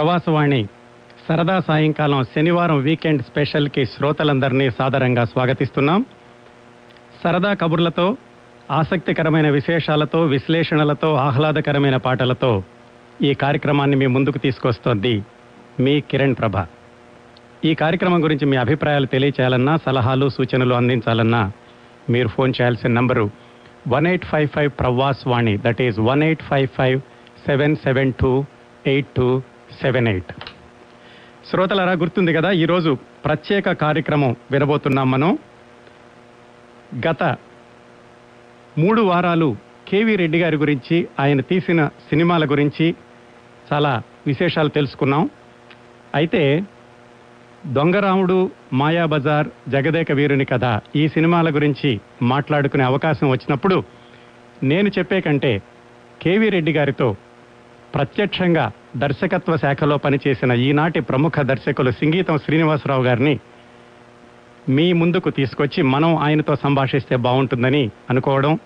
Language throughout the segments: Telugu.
ప్రవాసవాణి. సరదా సాయంకాలం శనివారం వీకెండ్ స్పెషల్కి శ్రోతలందరినీ సాదరంగా స్వాగతిస్తున్నాం. సరదా కబుర్లతో ఆసక్తికరమైన విశేషాలతో విశ్లేషణలతో ఆహ్లాదకరమైన పాటలతో ఈ కార్యక్రమాన్ని మీ ముందుకు తీసుకొస్తోంది మీ కిరణ్ ప్రభ. ఈ కార్యక్రమం గురించి మీ అభిప్రాయాలు తెలియచేయాలన్నా సలహాలు సూచనలు అందించాలన్నా మీరు ఫోన్ చేయాల్సిన number one eight five five Pravas Vani that is one eight five five seven seven two eight two seven eight. శ్రోతలరా గుర్తుంది కదా ఈరోజు ప్రత్యేక కార్యక్రమం వినబోతున్నాం మనం. గత మూడు వారాలు కేవీ రెడ్డి గారి గురించి ఆయన తీసిన సినిమాల గురించి చాలా విశేషాలు తెలుసుకున్నాం. అయితే దొంగరాముడు మాయాబజార్ జగదేక వీరుని కథ ఈ సినిమాల గురించి మాట్లాడుకునే అవకాశం వచ్చినప్పుడు నేను చెప్పే కంటే కేవీ రెడ్డి గారితో ప్రత్యక్షంగా దర్శకత్వ శాఖలో పనిచేసిన ఈనాటి ప్రముఖ దర్శకులు సింగీతం శ్రీనివాసరావు గారిని మీ ముందుకు తీసుకొచ్చి మనం ఆయనతో సంభాషిస్తే బాగుంటుందని అనుకోవడం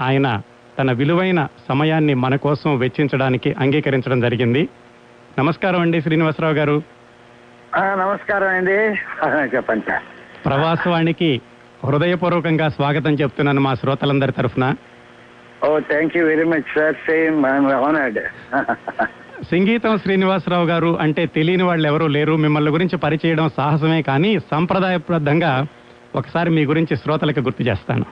ఆయన తన విలువైన సమయాన్ని మన కోసం వెచ్చించడానికి అంగీకరించడం జరిగింది. నమస్కారం అండి శ్రీనివాసరావు గారు. నమస్కారం అండి. చెప్పండి సార్. ప్రవాసవాణికి హృదయపూర్వకంగా స్వాగతం చెప్తున్నాను మా శ్రోతలందరి తరఫున. ఓ thank you very much sir. Same honoured Singeetam Srinivasarao garu అంటే తెలియని వాళ్ళు ఎవరూ లేరు. మిమ్మల్ని గురించి పరిచయడం సాహసమే కానీ సంప్రదాయబద్ధంగా ఒకసారి మీ గురించి శ్రోతలకు గుర్తు చేస్తాను.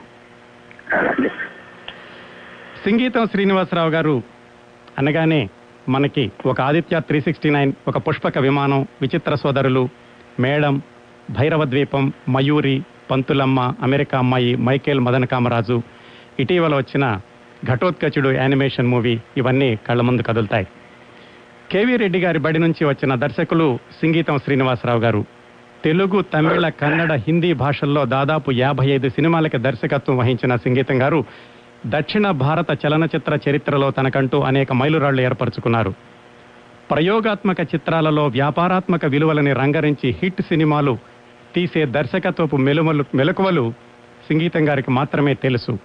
సంగీతం శ్రీనివాసరావు గారు అనగానే మనకి ఒక ఆదిత్య త్రీ సిక్స్టీ నైన్ ఒక పుష్పక విమానం విచిత్ర సోదరులు madam Bhairava Dweepam Mayuri Pantulamma America Ammayi Michael Madana Kamaraju ఇటీవల వచ్చిన ఘటోత్కచుడు యానిమేషన్ మూవీ ఇవన్నీ కళ్ళ ముందు కదులుతాయి. కేవీ రెడ్డి గారి బడి నుంచి వచ్చిన దర్శకులు సంగీతం శ్రీనివాసరావు గారు. తెలుగు తమిళ కన్నడ హిందీ భాషల్లో దాదాపు యాభై ఐదు సినిమాలకి దర్శకత్వం వహించిన సంగీతం గారు దక్షిణ భారత చలనచిత్ర చరిత్రలో తనకంటూ అనేక మైలురాళ్ళు ఏర్పరచుకున్నారు. ప్రయోగాత్మక చిత్రాలలో వ్యాపారాత్మక విలువలని రంగరించి హిట్ సినిమాలు తీసే దర్శకత్వపు మెలుమలు మెలకువలు సంగీతం గారికి మాత్రమే తెలుసు.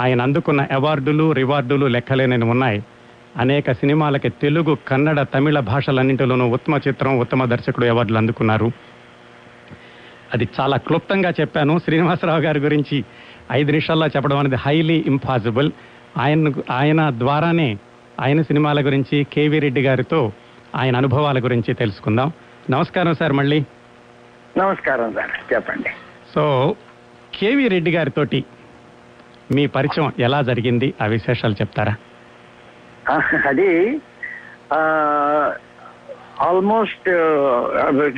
ఆయన అందుకున్న అవార్డులు రివార్డులు లెక్కలేనని ఉన్నాయి. అనేక సినిమాలకి తెలుగు కన్నడ తమిళ భాషలన్నింటిలోనూ ఉత్తమ చిత్రం ఉత్తమ దర్శకుడు అవార్డులు అందుకున్నారు. అది చాలా క్లుప్తంగా చెప్పాను. శ్రీనివాసరావు గారి గురించి ఐదు నిమిషాల్లో చెప్పడం అనేది హైలీ ఇంపాసిబుల్ ఆయన ఆయన ద్వారానే ఆయన సినిమాల గురించి కేవీ రెడ్డి గారితో ఆయన అనుభవాల గురించి తెలుసుకుందాం. నమస్కారం సార్ మళ్ళీ. నమస్కారం సార్. చెప్పండి. సో కేవీ రెడ్డి గారితోటి మీ పరిచయం ఎలా జరిగింది? ఆ విశేషాలు చెప్తారా? అది ఆల్మోస్ట్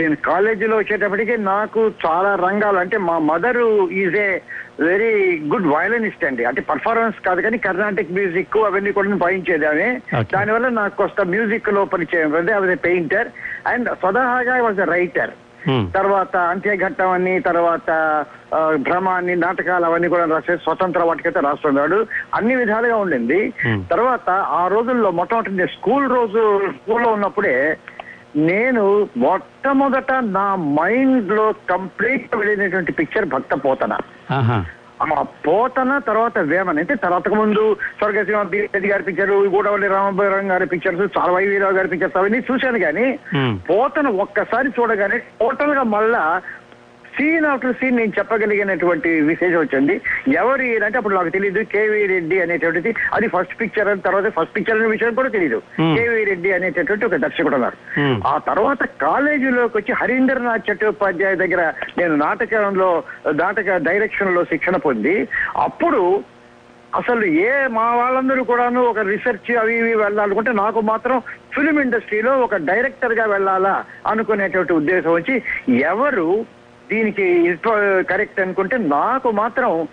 నేను కాలేజీలో వచ్చేటప్పటికి నాకు చాలా రంగాలు అంటే మా mother is a very good violinist అండి అంటే పర్ఫార్మెన్స్ కాదు కానీ కర్ణాటిక్ మ్యూజిక్ అవన్నీ కూడా వాయించేది ఆమె. దానివల్ల నాకు కొంత మ్యూజిక్లో పరిచయం అంటే అది పెయింటర్ అండ్ స్వతహాగా వాజ్ రైటర్. తర్వాత అంత్యఘట్టం అని తర్వాత ఆ, భ్రమ అని నాటకాలు అవన్నీ కూడా రాసే స్వతంత్ర వాటికైతే రాస్తున్నాడు అన్ని విధాలుగా ఉండింది. తర్వాత ఆ రోజుల్లో మొట్టమొదటి స్కూల్ రోజు స్కూల్లో ఉన్నప్పుడే నేను మొట్టమొదట నా మైండ్లో కంప్లీట్ వెళ్ళినటువంటి పిక్చర్ భక్త పోతన. ఆ పోతన తర్వాత వేమన్. అంటే తర్వాత ముందు స్వర్గసీమ రెడ్డి గారి పిక్చర్ గూడవల్లి రామభైరం గారి పిక్చర్స్ చాలా వైవీరావు గారి పిక్చర్స్ అవన్నీ చూశాను కానీ. పోతను ఒక్కసారి చూడగానే టోటల్గా మళ్ళా సీన్ ఆఫ్టర్ సీన్ నేను చెప్పగలిగినటువంటి విశేషం వచ్చింది ఎవరు అంటే అప్పుడు నాకు తెలియదు కేవీ రెడ్డి అనేటువంటిది అది ఫస్ట్ పిక్చర్ అని తర్వాత ఫస్ట్ పిక్చర్ అనే విషయం కూడా తెలియదు Hmm. కేవీ రెడ్డి అనేటటువంటి ఒక దర్శకుడు ఉన్నారు. హ్మ్. ఆ తర్వాత కాలేజీలోకి వచ్చి హరీంద్రనాథ్ చట్టోపాధ్యాయ దగ్గర నేను నాటకంలో నాటక డైరెక్షన్లో శిక్షణ పొంది అప్పుడు అసలు ఏ మా వాళ్ళందరూ కూడాను ఒక రీసెర్చ్ అవి ఇవి వెళ్ళాలనుకుంటే నాకు మాత్రం ఫిలిం ఇండస్ట్రీలో ఒక డైరెక్టర్గా వెళ్ళాలా అనుకునేటువంటి ఉద్దేశం వచ్చి ఎవరు దీనికి కరెక్ట్ అనుకుంటే నాకు మాత్రం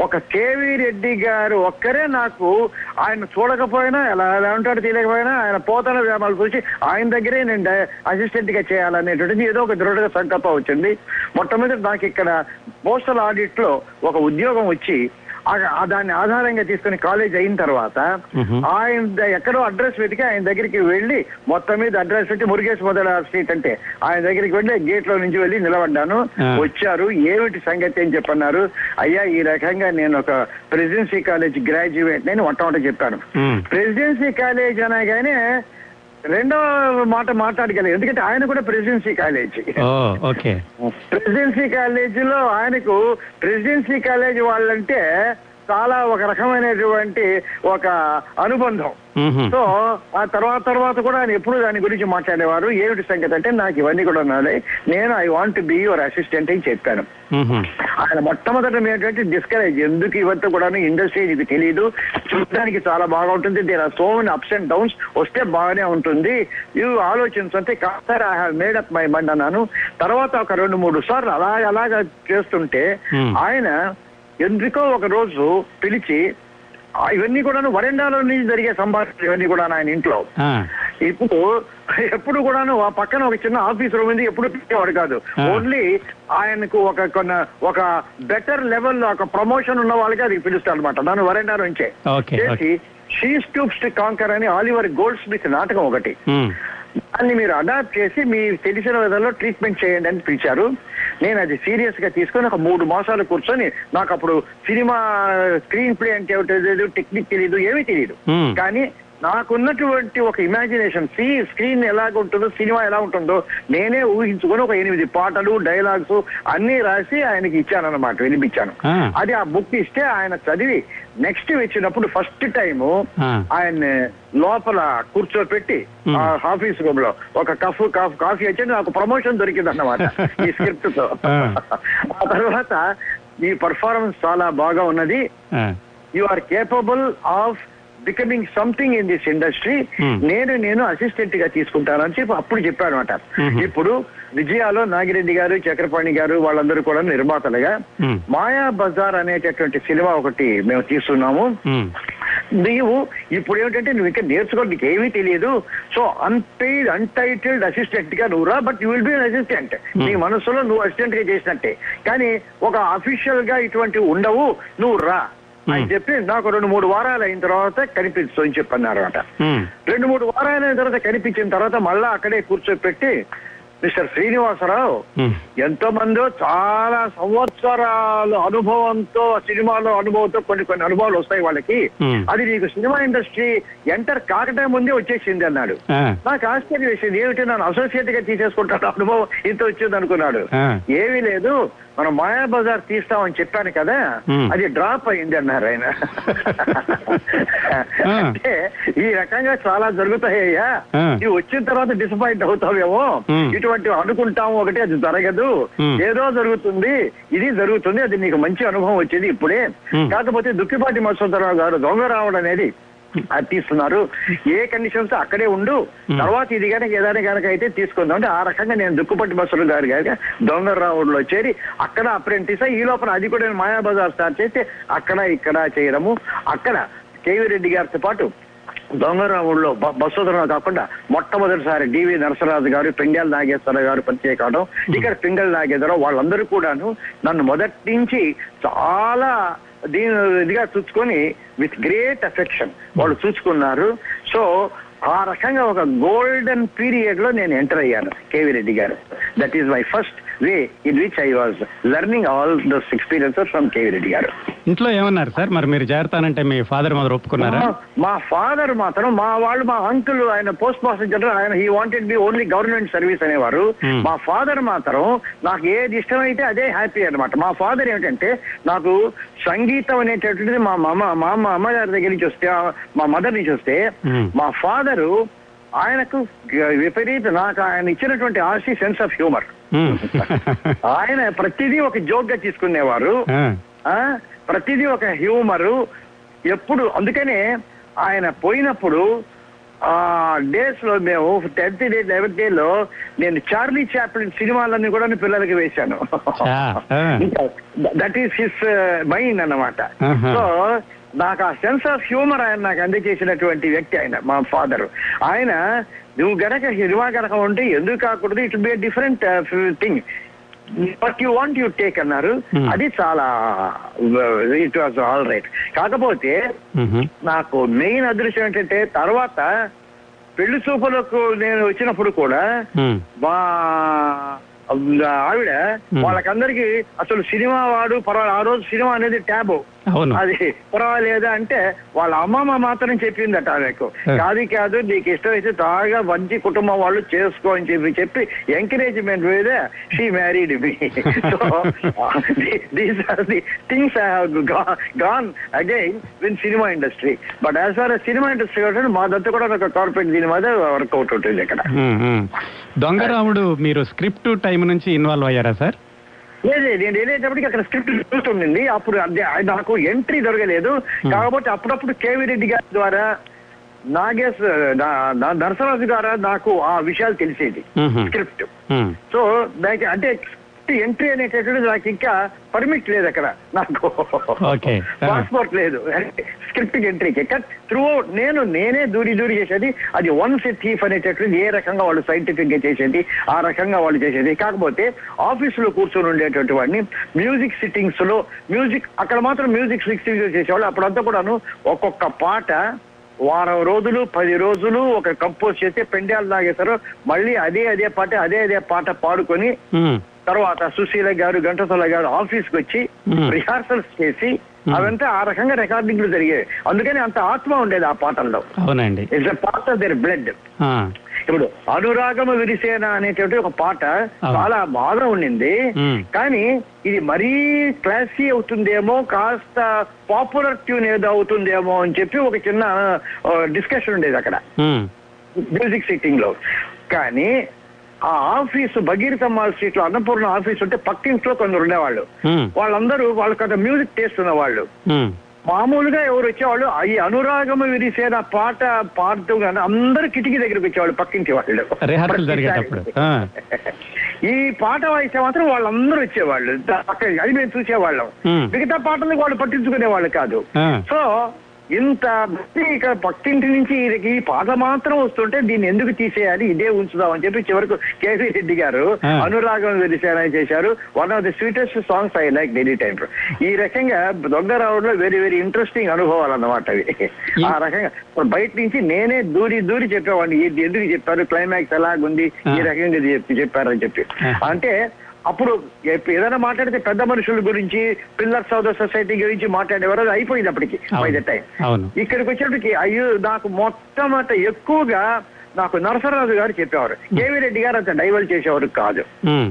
ఒక కేవీ రెడ్డి గారు ఒక్కరే నాకు ఆయన చూడకపోయినా ఎలా ఎలా ఉంటాడో తెలియకపోయినా ఆయన పోతన వ్యాపారాలు చూసి ఆయన దగ్గరే నేను అసిస్టెంట్గా చేయాలనేటువంటిది ఏదో ఒక దృఢ సంకల్పం వచ్చింది. మొట్టమొదటి నాకు ఇక్కడ పోస్టల్ ఆడిట్లో ఒక ఉద్యోగం వచ్చి దాన్ని ఆధారంగా తీసుకుని కాలేజ్ అయిన తర్వాత. ఆయన ఎక్కడో అడ్రస్ వెతికి ఆయన దగ్గరికి వెళ్ళి మొత్తం మీద అడ్రస్ పెట్టి మురుగేష్ మొదల స్ట్రీట్ అంటే ఆయన దగ్గరికి వెళ్ళి గేట్లో నుంచి వెళ్ళి నిలబడ్డాను. వచ్చారు ఏమిటి సంగతి అని చెప్పన్నారు అయ్యా ఈ రకంగా నేను ఒక ప్రెసిడెన్సీ కాలేజ్ గ్రాడ్యుయేట్ నేను మొట్టమొదటి చెప్పాను హ్మ్. ప్రెసిడెన్సీ కాలేజ్ అనగానే రెండో మాట మాట్లాడగలిగారు ఎందుకంటే ఆయన కూడా ప్రెసిడెన్సీ కాలేజీ. ఓకే. ప్రెసిడెన్సీ కాలేజీలో ఆయనకు ప్రెసిడెన్సీ కాలేజీ వాళ్ళంటే చాలా ఒక రకమైనటువంటి ఒక అనుబంధం. సో ఆ తర్వాత తర్వాత కూడా ఆయన ఎప్పుడు దాని గురించి మాట్లాడేవారు. ఏమిటి సంగతి అంటే నాకు ఇవన్నీ కూడా ఉన్నాయి. నేను I want be your assistant అని చెప్పాను. ఆయన మొట్టమొదట ఏంటంటే డిస్కరేజ్ ఎందుకు ఇవంతా కూడా ఇండస్ట్రీ నీకు తెలియదు చూడడానికి చాలా బాగా ఉంటుంది. There are so many ups and downs వస్తే బాగానే ఉంటుంది. ఇవి ఆలోచించంటే కాస్త I have made up my mind అన్నాను. తర్వాత ఒక రెండు మూడు సార్లు అలాగ అలాగా చేస్తుంటే. ఆయన ఎందుకో ఒక రోజు పిలిచి ఇవన్నీ కూడాను వరండాలో నుంచి జరిగే సంభాషణ ఇవన్నీ కూడా ఆయన ఇంట్లో. ఇప్పుడు ఎప్పుడు కూడాను ఆ పక్కన ఒక చిన్న ఆఫీస్ రూమ్ ఉంది ఎప్పుడు పెట్టేవాడు కాదు. ఓన్లీ ఆయనకు ఒక కొన్న ఒక బెటర్ లెవెల్ ఒక ప్రమోషన్ ఉన్న వాళ్ళకి అది పిలుస్తాడు అనమాట నన్ను వరండా నుంచే. చేసి షీ స్టూప్స్ టు కాంకర్ అని ఆలివర్ గోల్డ్ స్మిత్ నాటకం ఒకటి. దాన్ని మీరు అడాప్ట్ చేసి మీ తెలిసిన విధంలో ట్రీట్మెంట్ చేయండి అని పిలిచారు. నేను అది సీరియస్గా తీసుకొని ఒక మూడు మాసాలు కూర్చొని నాకు అప్పుడు సినిమా స్క్రీన్ ప్లే అంటే ఏమిటో తెలియదు టెక్నిక్ తెలియదు ఏమీ తెలియదు. కానీ నాకున్నటువంటి ఒక ఇమాజినేషన్ సీ స్క్రీన్ ఎలాగ ఉంటుందో సినిమా ఎలా ఉంటుందో నేనే ఊహించుకొని ఒక ఎనిమిది పాటలు డైలాగ్స్ అన్ని రాసి ఆయనకి ఇచ్చానన్నమాట వినిపించాను. అది ఆ బుక్ ఇస్తే ఆయన చదివి నెక్స్ట్ వచ్చినప్పుడు ఫస్ట్ టైము ఆ. ఆయన లోపల కూర్చోపెట్టి. ఆ ఆఫీస్ రూమ్లో ఒక కఫ్ కాఫ్ కాఫీ వచ్చి నాకు ప్రమోషన్ దొరికింది అన్నమాట ఈ స్క్రిప్ట్తో. ఆ తర్వాత ఈ పర్ఫార్మెన్స్ చాలా బాగా ఉన్నది you are capable of becoming something in this industry Hmm. నేను నేను అసిస్టెంట్గా తీసుకుంటానని చెప్పి అప్పుడు చెప్పాను అనమాట Mhm. ఇప్పుడు విజయాలో నాగిరెడ్డి గారు చక్రపాణి గారు వాళ్ళందరూ కూడా నిర్మాతలుగా మ్మ్. మాయా బజార్ అనేటటువంటి సినిమా ఒకటి మేము తీస్తున్నాము మ్మ్. నీవు ఇప్పుడు ఏమిటంటే నువ్వు ఇంకా నేర్చుకో నీకు ఏమీ తెలియదు సో అన్పెయిడ్ అన్టైటిల్డ్ అసిస్టెంట్గా నువ్వు రా but you will be assistant నీ మనసులో నువ్వు అసిస్టెంట్గా చేసినట్టే కానీ ఒక అఫీషియల్గా ఇటువంటివి ఉండవు నువ్వు రా అని Hmm. చెప్పి నాకు రెండు మూడు వారాలు అయిన తర్వాత కనిపించు అని చెప్పన్నారు అనమాట మ్మ్. రెండు మూడు వారాలు అయిన తర్వాత కనిపించిన తర్వాత మళ్ళా అక్కడే కూర్చోపెట్టి మిస్టర్ శ్రీనివాసరావు మ్మ్. ఎంతో మందో చాలా సంవత్సరాల అనుభవంతో సినిమాలో అనుభవంతో కొన్ని కొన్ని అనుభవాలు వస్తాయి వాళ్ళకి Hmm. అది నీకు సినిమా ఇండస్ట్రీ ఎంటర్ కాకటే ముందే వచ్చేసింది అన్నాడు నాకు ఆశ్చర్యం వేసింది ఏమిటి నన్ను అసోసియేట్గా తీసేసుకుంటాను అనుభవం ఇంత వచ్చింది అనుకున్నాడు. ఏమీ లేదు మనం మాయా బజార్ తీస్తామని చెప్పాను కదా. అది డ్రాప్ అయింది అన్నారు ఆయన. అంటే ఈ రకంగా చాలా జరుగుతాయ్యా. ఇవి వచ్చిన తర్వాత డిసప్పాయింట్ అవుతావేమో. ఇటువంటి అనుకుంటాము ఒకటి అది జరగదు. ఏదో జరుగుతుంది ఇది జరుగుతుంది అది నీకు మంచి అనుభవం వచ్చింది ఇప్పుడే. కాకపోతే దుక్కిపాటి మత్స్వతరావు గారు దొంగ రావడం అనేది తీస్తున్నారు. ఏ కండిషన్స్ అక్కడే ఉండు. తర్వాత ఇది కనుక ఏదైనా కనుక అయితే తీసుకుందాం అంటే ఆ రకంగా నేను దుక్కుపట్టి బస్సులు గారు గారు దొంగ రావుడులో చేరి అక్కడ అప్రెంటిస్ ఈ లోపల అది కూడా నేను మాయాబజార్ స్టార్ట్ చేస్తే అక్కడ ఇక్కడ చేయడము. అక్కడ కేవీ రెడ్డి గారితో పాటు దొంగరావుల్లో బస్సుధరం కాకుండా మొట్టమొదటిసారి డివి నరసరాజు గారు పింగళ నాగేశ్వర గారు పరిచయ కావడం ఇక్కడ పింగళ నాగేశ్వరరావు వాళ్ళందరూ కూడాను నన్ను మొదటి నుంచి చాలా దీని ఇదిగా చూసుకొని విత్ గ్రేట్ అఫెక్షన్ వాళ్ళు చూసుకున్నారు. సో ఆ రకంగా ఒక గోల్డెన్ పీరియడ్లో నేను ఎంటర్ అయ్యాను K V Reddy garu. That is my first way in which I was learning all those experiences from K V Reddy garu ఇంట్లో ఏమన్నారు సార్ మరి మీరు చేరతానంటే మీ ఫాదర్ మదర్ ఒప్పుకున్నారా మా- ఫాదర్ మాత్రం మా వాళ్ళు మా అంకుల్ ఆయన పోస్ట్ మాస్టర్ జనరల్ ఆయన he wanted be only government service అనేవారు Hmm. మా ఫాదర్ మాత్రం నాకు ఏది ఇష్టమైతే అదే హ్యాపీ అన్నమాట మా ఫాదర్ ఏమిటంటే నాకు సంగీతం అనేటటువంటిది మా అమ్మ మా అమ్మ అమ్మగారి దగ్గర నుంచి వస్తే మా మదర్ నుంచి వస్తే Hmm. మా ఫాదరు ఆయనకు విపరీత నాకు ఆయన ఇచ్చినటువంటి ఆర్సీ సెన్స్ ఆఫ్ హ్యూమర్ మ్మ్. ఆయన ప్రతిదీ ఒక జోక్గా తీసుకునేవారు. ఆ, ఆ ప్రతిదీ ఒక హ్యూమరు ఎప్పుడు అందుకనే ఆయన పోయినప్పుడు ఆ డేస్లో మేము టెన్త్ డే లెవెన్త్ డే లో నేను చార్లీ చాప్లిన్ సినిమాలన్నీ కూడా పిల్లలకి వేశాను. దట్ ఈస్ హిస్ మైండ్ అన్నమాట. సో నాకు ఆ సెన్స్ ఆఫ్ హ్యూమర్ ఆయన నాకు అందజేసినటువంటి వ్యక్తి ఆయన మా ఫాదర్ ఆయన నువ్వు గనక సినిమా గనక ఉంటే ఎందుకు కాకూడదు it be different thing but you want you take అన్నారు Hmm. అది చాలా ఇట్ వాజ్ ఆల్ రైట్ కాకపోతే. నాకు మెయిన్ అదృష్టం ఏంటంటే తర్వాత పెళ్ళి చూపులకు నేను వచ్చినప్పుడు కూడా మ్మ్. మా ఆవిడ Hmm. వాళ్ళకందరికి అసలు సినిమా వాడు పర్వాలేదు ఆ రోజు సినిమా అనేది ట్యాబు అది పర్వాలేదా అంటే వాళ్ళ అమ్మమ్మ మాత్రం చెప్పిందట ఆమెకు. కాదు కాదు నీకు ఇష్టమైతే బాగా మంచి కుటుంబం వాళ్ళు చేసుకో అని చెప్పి చెప్పి ఎంకరేజ్మెంట్ మీద she married me so these are the things I have gone again win cinema industry but as far cinema industry కాబట్టి మాదంతా కూడా ఒక కార్పొరేట్ దీని మీద వర్కౌట్ ఉంటుంది ఇక్కడ. దొంగరాముడు మీరు స్క్రిప్ట్ టైం నుంచి ఇన్వాల్వ్ అయ్యారా సార్ లేదు నేను వెళ్ళేటప్పటికి అక్కడ స్క్రిప్ట్ చూస్తుండింది అప్పుడు నాకు ఎంట్రీ దొరకలేదు. కాబట్టి అప్పుడప్పుడు కేవీ రెడ్డి గారి ద్వారా నాగేశ్ నరసరాజు గారు నాకు ఆ విషయాలు తెలిసేది. స్క్రిప్ట్ ఉమ్, సో నాకు అంటే ఎంట్రీ అనేటటువంటిది నాకు ఇంకా పర్మిట్ లేదు అక్కడ. నాకు. పాస్పోర్ట్ లేదు. స్క్రిప్ట్ ఎంట్రీకి కట్ త్రూ నేను నేనే దూరి దూరి చేసేది. అది వన్ సెట్ థీఫ్ అనేటటువంటిది ఏ రకంగా వాళ్ళు సైంటిఫిక్గా చేసేది ఆ రకంగా వాళ్ళు చేసేది. కాకపోతే ఆఫీసులో కూర్చొని ఉండేటువంటి వాడిని మ్యూజిక్ సిట్టింగ్స్లో మ్యూజిక్ అక్కడ మాత్రం మ్యూజిక్ సిట్టింగ్స్ చేసేవాళ్ళు. అప్పుడంతా కూడాను ఒక్కొక్క పాట వారం రోజులు పది రోజులు ఒక కంపోజ్ చేస్తే పెండాలు తాగేశారు మళ్ళీ అదే అదే పాట అదే అదే పాట పాడుకొని తర్వాత సుశీల గారు ఘంటసాల గారు ఆఫీస్కి వచ్చి. రిహార్సల్స్ చేసి అవంతా ఆ రకంగా రికార్డింగ్లు జరిగాయి. అందుకని అంత ఆత్మ ఉండేది ఆ పాటల్లో అవునండి. It's part of their blood ఇప్పుడు అనురాగమ విరిసేన అనేటువంటి ఒక పాట. చాలా బాగా ఉండింది. కానీ ఇది మరీ క్లాసీ అవుతుందేమో కాస్త పాపులర్ ట్యూన్ ఏదో అవుతుందేమో అని చెప్పి ఒక చిన్న డిస్కషన్ ఉండేది అక్కడ. మ్యూజిక్ సిట్టింగ్లో కానీ ఆ ఆఫీసు భగీరథమ్మ స్ట్రీట్లో అన్నపూర్ణ ఆఫీస్ ఉంటే పక్కింట్లో కొందరు ఉండేవాళ్ళు. వాళ్ళందరూ వాళ్ళకి అంత మ్యూజిక్ టేస్ట్ ఉన్నవాళ్ళు. మామూలుగా ఎవరు వచ్చేవాళ్ళు ఈ అనురాగమ విరిసేన పాట పాడుతూ కానీ అందరూ కిటికీ దగ్గరికి వచ్చేవాళ్ళు పక్కింటి వాళ్ళు. ఈ పాట వాయిస్తే మాత్రం వాళ్ళందరూ వచ్చేవాళ్ళు. అది మేము చూసేవాళ్ళం. మిగతా పాటలు వాళ్ళు పట్టించుకునే వాళ్ళు కాదు సో ఇంత మంది ఇక్కడ పక్కింటి నుంచి ఈ పాట మాత్రం వస్తుంటే దీన్ని ఎందుకు తీసేయాలి? ఇదే ఉంచుదాం అని చెప్పి చివరకు కేవీ రెడ్డి గారు. అనురాగం వెలిసారని చేశారు. One of the sweetest songs I like daily time ఈ రకంగా దొంగరావులో వెరీ వెరీ ఇంట్రెస్టింగ్ అనుభవాలు అన్నమాట అవి. ఆ రకంగా బయట నుంచి నేనే దూరి దూరి చెప్పేవాడిని. ఇది ఎందుకు చెప్పారు? క్లైమాక్స్ ఎలాగుంది? ఈ. రకంగా చెప్పి చెప్పారని చెప్పి. అంటే అప్పుడు ఏదైనా మాట్లాడితే పెద్ద మనుషుల గురించి పిల్లర్స్ ఆఫ్ ద సొసైటీ గురించి మాట్లాడేవారు అది అయిపోయింది అప్పటికి బై ద టైం ఇక్కడికి వచ్చేటికి అయ్యో నాకు మొట్టమొదట ఎక్కువగా నాకు నరసరాజు గారు చెప్పేవారు. కేవీ రెడ్డి గారు అంత డైవర్ట్ చేసేవారు కాదు. ఉమ్,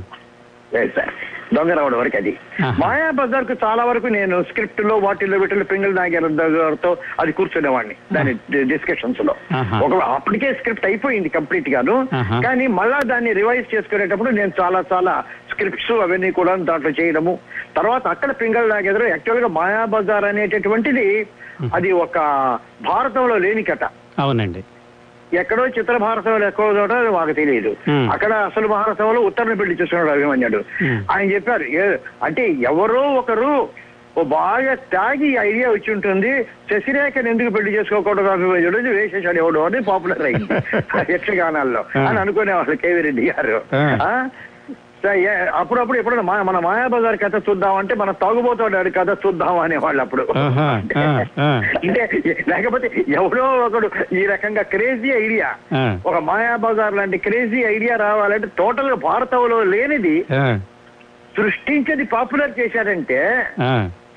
లేదు సార్ దొంగరావుడు వరకు అది. మాయా బజార్కు చాలా వరకు నేను స్క్రిప్ట్లో వాటిల్లో వీటిలో పింగళ నాగేశ్వరరావుతో అది కూర్చునేవాడిని దాని డిస్కషన్స్లో. ఒక అప్పటికే స్క్రిప్ట్ అయిపోయింది కంప్లీట్ గాను. కానీ మళ్ళా దాన్ని రివైజ్ చేసుకునేటప్పుడు నేను చాలా చాలా స్క్రిప్ట్స్ అవన్నీ కూడా దాంట్లో చేయడము తర్వాత అక్కడ పింగళ నాగేశ్వర యాక్చువల్గా మాయా బజార్ అనేటటువంటిది అది ఒక భారతంలో లేని కథ అవునండి ఎక్కడో చిత్ర భారతంలో ఎక్కువ చోట మాకు తెలియదు. అక్కడ అసలు భారతంలో ఉత్తరను పెళ్ళి చూసుకున్నాడు అభిమన్యుడు. ఆయన చెప్పారు "ఏ- అంటే ఎవరో ఒకరు ఓ బాగా తాగి ఐడియా వచ్చి ఉంటుంది శశిరేఖను ఎందుకు పెళ్ళి చేసుకోకూడదు అభిమన్యుడు వేసేసాడు ఎవడు అని పాపులర్ అయింది. యక్షగానాల్లో అని అనుకునేవాళ్ళు కేవీ రెడ్డి గారు అప్పుడప్పుడు ఎప్పుడైనా మన మాయాబజార్ కథ చూద్దాం అంటే మన తాగుబోతాడు కథ చూద్దాం అనేవాళ్ళు అప్పుడు. అంటే లేకపోతే ఎవడో ఒకడు ఈ రకంగా క్రేజీ ఐడియా. ఒక మాయా బజార్ లాంటి క్రేజీ ఐడియా రావాలంటే టోటల్గా భారతంలో లేనిది సృష్టించేది పాపులర్ చేశారంటే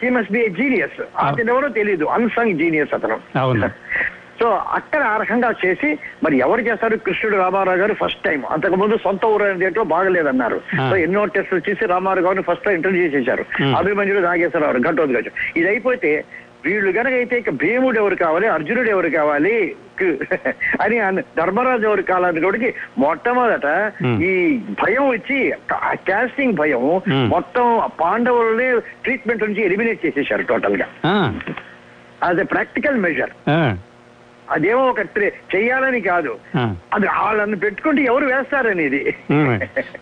హీ మస్ట్ బి జీనియస్. అతను ఎవరో తెలియదు అన్సంగ్ జీనియస్ అతను. అవును. సో అక్కడ ఆ రకంగా చేసి మరి ఎవరు చేస్తారు? కృష్ణుడు రామారావు గారు ఫస్ట్ టైం అంతకు ముందు సొంత ఊరు అనేది బాగలేదన్నారు. సో ఎన్నో టెస్టులు చేసి రామారావు గారిని ఫస్ట్ టైం ఇంటర్వ్యూ చేశారు. అభిమన్యుడు నాగేశ్వరరావు ఘటోద్గజం ఇది అయిపోతే వీళ్ళు గనక అయితే ఇక భీముడు ఎవరు కావాలి? అర్జునుడు ఎవరు కావాలి? అని ధర్మరాజు ఎవరు కావాలని కూడా మొట్టమొదట. ఈ భయం వచ్చి కాస్టింగ్ భయం. మొత్తం పాండవులని ట్రీట్మెంట్ నుంచి ఎలిమినేట్ చేసేసారు టోటల్గా. ఎ ప్రాక్టికల్ మెజర్ అదేమో ఒక ట్రే- చెయ్యాలని కాదు. అది వాళ్ళని పెట్టుకుంటే ఎవరు వేస్తారనేది.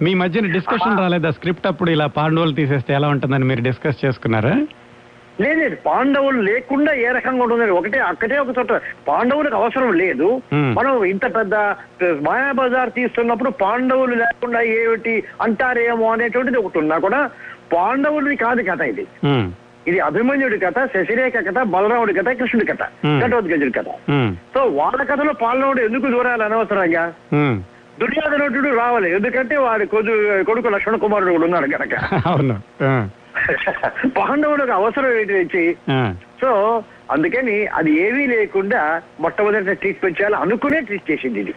మీ మధ్యన డిస్కషన్ రాలేదా? స్క్రిప్ట్ అప్పుడు ఇలా పాండవులు తీసేస్తే ఎలా ఉంటుందని మీరు డిస్కస్ చేసుకున్నారా? లేదు లేదు, పాండవులు లేకుండా ఏ రకంగా ఉంటుంది ఒకటే అక్కడే ఒక చోట పాండవులకు అవసరం లేదు. మనం ఇంత పెద్ద మాయా బజార్ తీస్తున్నప్పుడు పాండవులు లేకుండా ఏమిటి అంటారేమో అనేటువంటిది ఒకటి ఉన్నా కూడా పాండవులది కాదు కథ ఇది. ఇది అభిమన్యుడి కథ శశిరేఖ కథ బలరాముడి కథ కృష్ణుడి కథ. ఘటోద్గజుడి కథ. సో వాళ్ళ కథలో పాండవుడు ఎందుకు దూరాలి అనవసరంగా. దుర్యోధనుడు రావాలి. ఎందుకంటే వాడి కొడు కొడుకు లక్ష్మణ కుమారుడు కూడా ఉన్నాడు కనుక పాండవులకు అవసరం ఏంటి సో అందుకని అది ఏమీ లేకుండా మొట్టమొదటి ట్రీట్మెంట్ చేయాలి అనుకునే ట్రీట్ చేసింది ఇది.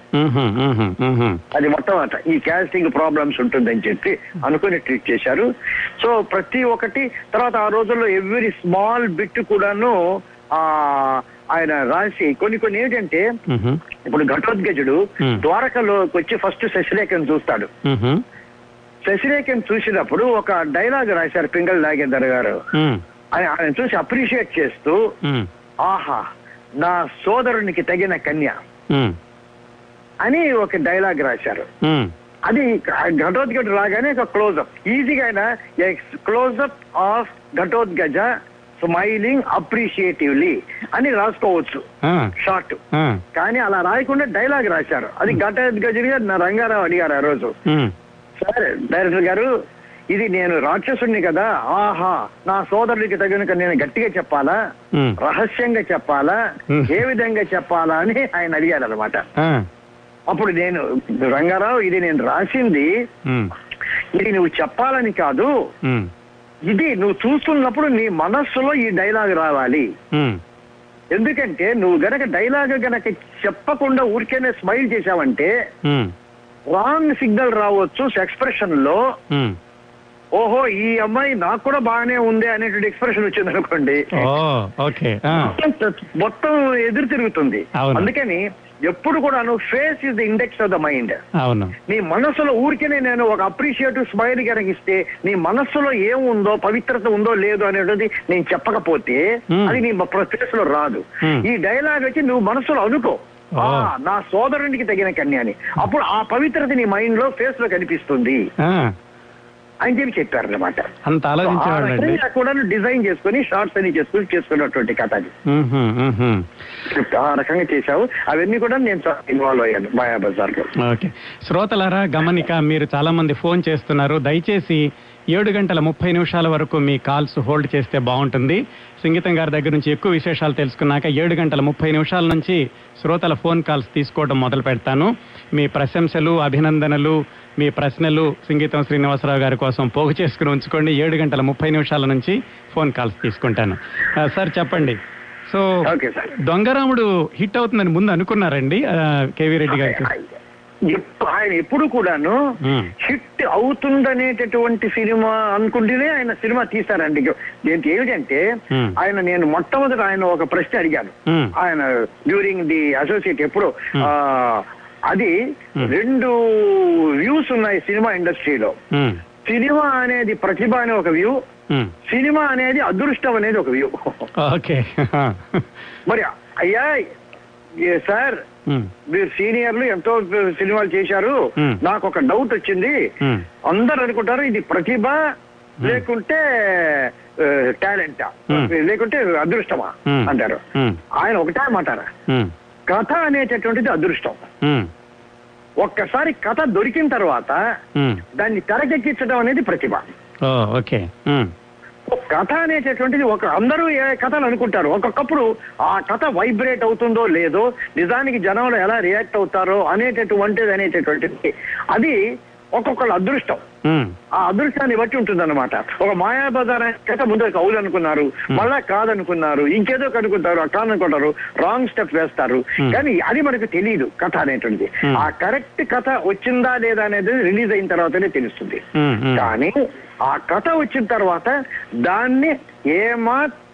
అది మొట్టమొదట ఈ క్యాస్టింగ్ ప్రాబ్లమ్స్ ఉంటుందని చెప్పి అనుకుని ట్రీట్ చేశారు. సో ప్రతి ఒక్కటి తర్వాత ఆ రోజుల్లో ఎవ్రీ స్మాల్ బిట్ కూడాను ఆ ఆయన రాసి కొన్ని కొన్ని ఏంటంటే ఇప్పుడు ఘటోద్గజుడు. ద్వారకలోకి వచ్చి ఫస్ట్ శశిరేఖను చూస్తాడు. శశిరేఖను చూసినప్పుడు ఒక డైలాగ్ రాశారు పింగళ నాగేందర్ గారు. మ్, ఆయన ఆయన చూసి అప్రిషియేట్ చేస్తూ ఆహా నా సోదరునికి తగిన కన్య అని ఒక డైలాగ్ రాశారు. అది ఘటోద్గజ రాగానే ఒక క్లోజ్అప్ ఈజీగా అయినా close up of Ghatotkacha smiling appreciatively అని రాసుకోవచ్చు. షార్ట్ కానీ అలా రాయకుండా డైలాగ్ రాశారు. అది ఘటోద్గజుడిగా నా రంగారావు అడిగారు ఆ రోజు. సార్ డైరెక్టర్ గారు ఇది నేను రాక్షసుణ్ణి కదా. ఆహా నా సోదరుడికి తగిన నేను గట్టిగా చెప్పాలా. రహస్యంగా చెప్పాలా. ఏ విధంగా చెప్పాలా అని ఆయన అడిగారు అనమాట అప్పుడు నేను రంగారావు ఇది నేను రాసింది. ఇది నువ్వు చెప్పాలని కాదు. ఇది నువ్వు చూస్తున్నప్పుడు నీ మనస్సులో ఈ డైలాగ్ రావాలి. ఎందుకంటే నువ్వు గనక డైలాగ్ గనక చెప్పకుండా ఊరికేనే స్మైల్ చేశావంటే రాంగ్ సిగ్నల్ రావచ్చు ఎక్స్ప్రెషన్లో. ఓహో ఈ అమ్మాయి నాకు కూడా బాగానే ఉంది అనేటువంటి ఎక్స్ప్రెషన్ వచ్చింది అనుకోండి. మొత్తం ఎదురు తిరుగుతుంది. అందుకని ఎప్పుడు కూడాను face is the index of the mind అవును. నీ మనస్సులో ఊరికేనే నేను ఒక అప్రిషియేటివ్ స్మైల్ కనుక నీ మనస్సులో ఏముందో పవిత్రత ఉందో లేదో అనేది నేను చెప్పకపోతే. అది నీ ఫేస్లో రాదు. ఈ డైలాగ్ వచ్చి నువ్వు మనస్సులో అనుకో. నా సోదరునికి తగిన కన్య అని అప్పుడు ఆ పవిత్రత నీ మైండ్లో ఫేస్లో కనిపిస్తుంది. అని చెప్పి చెప్పారు అనమాట అంత ఆలోచించేవాళ్ళండి? కూడా డిజైన్ చేసుకుని షార్ట్స్ అని చేసుకుని చేసుకున్నటువంటి కథ అది. ఆ రకంగా చేశావు. అవన్నీ కూడా నేను ఇన్వాల్వ్ అయ్యాను మాయా బజార్లో ఓకే. శ్రోతలారా గమనిక మీరు చాలా మంది ఫోన్ చేస్తున్నారు. దయచేసి ఏడు గంటల ముప్పై నిమిషాల వరకు మీ కాల్స్ హోల్డ్ చేస్తే బాగుంటుంది. సంగీతం గారి దగ్గర నుంచి ఎక్కువ విశేషాలు తెలుసుకున్నాక ఏడు గంటల ముప్పై నిమిషాల నుంచి శ్రోతల ఫోన్ కాల్స్ తీసుకోవడం మొదలు పెడతాను. మీ ప్రశంసలు అభినందనలు మీ ప్రశ్నలు సంగీతం శ్రీనివాసరావు గారి కోసం పోగు చేసుకుని ఉంచుకోండి. ఏడు గంటల ముప్పై నిమిషాల నుంచి ఫోన్ కాల్స్ తీసుకుంటాను. సార్ చెప్పండి. So okay sir. Dongaramudu hit అవుతుందని ముందు అనుకున్నారండి కేవీ రెడ్డి గారికి? ఆయన ఎప్పుడు కూడాను. హిట్ అవుతుందనేటటువంటి సినిమా అనుకుంటేనే ఆయన సినిమా తీస్తారండి. దీనికి ఏమిటంటే. ఆయన నేను మొట్టమొదట ఆయన ఒక ప్రశ్న అడిగాను. ఆయన డ్యూరింగ్ ది అసోసియేట్ ఎప్పుడు అది మ్మ్. రెండు వ్యూస్ ఉన్నాయి సినిమా ఇండస్ట్రీలో. సినిమా అనేది ప్రతిభ అనే ఒక వ్యూ. సినిమా అనేది అదృష్టం అనేది ఒక వ్యూ ఓకే మరి అయ్యా సార్ మ్మ్. మీరు సీనియర్లు ఎంతో సినిమాలు చేశారు. నాకు ఒక డౌట్ వచ్చింది. అందరు అనుకుంటారు ఇది ప్రతిభ లేకుంటే టాలెంటా. లేకుంటే అదృష్టమా. అంటారు. ఆయన ఒకటే మ్మ్. కథ అనేటటువంటిది అదృష్టం. ఒక్కసారి కథ దొరికిన తర్వాత. దాన్ని తెరకెక్కించడం అనేది ప్రతిభ ఓకే. కథ అనేటటువంటిది ఒక అందరూ ఏ కథలు అనుకుంటారు ఒక్కొక్కప్పుడు ఆ కథ వైబ్రేట్ అవుతుందో లేదో నిజానికి జనంలో ఎలా రియాక్ట్ అవుతారో అనేటటువంటిది అనేటటువంటిది అది ఒక్కొక్కళ్ళ అదృష్టం. ఆ అదృష్టాన్ని బట్టి ఉంటుందన్నమాట ఒక మాయాబజార్ కథ ముందు కవులు అనుకున్నారు మళ్ళా కాదనుకున్నారు ఇంకేదో కనుకుంటారు కాదనుకుంటారు రాంగ్ స్టెప్ వేస్తారు. కానీ అది మనకు తెలియదు కథ అనేటువంటిది. ఆ కరెక్ట్ కథ వచ్చిందా లేదా అనేది రిలీజ్ అయిన తర్వాతనే తెలుస్తుంది. కానీ ఆ కథ వచ్చిన తర్వాత దాన్ని ఏమాత్రం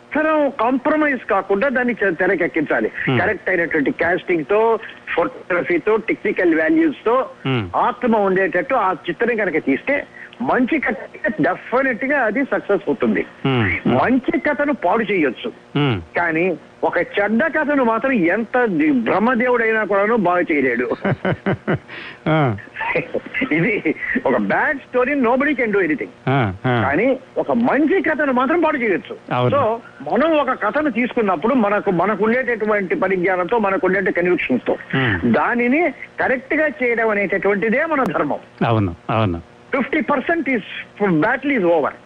కాంప్రమైజ్ కాకుండా దాన్ని తెరకెక్కించాలి Hmm. కరెక్ట్ అయినటువంటి కాస్టింగ్తో ఫోటోగ్రఫీతో టెక్నికల్ వాల్యూస్తో Hmm. ఆత్మ ఉండేటట్టు ఆ చిత్రం కనుక తీస్తే మంచి కథ డెఫినెట్గా అది సక్సెస్ అవుతుంది మ్మ్. మంచి కథను పాడు చేయొచ్చు మ్మ్. కానీ ఒక చెడ్డ కథను మాత్రం ఎంత బ్రహ్మదేవుడైనా కూడాను బాగా చేయలేడు ఇది ఒక bad story nobody can do anything. కానీ ఒక మంచి కథను మాత్రం పాడు చేయొచ్చు. సో మనం ఒక కథను తీసుకున్నప్పుడు మనకు మనకు ఉండేటటువంటి పరిజ్ఞానంతో మనకు ఉండే కన్విక్షన్స్తో Hmm. దానిని కరెక్ట్గా చేయడం అనేటటువంటిదే మన ధర్మం అవును అవును fifty percent is battle is over.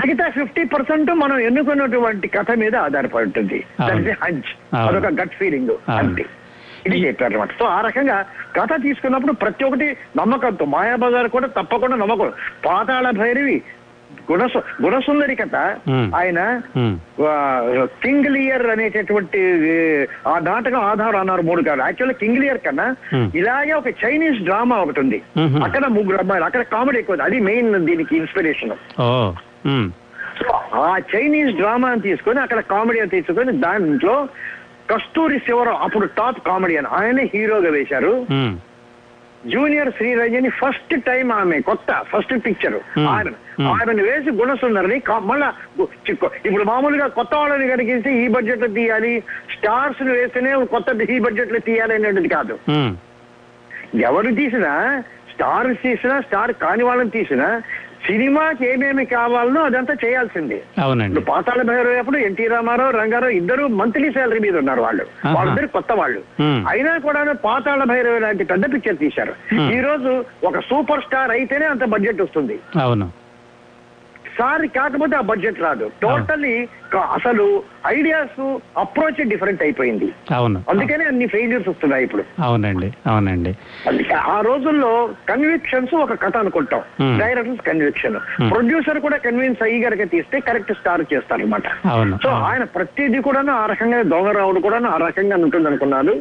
మిగతా ఫిఫ్టీ పర్సెంట్ మనం ఎన్నుకున్నటువంటి కథ మీద ఆధారపడి ఉంటుంది. హంచ్ అవును. అదొక గట్ ఫీలింగ్. అంతే ఇది చెప్పారు అనమాట సో ఆ రకంగా కథ తీసుకున్నప్పుడు ప్రతి ఒక్కటి నమ్మకంతో మాయాబజార్ కూడా తప్పకుండా నమ్మకం పాతాళ భైరవి గుణసు గుణసుందరి కథ. ఆయన ఉమ్, కింగ్లియర్ అనేటటువంటి ఆ నాటకం ఆధారం అన్నారు మూడు కాదు యాక్చువల్లీ కింగ్లియర్ కన్నా Hmm. ఇలాగే ఒక చైనీస్ డ్రామా ఒకటి ఉంది. అక్కడ ముగ్గురు అమ్మాయిలు అక్కడ కామెడీ ఎక్కువ. అది మెయిన్ దీనికి ఇన్స్పిరేషన్ ఆ చైనీస్ డ్రామాని తీసుకొని అక్కడ కామెడీ అని తీసుకొని దాంట్లో కస్తూరి శివరావు అప్పుడు టాప్ కామెడియన్ ఆయనే హీరోగా వేశారు జూనియర్ శ్రీరంజని ఫస్ట్ టైం ఆమె కొత్త ఫస్ట్ పిక్చర్. ఆయన Hmm. ఆమెను వేసి గుణసుందరిని మళ్ళా ఇప్పుడు మామూలుగా కొత్త వాళ్ళని కనిగిస్తే ఈ బడ్జెట్లో తీయాలి స్టార్స్ను వేస్తేనే కొత్త ఈ బడ్జెట్లో తీయాలి అనేది కాదు. ఎవరు తీసినా స్టార్ తీసినా స్టార్ కాని వాళ్ళని తీసినా సినిమాకి ఏమేమి కావాలనో అదంతా చేయాల్సిందే. అవునండి. పాతాళ భైరవ అప్పుడు ఎన్టీ రామారావు రంగారావు ఇద్దరు మంత్లీ శాలరీ మీద ఉన్నారు వాళ్ళు. వాళ్ళిద్దరు కొత్త వాళ్ళు. అయినా కూడా పాతాళ భైరవ లాంటి పెద్ద పిక్చర్ తీశారు. ఈ రోజు ఒక సూపర్ స్టార్ అయితేనే అంత బడ్జెట్ వస్తుంది. అవును. సార్ కాకపోతే ఆ బడ్జెట్ రాదు. టోటల్లీ అసలు ఐడియాస్ అప్రోచ్ డిఫరెంట్ అయిపోయింది. అవును. అందుకనే అన్ని ఫెయిల్యూర్స్ వస్తున్నాయి ఇప్పుడు. అవునండి అవునండి. అందుకే ఆ రోజుల్లో కన్విక్షన్స్ ఒక కథ అనుకుంటాం. Directors conviction. ప్రొడ్యూసర్ కూడా కన్విన్స్ అయ్యి గనక తీస్తే కరెక్ట్ స్టార్ చేస్తారనమాట అవును. సో ఆయన ప్రతిదీ కూడా ఆ రకంగా దొంగరావుడు కూడా ఆ రకంగా ఉంటుంది అనుకున్నాను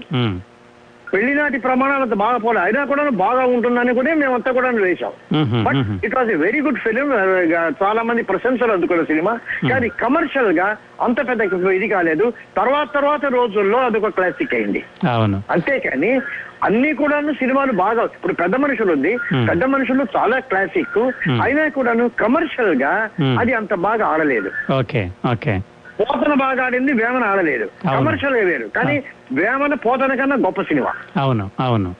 పెళ్ళినాటి ప్రమాణాలు అంత బాగా పోలే. అయినా కూడా బాగా ఉంటుందని కూడా మేమంతా కూడా వేశాం. But. It was a very good film చాలా మంది ప్రశంసలు అందుకున్న సినిమా. కానీ కమర్షియల్గా అంత పెద్ద ఇది కాలేదు. తర్వాత తర్వాత రోజుల్లో అదొక క్లాసిక్ అయింది. అంతేకాని అన్ని కూడాను సినిమాలు బాగా ఇప్పుడు పెద్ద మనుషులు ఉంది. పెద్ద మనుషులు చాలా క్లాసిక్. అయినా కూడాను కమర్షియల్గా. అది అంత బాగా ఆడలేదు. Okay okay. పోతన బాగా ఆడింది వేమన ఆడలేదు. కమర్షియల్ వేరు. కానీ వేమన పోతన కన్నా గొప్ప సినిమా. అవును అవును.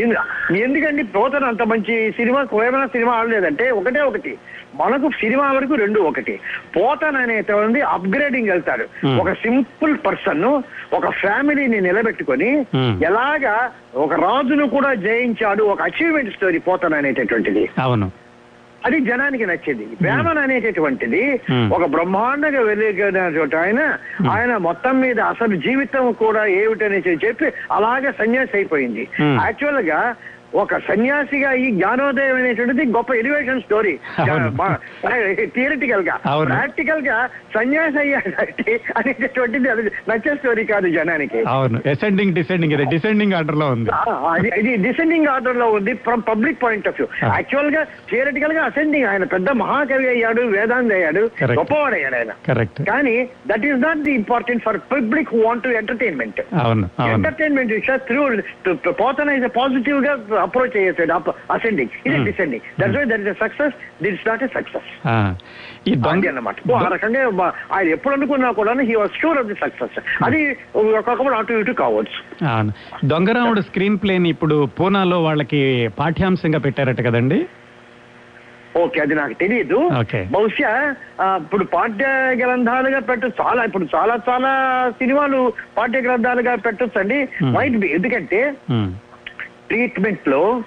ఎందు- ఎందుకండి పోతన అంత మంచి సినిమా? వేమన సినిమా ఆడలేదంటే ఒకటే ఒకటి. మనకు సినిమా వరకు రెండు ఒకటి. పోతన అనేటువంటి అప్గ్రేడింగ్ వెళ్తాడు. ఒక సింపుల్ పర్సన్ ఒక ఫ్యామిలీని నిలబెట్టుకొని. ఎలాగా ఒక రాజును కూడా జయించాడు ఒక అచీవ్మెంట్ స్టోరీ పోతన అనేటటువంటిది. అవును. అది జనానికి నచ్చింది వేమన్ అనేటటువంటిది Hmm. ఒక బ్రహ్మాండంగా వెలిగినటువంటి ఆయన ఆయన మొత్తం మీద అసలు జీవితం కూడా ఏమిటని చెప్పి అలాగే సన్యాసి అయిపోయింది Hmm. యాక్చువల్గా ఒక సన్యాసిగా ఈ జ్ఞానోదయం అనేటువంటిది గొప్ప ఎలివేషన్ స్టోరీ. థియరిటికల్గా. ప్రాక్టికల్గా సన్యాసి అయ్యాడంటే అనేటటువంటిది అది నచ్చే స్టోరీ కాదు జనానికి. అవును. అసెండింగ్ డిసెండింగ్ డిసెండింగ్ ఆర్డర్లో ఉంది. ఇది డిసెండింగ్ ఆర్డర్లో ఉంది from public point of view. యాక్చువల్గా థియరిటికల్గా అసెండింగ్ ఆయన పెద్ద మహాకవి అయ్యాడు వేదాంత అయ్యాడు. గొప్పవాడు అయ్యాడు ఆయన. కరెక్ట్ కానీ that is not the important for public want to entertainment entertainment విషయ త్రూ పోతన ఇస్ పాజిటివ్గా అప్రోచ్ చేసేసాడు అసెండింగ్ ఇది Hmm. Descending that why that is success that is not a success అది ఓ, ఆ రకంగా ఆయన ఎప్పుడు అనుకున్నా కూడా he was sure of the success అది ఒక్కొక్కప్పుడు అటు ఇటు కావచ్చు. దొంగరాముడు స్క్రీన్ ప్లేని ఇప్పుడు పూనాలో వాళ్ళకి పాఠ్యాంశంగా పెట్టారట కదండి? ఓకే అది నాకు తెలియదు. బహుశా ఇప్పుడు పాఠ్య గ్రంథాలుగా పెట్టు చాలా ఇప్పుడు చాలా చాలా సినిమాలు పాఠ్య గ్రంథాలుగా పెట్టొచ్చు అండి Hmm. మైట్ బి ఎందుకంటే ఉమ్, ట్రీట్మెంట్లో.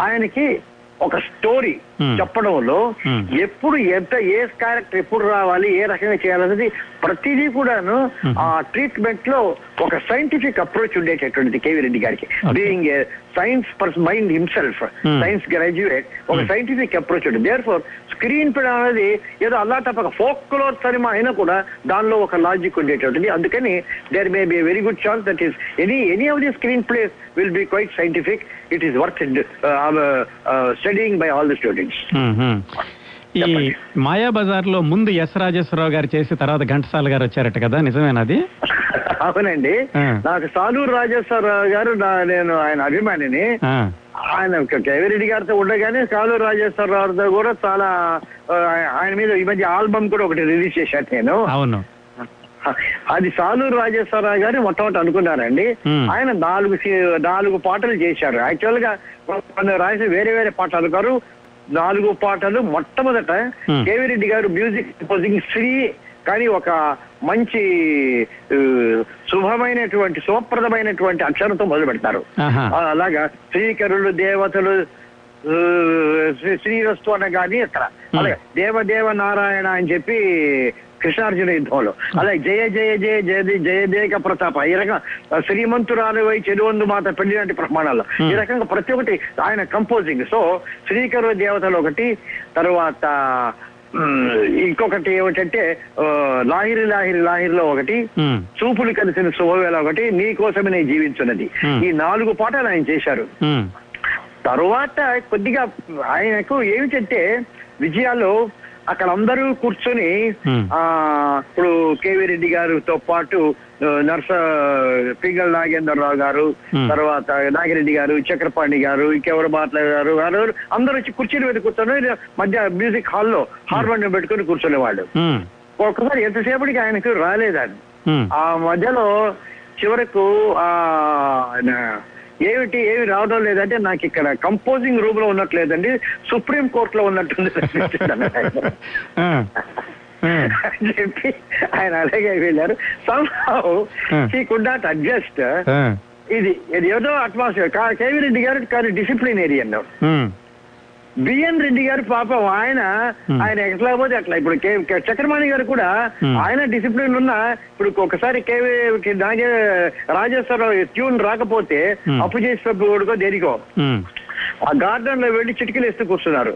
ఆయనకి ఒక స్టోరీ. చెప్పడంలో. ఎప్పుడు ఎంత ఏ క్యారెక్టర్ ఎప్పుడు రావాలి ఏ రకంగా చేయాలనేది ప్రతిదీ కూడాను. ఆ ట్రీట్మెంట్లో ఒక సైంటిఫిక్ అప్రోచ్ ఉండేటటువంటిది కేవీ రెడ్డి గారికి. Being a science person mind himself. Science graduate ఒక. సైంటిఫిక్ అప్రోచ్ ఉంటుంది దేర్ ఫోర్ స్క్రీన్ ప్లే అనేది ఏదో అల్లా తప్పక ఫోక్లోర్ సినిమా అయినా కూడా దానిలో ఒక లాజిక్ ఉండేటటువంటిది. అందుకని there may be very good chance that is any any of the screenplays will be quite scientific it is worth studying by all the students. ఈ చెప్పండి. మాయా బజార్లో ముందు ఎస్ రాజేశ్వరరావు గారు చేసి తర్వాత ఘంటసాల గారు వచ్చారట కదా నిజమేనది అవునండి. నాకు సాలూరు రాజేశ్వరరావు గారు నా- నేను ఆయన అభిమానిని. ఆయన కేవిరెడ్డి గారితో ఉండగానే సాలూరు రాజేశ్వరరావుతో కూడా చాలా ఆయన మీద ఈ మధ్య ఆల్బమ్ కూడా ఒకటి రిలీజ్ చేశాను నేను. అవును. అది సాలూరు రాజేశ్వరరావు గారు మొట్టమొదటి అనుకున్నారండి. ఆయన నాలుగు నాలుగు పాటలు చేశారు. యాక్చువల్గా కొందరు రాసి వేరే వేరే పాటలు అనుకారు. నాలుగు పాటలు మొట్టమొదట. కేవిరెడ్డి గారు మ్యూజిక్ కంపోజింగ్ శ్రీ కానీ ఒక మంచి శుభమైనటువంటి శుభప్రదమైనటువంటి అక్షరంతో మొదలు పెడతారు. అలాగా శ్రీకరులు దేవతలు శ్రీరస్తు అనగాని అక్కడ అలాగే దేవదేవ నారాయణ అని చెప్పి కృష్ణార్జున యుద్ధంలో. అలాగే జయ జయ జయ జయ జయదేక ప్రతాప. ఈ రకంగా శ్రీమంతురాలు వై చెడువందు మాత పెళ్ళి లాంటి ప్రమాణాల్లో. ఈ రకంగా ప్రతి ఒక్కటి ఆయన కంపోజింగ్ సో శ్రీకరు దేవతలు ఒకటి తర్వాత ఇంకొకటి ఏమిటంటే లాహిరి లాహిరి లాహిరిలో ఒకటి చూపులు కలిసిన శుభవేళ ఒకటి నీ కోసమే నేను జీవించున్నది. ఈ నాలుగు పాటలు ఆయన చేశారు. తరువాత కొద్దిగా ఆయనకు ఏమిటంటే విజయాలు అక్కడ అందరూ కూర్చొని. ఆ ఇప్పుడు కేవీ రెడ్డి గారితో పాటు నర్స పింగళ నాగేంద్రరావు గారు. తర్వాత నాగిరెడ్డి గారు చక్రపాణి గారు ఇంకెవరు మాట్లాడారు? గారు అందరూ వచ్చి కుర్చీల మీద కూర్చొని మధ్య మ్యూజిక్ హాల్లో హార్మోనియం పెట్టుకుని కూర్చునేవాళ్ళు. ఒక్కసారి ఎంతసేపటికి ఆయనకు రాలేదండి. ఉమ్, ఆ మధ్యలో చివరకు ఆ ఆయన ఏమిటి? ఏమి రావడం లేదంటే నాకు ఇక్కడ కంపోజింగ్ రూమ్లో ఉన్నట్లేదండి. సుప్రీం కోర్ట్లో ఉన్నట్టుంది అని చెప్పి ఆయన అలాగే వెళ్ళారు. Somehow. He could not adjust ఇది ఇది ఏదో అట్మాస్ఫియర్ కేవీ రెడ్డి గారు కానీ డిసిప్లినేరియన్ బిఎన్ రెడ్డి గారు పాపం ఆయన. ఆయన ఎట్లా అట్లా ఇప్పుడు చక్రపాణి గారు కూడా. ఆయన డిసిప్లిన్ ఉన్న ఇప్పుడు ఒకసారి కేవీ రాజేశ్వరరావు ట్యూన్ రాకపోతే. అప్పు చేసి పెట్టుకోడుకో దేనికో ఆ గార్డెన్లో వెళ్ళి చిటికలు వేస్తూ కూర్చున్నారు.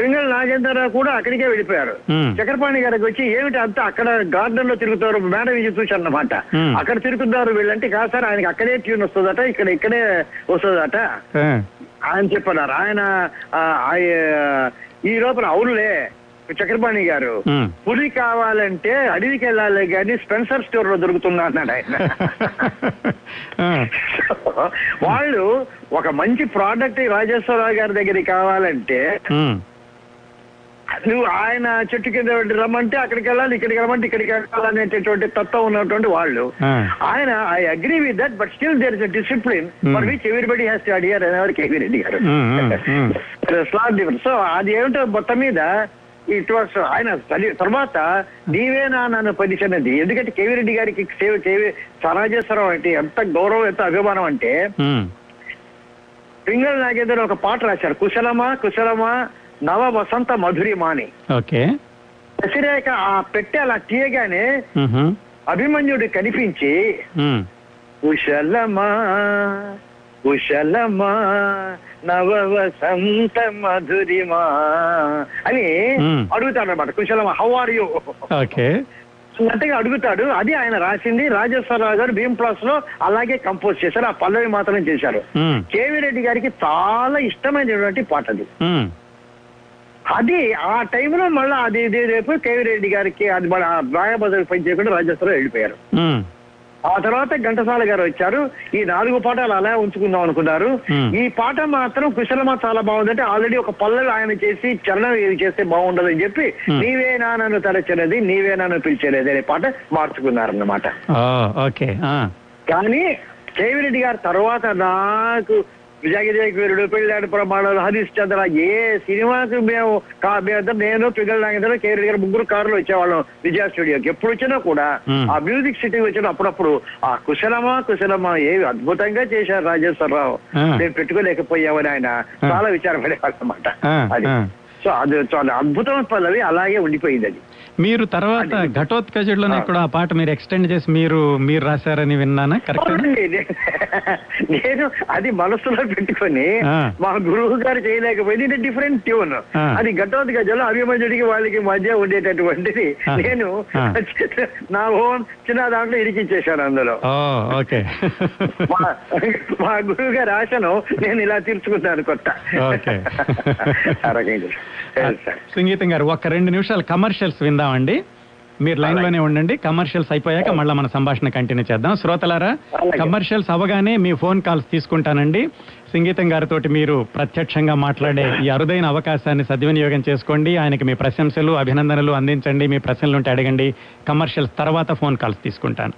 పింగళ నాగేంద్రరావు కూడా అక్కడికే వెళ్ళిపోయారు. చక్రపాణి గారికి వచ్చి ఏమిటి అంతా అక్కడ గార్డెన్లో తిరుగుతారు మేడం ఇది Hmm. అక్కడ తిరుగుతున్నారు వీళ్ళంటే కాదు సార్ ఆయనకి అక్కడే ట్యూన్ వస్తుందట ఇక్కడ ఇక్కడే వస్తుందట. ఆయన చెప్పన్నారు ఆయన ఈ లోపల అవునులే చక్రపాణి గారు. పులి కావాలంటే అడవికి వెళ్ళాలి కానీ స్పెన్సర్ స్టోర్లో దొరుకుతుందా అన్నాడు ఆయన వాళ్ళు ఒక మంచి ప్రోడక్ట్ రాజేశ్వరరావు గారి దగ్గరికి కావాలంటే నువ్వు ఆయన చెట్టు కింద రమ్మంటే అక్కడికి వెళ్ళాలి ఇక్కడికి రమ్మంటే ఇక్కడికి వెళ్ళాలనేటటువంటి తత్వం ఉన్నటువంటి వాళ్ళు. ఆయన I agree with that but still there is discipline for. Which everybody has to అడిగారు అనేవారు కేవీ రెడ్డి గారు. స్లాట్ డిఫరెన్స్ సో అది ఏమిటో మొత్తం మీద ఇట్ వాస్ ఆయన తల్లి- తర్వాత నీవేనా నన్ను పరిచినది ఎందుకంటే కేవీ రెడ్డి గారికి సేవ కేవీ సరాజేశ్వరం అంటే ఎంత గౌరవం ఎంత అభిమానం అంటే పింగళ నాగేంద్ర ఒక పాట రాశారు. కుశలమా కుశలమా నవ వసంత మధురిమా అని ఓకే. ఆ పెట్టె అలా తీయగానే అభిమన్యుడు కనిపించి కుశలమా కుశలమా నవ వసంత మధురిమా అని. అడుగుతాడు అనమాట కుశలమా హౌ ఆర్ యూ ఓకే. అన్నట్టుగా అడుగుతాడు. అది ఆయన రాసింది రాజేశ్వరరావు గారు భీమ్ ప్లస్లో అలాగే కంపోజ్ చేశారు. ఆ పల్లవి మాత్రం చేశారు. కేవీ రెడ్డి గారికి చాలా ఇష్టమైనటువంటి పాట అది. అది ఆ టైంలో మళ్ళీ అది ఇది రేపు కేవీ రెడ్డి గారికి అది మన రాయబద్ర పని చేయకుండా రాజేశ్వరరావు వెళ్ళిపోయారు. ఆ తర్వాత ఘంటసాల గారు వచ్చారు ఈ నాలుగు పాటలు అలా ఉంచుకుందాం అనుకున్నారు. ఈ పాట మాత్రం కుశలమా చాలా బాగుందంటే ఆల్రెడీ ఒక పల్లెలు ఆయన చేసి చరణం ఇది చేస్తే బాగుండదని చెప్పి Hmm. నీవేనా నన్ను తలచినది నీవేనా నన్ను పిలిచేది అనే పాట మార్చుకున్నారన్నమాట ఓకే కానీ కేవిరెడ్డి గారు తర్వాత నాకు విజయగిరి పెళ్ళాడు ప్రమాణాలు హరీష్ చంద్ర. ఏ సినిమాకి మేము కా- మేము నేను పిల్లల నాగేంద్ర కేవీ గారు ముగ్గురు కారులో వచ్చేవాళ్ళం విజయ స్టూడియోకి. ఎప్పుడు వచ్చినా కూడా. ఆ మ్యూజిక్ సిటీ వచ్చిన అప్పుడప్పుడు ఆ కుశలమా కుశలమా ఏవి అద్భుతంగా చేశారు రాజేశ్వరరావు. నేను పెట్టుకోలేకపోయామని ఆయన చాలా విచారపడేవాళ్ళు అనమాట అది. సో అది చాలా అద్భుతమైన పల్లవి అలాగే ఉండిపోయింది అది. మీరు తర్వాత ఆ. కూడా ఆ పాట మీరు ఎక్స్టెండ్ చేసి మీరు మీరు రాశారని విన్నానా కరెక్ట్ నేను అది మనసులో పెట్టుకొని. మా గురువు గారు చేయలేకపోయింది ఇది డిఫరెంట్ ట్యూన్. అది ఘటోత్ గజలో అభిమన్యుడికి వాళ్ళకి మధ్య ఉండేటటువంటిది. నేను. నా ఓన్ చిన్న దాంట్లో ఇరికిచ్చేశాను అందులో ఓకే మా గురువు గారి ఆశను నేను ఇలా తీర్చుకుంటాను కొత్త. సంగీతం గారు ఒక రెండు నిమిషాలు కమర్షియల్స్ విందామండి మీరు లైన్లోనే ఉండండి. కమర్షియల్స్ అయిపోయాక మళ్ళీ మన సంభాషణ కంటిన్యూ చేద్దాం. శ్రోతలారా. కమర్షియల్స్ అవగానే మీ ఫోన్ కాల్స్ తీసుకుంటానండి. సంగీతం గారితో మీరు ప్రత్యక్షంగా మాట్లాడే ఈ అరుదైన అవకాశాన్ని సద్వినియోగం చేసుకోండి. ఆయనకి మీ ప్రశంసలు అభినందనలు అందించండి. మీ ప్రశ్నలు ఉంటే అడగండి. కమర్షియల్స్ తర్వాత ఫోన్ కాల్స్ తీసుకుంటాను.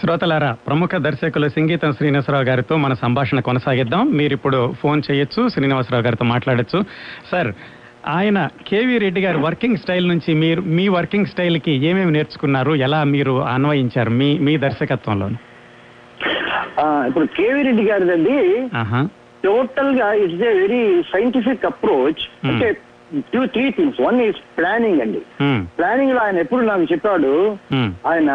శ్రోతలారా ప్రముఖ దర్శకులు సంగీతం శ్రీనివాసరావు గారితో మన సంభాషణ కొనసాగిద్దాం. మీరు ఇప్పుడు ఫోన్ చేయొచ్చు శ్రీనివాసరావు గారితో మాట్లాడొచ్చు. సార్ ఆయన కేవీ రెడ్డి గారి వర్కింగ్ స్టైల్ నుంచి మీరు మీ వర్కింగ్ స్టైల్కి ఏమేమి నేర్చుకున్నారు? ఎలా మీరు అన్వయించారు మీ మీ దర్శకత్వంలో ఇప్పుడు కేవీ రెడ్డి గారిదండి టోటల్గా it's a very scientific approach. Hmm. అంటే two three things. One is planning అండి. ఉమ్, ప్లానింగ్లో ఆయన ఎప్పుడు నాకు చెప్పాడు ఉమ్, ఆయన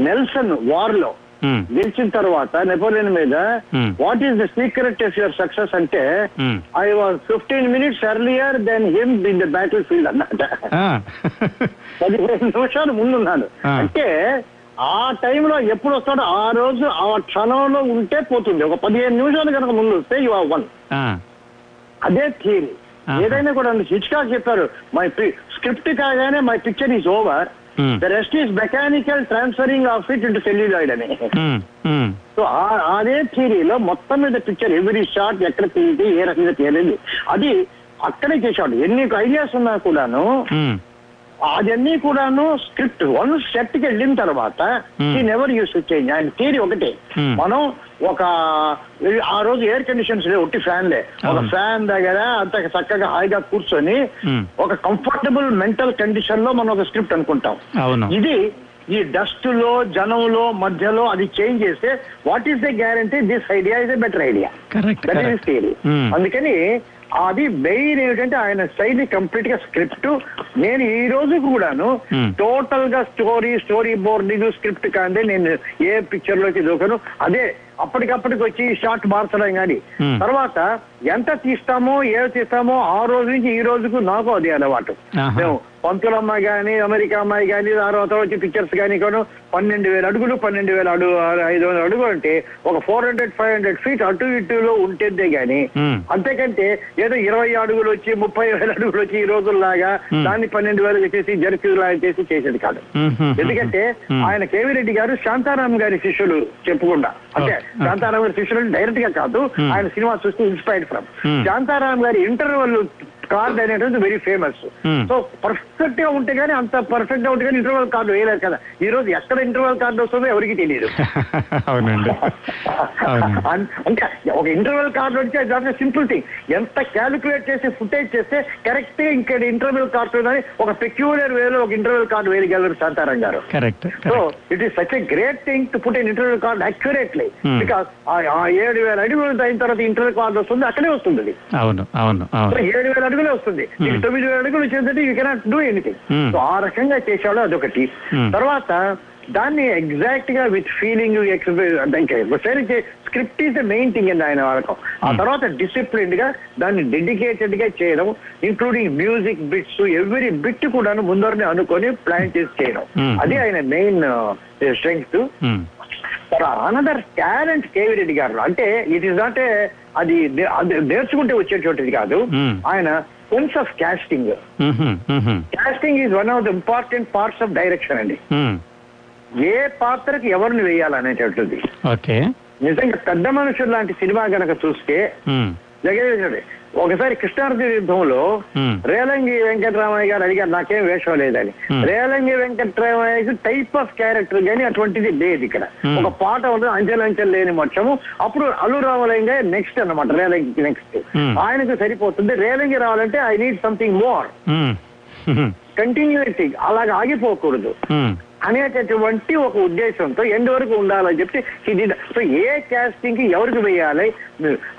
నెల్సన్ వార్లో Hmm. గెలిచిన తర్వాత నెపోలియన్ మీద Hmm. What is the secret of your success అంటే Hmm. I was fifteen minutes earlier than him in the battle field అన్నమాట. పదిహేను నిమిషాలు ముందున్నాను ఆ. అంటే ఆ టైంలో ఎప్పుడు వస్తాడో ఆ రోజు ఆ క్షణంలో ఉంటే పోతుంది ఒక పదిహేను నిమిషాలు కనుక ముందు వస్తే యు వన్ ఆ. అదే థియరీ ఆహా. ఏదైనా కూడా హిచ్కాక్ చెప్పారు మై స్క్రిప్ట్ కాగానే my picture is over Hmm. The rest is mechanical transferring of it into celluloid అని సో అదే థియరీలో మొత్తం మీద పిక్చర్ ఎవ్రీ షాట్ ఎక్కడ తీయండి ఏ రకంగా తీయాలి అది అక్కడే చేశాడు ఎన్ని ఐడియాస్ ఉన్నా కూడాను ఉమ్, అదన్నీ కూడాను స్క్రిప్ట్ వన్ సెట్కి వెళ్ళిన తర్వాత. ఈ నెవర్ యూస్ చేంజ్ ఆయన థియరీ ఒకటే Hmm. మనం ఒక ఆ రోజు ఎయిర్ కండిషన్స్ లేవు ఒట్టి ఫ్యాన్ లే ఒక. ఫ్యాన్ దగ్గర అంత చక్కగా హాయిగా కూర్చొని Hmm. ఒక కంఫర్టబుల్ మెంటల్ కండిషన్లో మనం ఒక స్క్రిప్ట్ అనుకుంటాం ఇది ఈ డస్ట్లో జనంలో మధ్యలో అది చేంజ్ చేస్తే what is the guarantee this idea is a better idea Hmm. అందుకని అది మెయిన్ ఏమిటంటే ఆయన శైలి కంప్లీట్గా స్క్రిప్ట్ నేను ఈ రోజు కూడాను. టోటల్గా స్టోరీ స్టోరీ బోర్డింగ్ స్క్రిప్ట్ కాదే నేను ఏ పిక్చర్లోకి దూకను అదే అప్పటికప్పటికి వచ్చి షార్ట్ మార్చడం కానీ. తర్వాత ఎంత తీస్తామో ఏ తీస్తామో ఆ రోజు నుంచి ఈ రోజుకు నాకు అదే అలవాటు. మేము పంతులమ్మ గాని అమెరికా అమ్మాయి గాని తర్వాత వచ్చి పిక్చర్స్ కానీ కొను పన్నెండు వేల అడుగులు పన్నెండు వేల అడుగు ఐదు వందల అడుగులు అంటే ఒక four hundred five hundred feet అటు ఇటులో ఉంటేదే గాని Hmm. అంతేకంటే ఏదో ఇరవై అడుగులు వచ్చి ముప్పై వేల అడుగులు వచ్చి ఈ రోజుల్లాగా. దాన్ని పన్నెండు వేలు చేసి జర్కీ లాగా చేసి చేసేది కాదు ఎందుకంటే. ఆయన కేవీ రెడ్డి గారు శాంతారాం గారి శిష్యులు చెప్పుకుండా అంటే. శాంతారాం గారి శిష్యులు డైరెక్ట్గా కాదు. ఆయన సినిమా చూస్తే inspired from. Shantaram garu interval card అనేటువంటి వెరీ ఫేమస్. సో పర్ఫెక్ట్గా ఉంటే గానీ అంత పర్ఫెక్ట్గా ఉంటే కానీ ఇంటర్వల్ కార్డు వేయలేదు కదా. ఈ రోజు ఎక్కడ ఇంటర్వల్ కార్డు వస్తుందో ఎవరికి తెలియదు. అవునండి. అంటే ఒక ఇంటర్వెల్ కార్డు అంటే దాంట్లో సింపుల్ థింగ్ ఎంత క్యాలిక్యులేట్ చేసి ఫుటేజ్ చేస్తే కరెక్ట్గా ఇంకా ఇంటర్వెల్ కార్డు ఉందని ఒక పెక్యులర్ వేలో ఒక ఇంటర్వెల్ కార్డు వేయగలరు Shantaram garu. Correct so it is such a great thing to put in interval card accurately. Because ఆ ఏడు వేల అడుగులు అయిన తర్వాత ఇంటర్వెల్ కార్డు వస్తుంది అక్కడే వస్తుంది అవును అవును. ఏడు వేల అడుగులే వస్తుంది నీకు. తొమ్మిది వేల అడుగులు వచ్చేసరికి you cannot do anything. So ఆ రకంగా చేశాడు అదొకటి. తర్వాత దాన్ని ఎగ్జాక్ట్గా విత్ ఫీలింగ్ అంటే script is the main thing అండి ఆయన వాళ్ళకం ఆ. తర్వాత డిసిప్లిన్డ్గా దాన్ని డెడికేటెడ్గా చేయడం including music bits every bit కూడాను ముందరనే అనుకొని ప్లాన్ చేసి చేయడం. అది ఆయన main strength um, another talent K V Reddy garu. అంటే ఇట్ ఈస్ నాట్ అది నే- అది నేర్చుకుంటే వచ్చేటువంటిది కాదు. Hmm. ఆయన సెన్స్ ఆఫ్ కాస్టింగ్ ఉహుం, casting is one of the important parts of direction అండి. ఉమ్, ఏ పాత్రకి ఎవరిని వేయాలనేటటువంటిది. ఓకే. నిజంగా పెద్ద మనుషులు లాంటి సినిమా గనక చూస్తే ఉమ్, జగదీశ్వరుడు ఒకసారి కృష్ణార్జున యుద్ధంలో. రేలంగి వెంకటరామయ్య గారు అడిగారు నాకేం వేషం లేదని. రేలంగి వెంకటరామయ్యకి టైప్ ఆఫ్ క్యారెక్టర్ కానీ అటువంటిది లేదు ఇక్కడ. ఒక పాట ఉంటుంది అంచెలు అంచెలు లేని మొత్తము అప్పుడు అల్లు రామలింగ నెక్స్ట్ అన్నమాట రేలంగి నెక్స్ట్. ఆయనకు సరిపోతుంది రేలంగి రావాలంటే I need something more continuity అలాగ ఆగిపోకూడదు అనేటటువంటి ఒక ఉద్దేశంతో ఎండ్ వరకు ఉండాలని చెప్పి ఇది సో ఏ కాస్టింగ్కి ఎవరికి వేయాలి?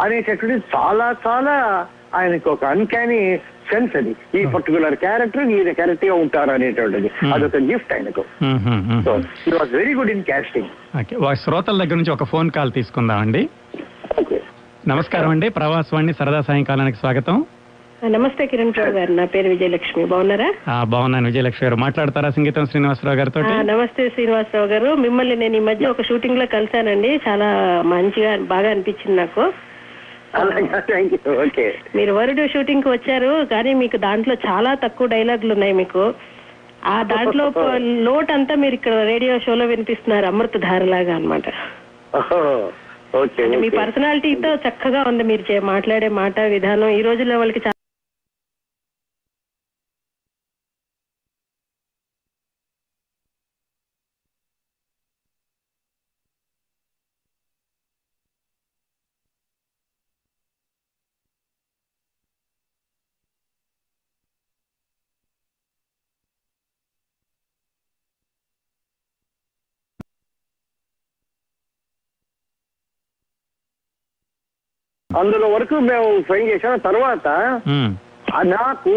అనేటటువంటి చాలా చాలా ఆయనకు ఒక అన్కానీ సెన్స్ అది. ఈ పర్టికులర్ క్యారెక్టర్ ఈయన కరెక్ట్గా ఉంటారు అనేటువంటిది Hmm. అదొక గిఫ్ట్ ఆయనకు. సో ఈ వాజ్ వెరీ గుడ్ ఇన్ ఒక శ్రోతల దగ్గర నుంచి ఒక ఫోన్ కాల్ తీసుకుందామండి. నమస్కారం అండి. ప్రవాసవాణి సరదా సాయంకాలానికి స్వాగతం. నమస్తే కిరణ్ రావు గారు. నా పేరు విజయలక్ష్మి. బాగున్నారా? ఆ, బాగున్నాను విజయలక్ష్మి గారు. మాట్లాడతారా సంగీతం శ్రీనివాసరావు గారితో ఆ, నమస్తే శ్రీనివాసరావు గారు. మిమ్మల్ని నేను ఈ మధ్య ఒక షూటింగ్లో కలిశానండి. చాలా మంచిగా బాగా అనిపించింది నాకు. మీరు వరుడు షూటింగ్కి వచ్చారు కానీ మీకు దాంట్లో చాలా తక్కువ డైలాగులు ఉన్నాయి మీకు. ఆ దాంట్లో లోట్ అంతా మీరు ఇక్కడ రేడియో షోలో వినిపిస్తున్నారు అమృత ధారలాగా అనమాట ఓకే మీ పర్సనాలిటీతో చక్కగా ఉంది మీరు చే- మాట్లాడే మాట విధానం. ఈ రోజుల్లో వాళ్ళకి అందులో వరకు మేము ట్రై చేసాం తర్వాత నాకు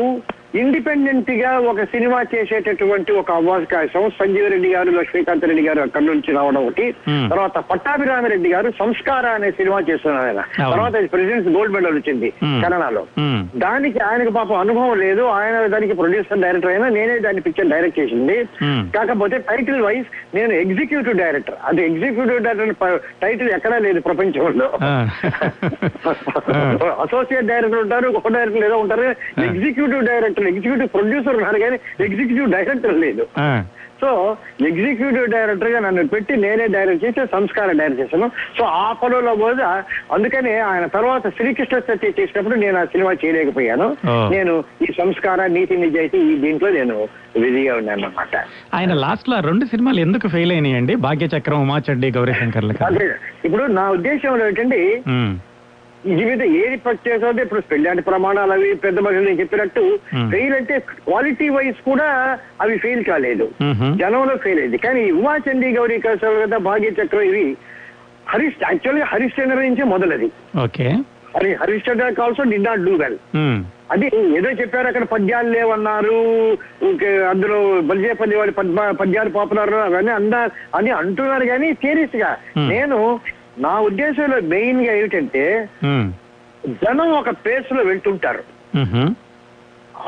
ఇండిపెండెంట్గా ఒక సినిమా చేసేటటువంటి ఒక అవకాశం సంజీవ్ రెడ్డి గారు లక్ష్మీకాంత్ రెడ్డి గారు అక్కడి నుంచి రావడం ఒకటి. తర్వాత పట్టాభిరామిరెడ్డి గారు సంస్కార అనే సినిమా చేస్తున్నారు ఆయన. తర్వాత ప్రెసిడెంట్స్ గోల్డ్ మెడల్ వచ్చింది. కన్నడలో దానికి ఆయనకు పాపం అనుభవం లేదు ఆయన దానికి ప్రొడ్యూసర్ డైరెక్టర్ అయినా నేనే దాన్ని పిక్చర్ డైరెక్ట్ చేసింది. కాకపోతే టైటిల్ వైజ్ నేను ఎగ్జిక్యూటివ్ డైరెక్టర్ అది ఎగ్జిక్యూటివ్ డైరెక్టర్ టైటిల్ ఎక్కడా లేదు ప్రపంచంలో. అసోసియేట్ డైరెక్టర్ ఉంటారు ఒక డైరెక్టర్ ఏదో ఉంటారు. ఎగ్జిక్యూటివ్ డైరెక్టర్ ఎగ్జిక్యూటివ్ ప్రొడ్యూసర్ ఉన్నారు కానీ ఎగ్జిక్యూటివ్ డైరెక్టర్ లేదు. సో ఎగ్జిక్యూటివ్ డైరెక్టర్గా నన్ను పెట్టి నేనే డైరెక్ట్ చేసి సంస్కారం డైరెక్ట్ చేశాను. సో ఆ పనుల్లో పోదా అందుకనే ఆయన తర్వాత శ్రీకృష్ణ సత్య చేసినప్పుడు నేను ఆ సినిమా చేయలేకపోయాను. నేను ఈ సంస్కార నీతి నిజాయితీ ఈ దీంట్లో నేను బిజీగా ఉన్నాను అనమాట ఆయన లాస్ట్లో రెండు సినిమాలు ఎందుకు ఫెయిల్ అయినాయండి? భాగ్యచక్రం ఉమాచడ్డి అదే. ఇప్పుడు నా ఉద్దేశంలో ఏంటంటే జీవితం ఏది పనిచేస్తుందో ఇప్పుడు పెళ్ళాంటి ప్రమాణాలు అవి పెద్ద మనుషులు నేను చెప్పినట్టు. ఫెయిల్ అంటే క్వాలిటీ వైజ్ కూడా అవి ఫెయిల్ కాలేదు. జనంలో ఫెయిల్ అయింది. కానీ ఉమాచండి గౌరీ కౌశల్ కదా భాగ్య చక్రం ఇవి. హరీష్ యాక్చువల్గా హరిశ్చంద్ర నుంచే మొదలది. Okay. Hari Harishchandra also did not do well అది ఏదో చెప్పారు అక్కడ పద్యాలు లేవన్నారు. అందులో బలిజే పల్లి వాడి పద్మ పద్యాలు పాపులర్ అవన్నీ అందా అని అంటున్నారు కానీ సీరియస్గా. నేను నా ఉద్దేశంలో మెయిన్గా ఏమిటంటే జనం ఒక పేస్లో వెళ్తుంటారు.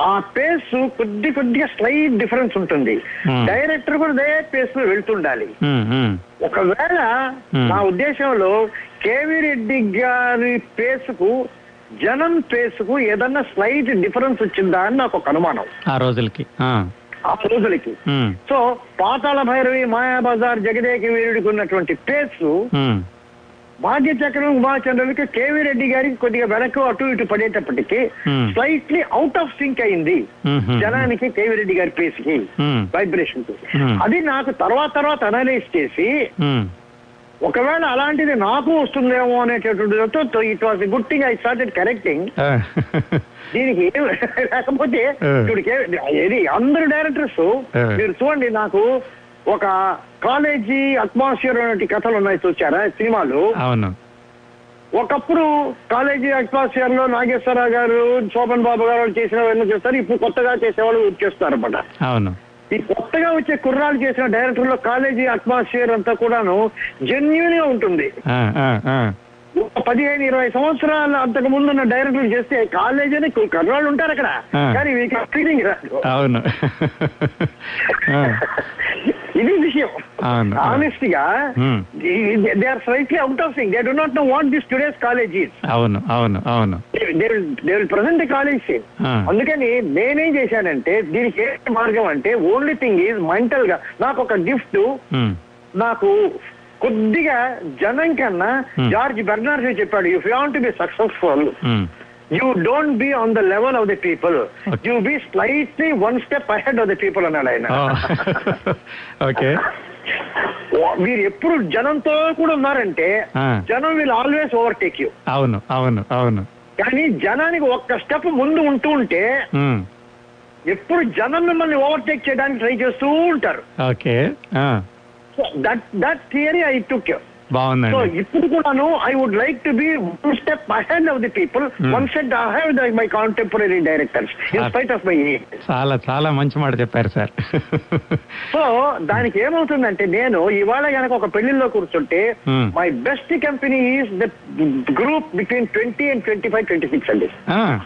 ఆ పేస్ కొద్ది కొద్దిగా స్లైట్ డిఫరెన్స్ ఉంటుంది. డైరెక్టర్ కూడా అదే పేస్లో వెళ్తుండాలి ఒకవేళ. నా ఉద్దేశంలో కేవీ రెడ్డి గారి పేసుకు జనం పేసుకు ఏదన్నా స్లైట్ డిఫరెన్స్ వచ్చిందా అని నాకు ఒక అనుమానం. ఆ రోజులకి ఆ, రోజులకి. సో పాతాళ భైరవి మాయాబజార్ జగదేక వీరుడికి ఉన్నటువంటి పేసు భాగ్య చక్రం ఉమాచంద్రుడికి కేవీ రెడ్డి గారికి కొద్దిగా వెనక్కు అటు ఇటు పడేటప్పటికి Hmm. Slightly out of sync అయింది మ్హూ. జనానికి కేవీ రెడ్డి గారి పేస్కి ఉమ్, వైబ్రేషన్ Hmm. అది నాకు తర్వాత తర్వాత అనలైజ్ చేసి ఉమ్, ఒకవేళ అలాంటిది నాకు వస్తుందేమో అనేటటువంటి it was good thing I started correcting దీనికి లేకపోతే ఏది అందరు డైరెక్టర్స్. మీరు చూడండి నాకు ఒక కాలేజీ అట్మాస్ఫియర్ అనేటి కథలు ఉన్నాయి చూచారా సినిమాలు? అవును. ఒకప్పుడు కాలేజీ అట్మాస్ఫియర్లో నాగేశ్వరరావు గారు శోభన్ బాబు గారు చేసిన వాళ్ళు చేస్తారు ఇప్పుడు కొత్తగా చేసేవాళ్ళు చేస్తారు అనమాట అవును. ఈ కొత్తగా వచ్చే కుర్రాలు చేసిన డైరెక్టర్లో కాలేజీ అట్మాస్ఫియర్ అంతా కూడాను జెన్యున్గా ఉంటుంది. పదిహేను ఇరవై సంవత్సరాలు అంతకు ముందు ఉన్న డైరెక్టర్లు చేస్తే కాలేజీ అని కుర్రాళ్ళు ఉంటారు అక్కడ. కానీ మీకు ఫీలింగ్ రాదు. అవును. ఇది విషయం. ఆనెస్ట్గా. They are slightly out of sync they do not know what this today's college is అవును అవును అవును. They will present college. అందుకని నేనేం చేశానంటే దీనికి ఏ మార్గం అంటే ఓన్లీ థింగ్ ఈజ్ మెంటల్గా నాకు ఒక గిఫ్ట్ నాకు కొద్దిగా జనం కన్నా Hmm. జార్జ్ బెర్నార్డ్ చెప్పాడు if you want be successful you don't be on the level of the people. You be slightly one step ahead of the people అన్నాడు ఆయన. ఓకే మీరు ఎప్పుడు జనంతో కూడా ఉన్నారంటే. జనం విల్ ఆల్వేస్ ఓవర్టేక్ యూ అవును అవును అవును. కానీ జనానికి ఒక్క స్టెప్ ముందు ఉంటూ ఉంటే ఉమ్, ఎప్పుడు జనం మిమ్మల్ని ఓవర్టేక్ చేయడానికి ట్రై చేస్తూ ఉంటారు. Okay that that theory I took so ఇప్పుడు కూడాను I would like to be one step ahead of the people. One step ahead my contemporary directors in Ah. Spite of my చాలా చాలా మంచి మాట చెప్పారు సార్. సో దానికి ఏమవుతుందంటే నేను ఇవాళ గనక ఒక పెళ్ళిలో కూర్చుంటే. My best company is the group between twenty and twenty five twenty six అండి. ఆ,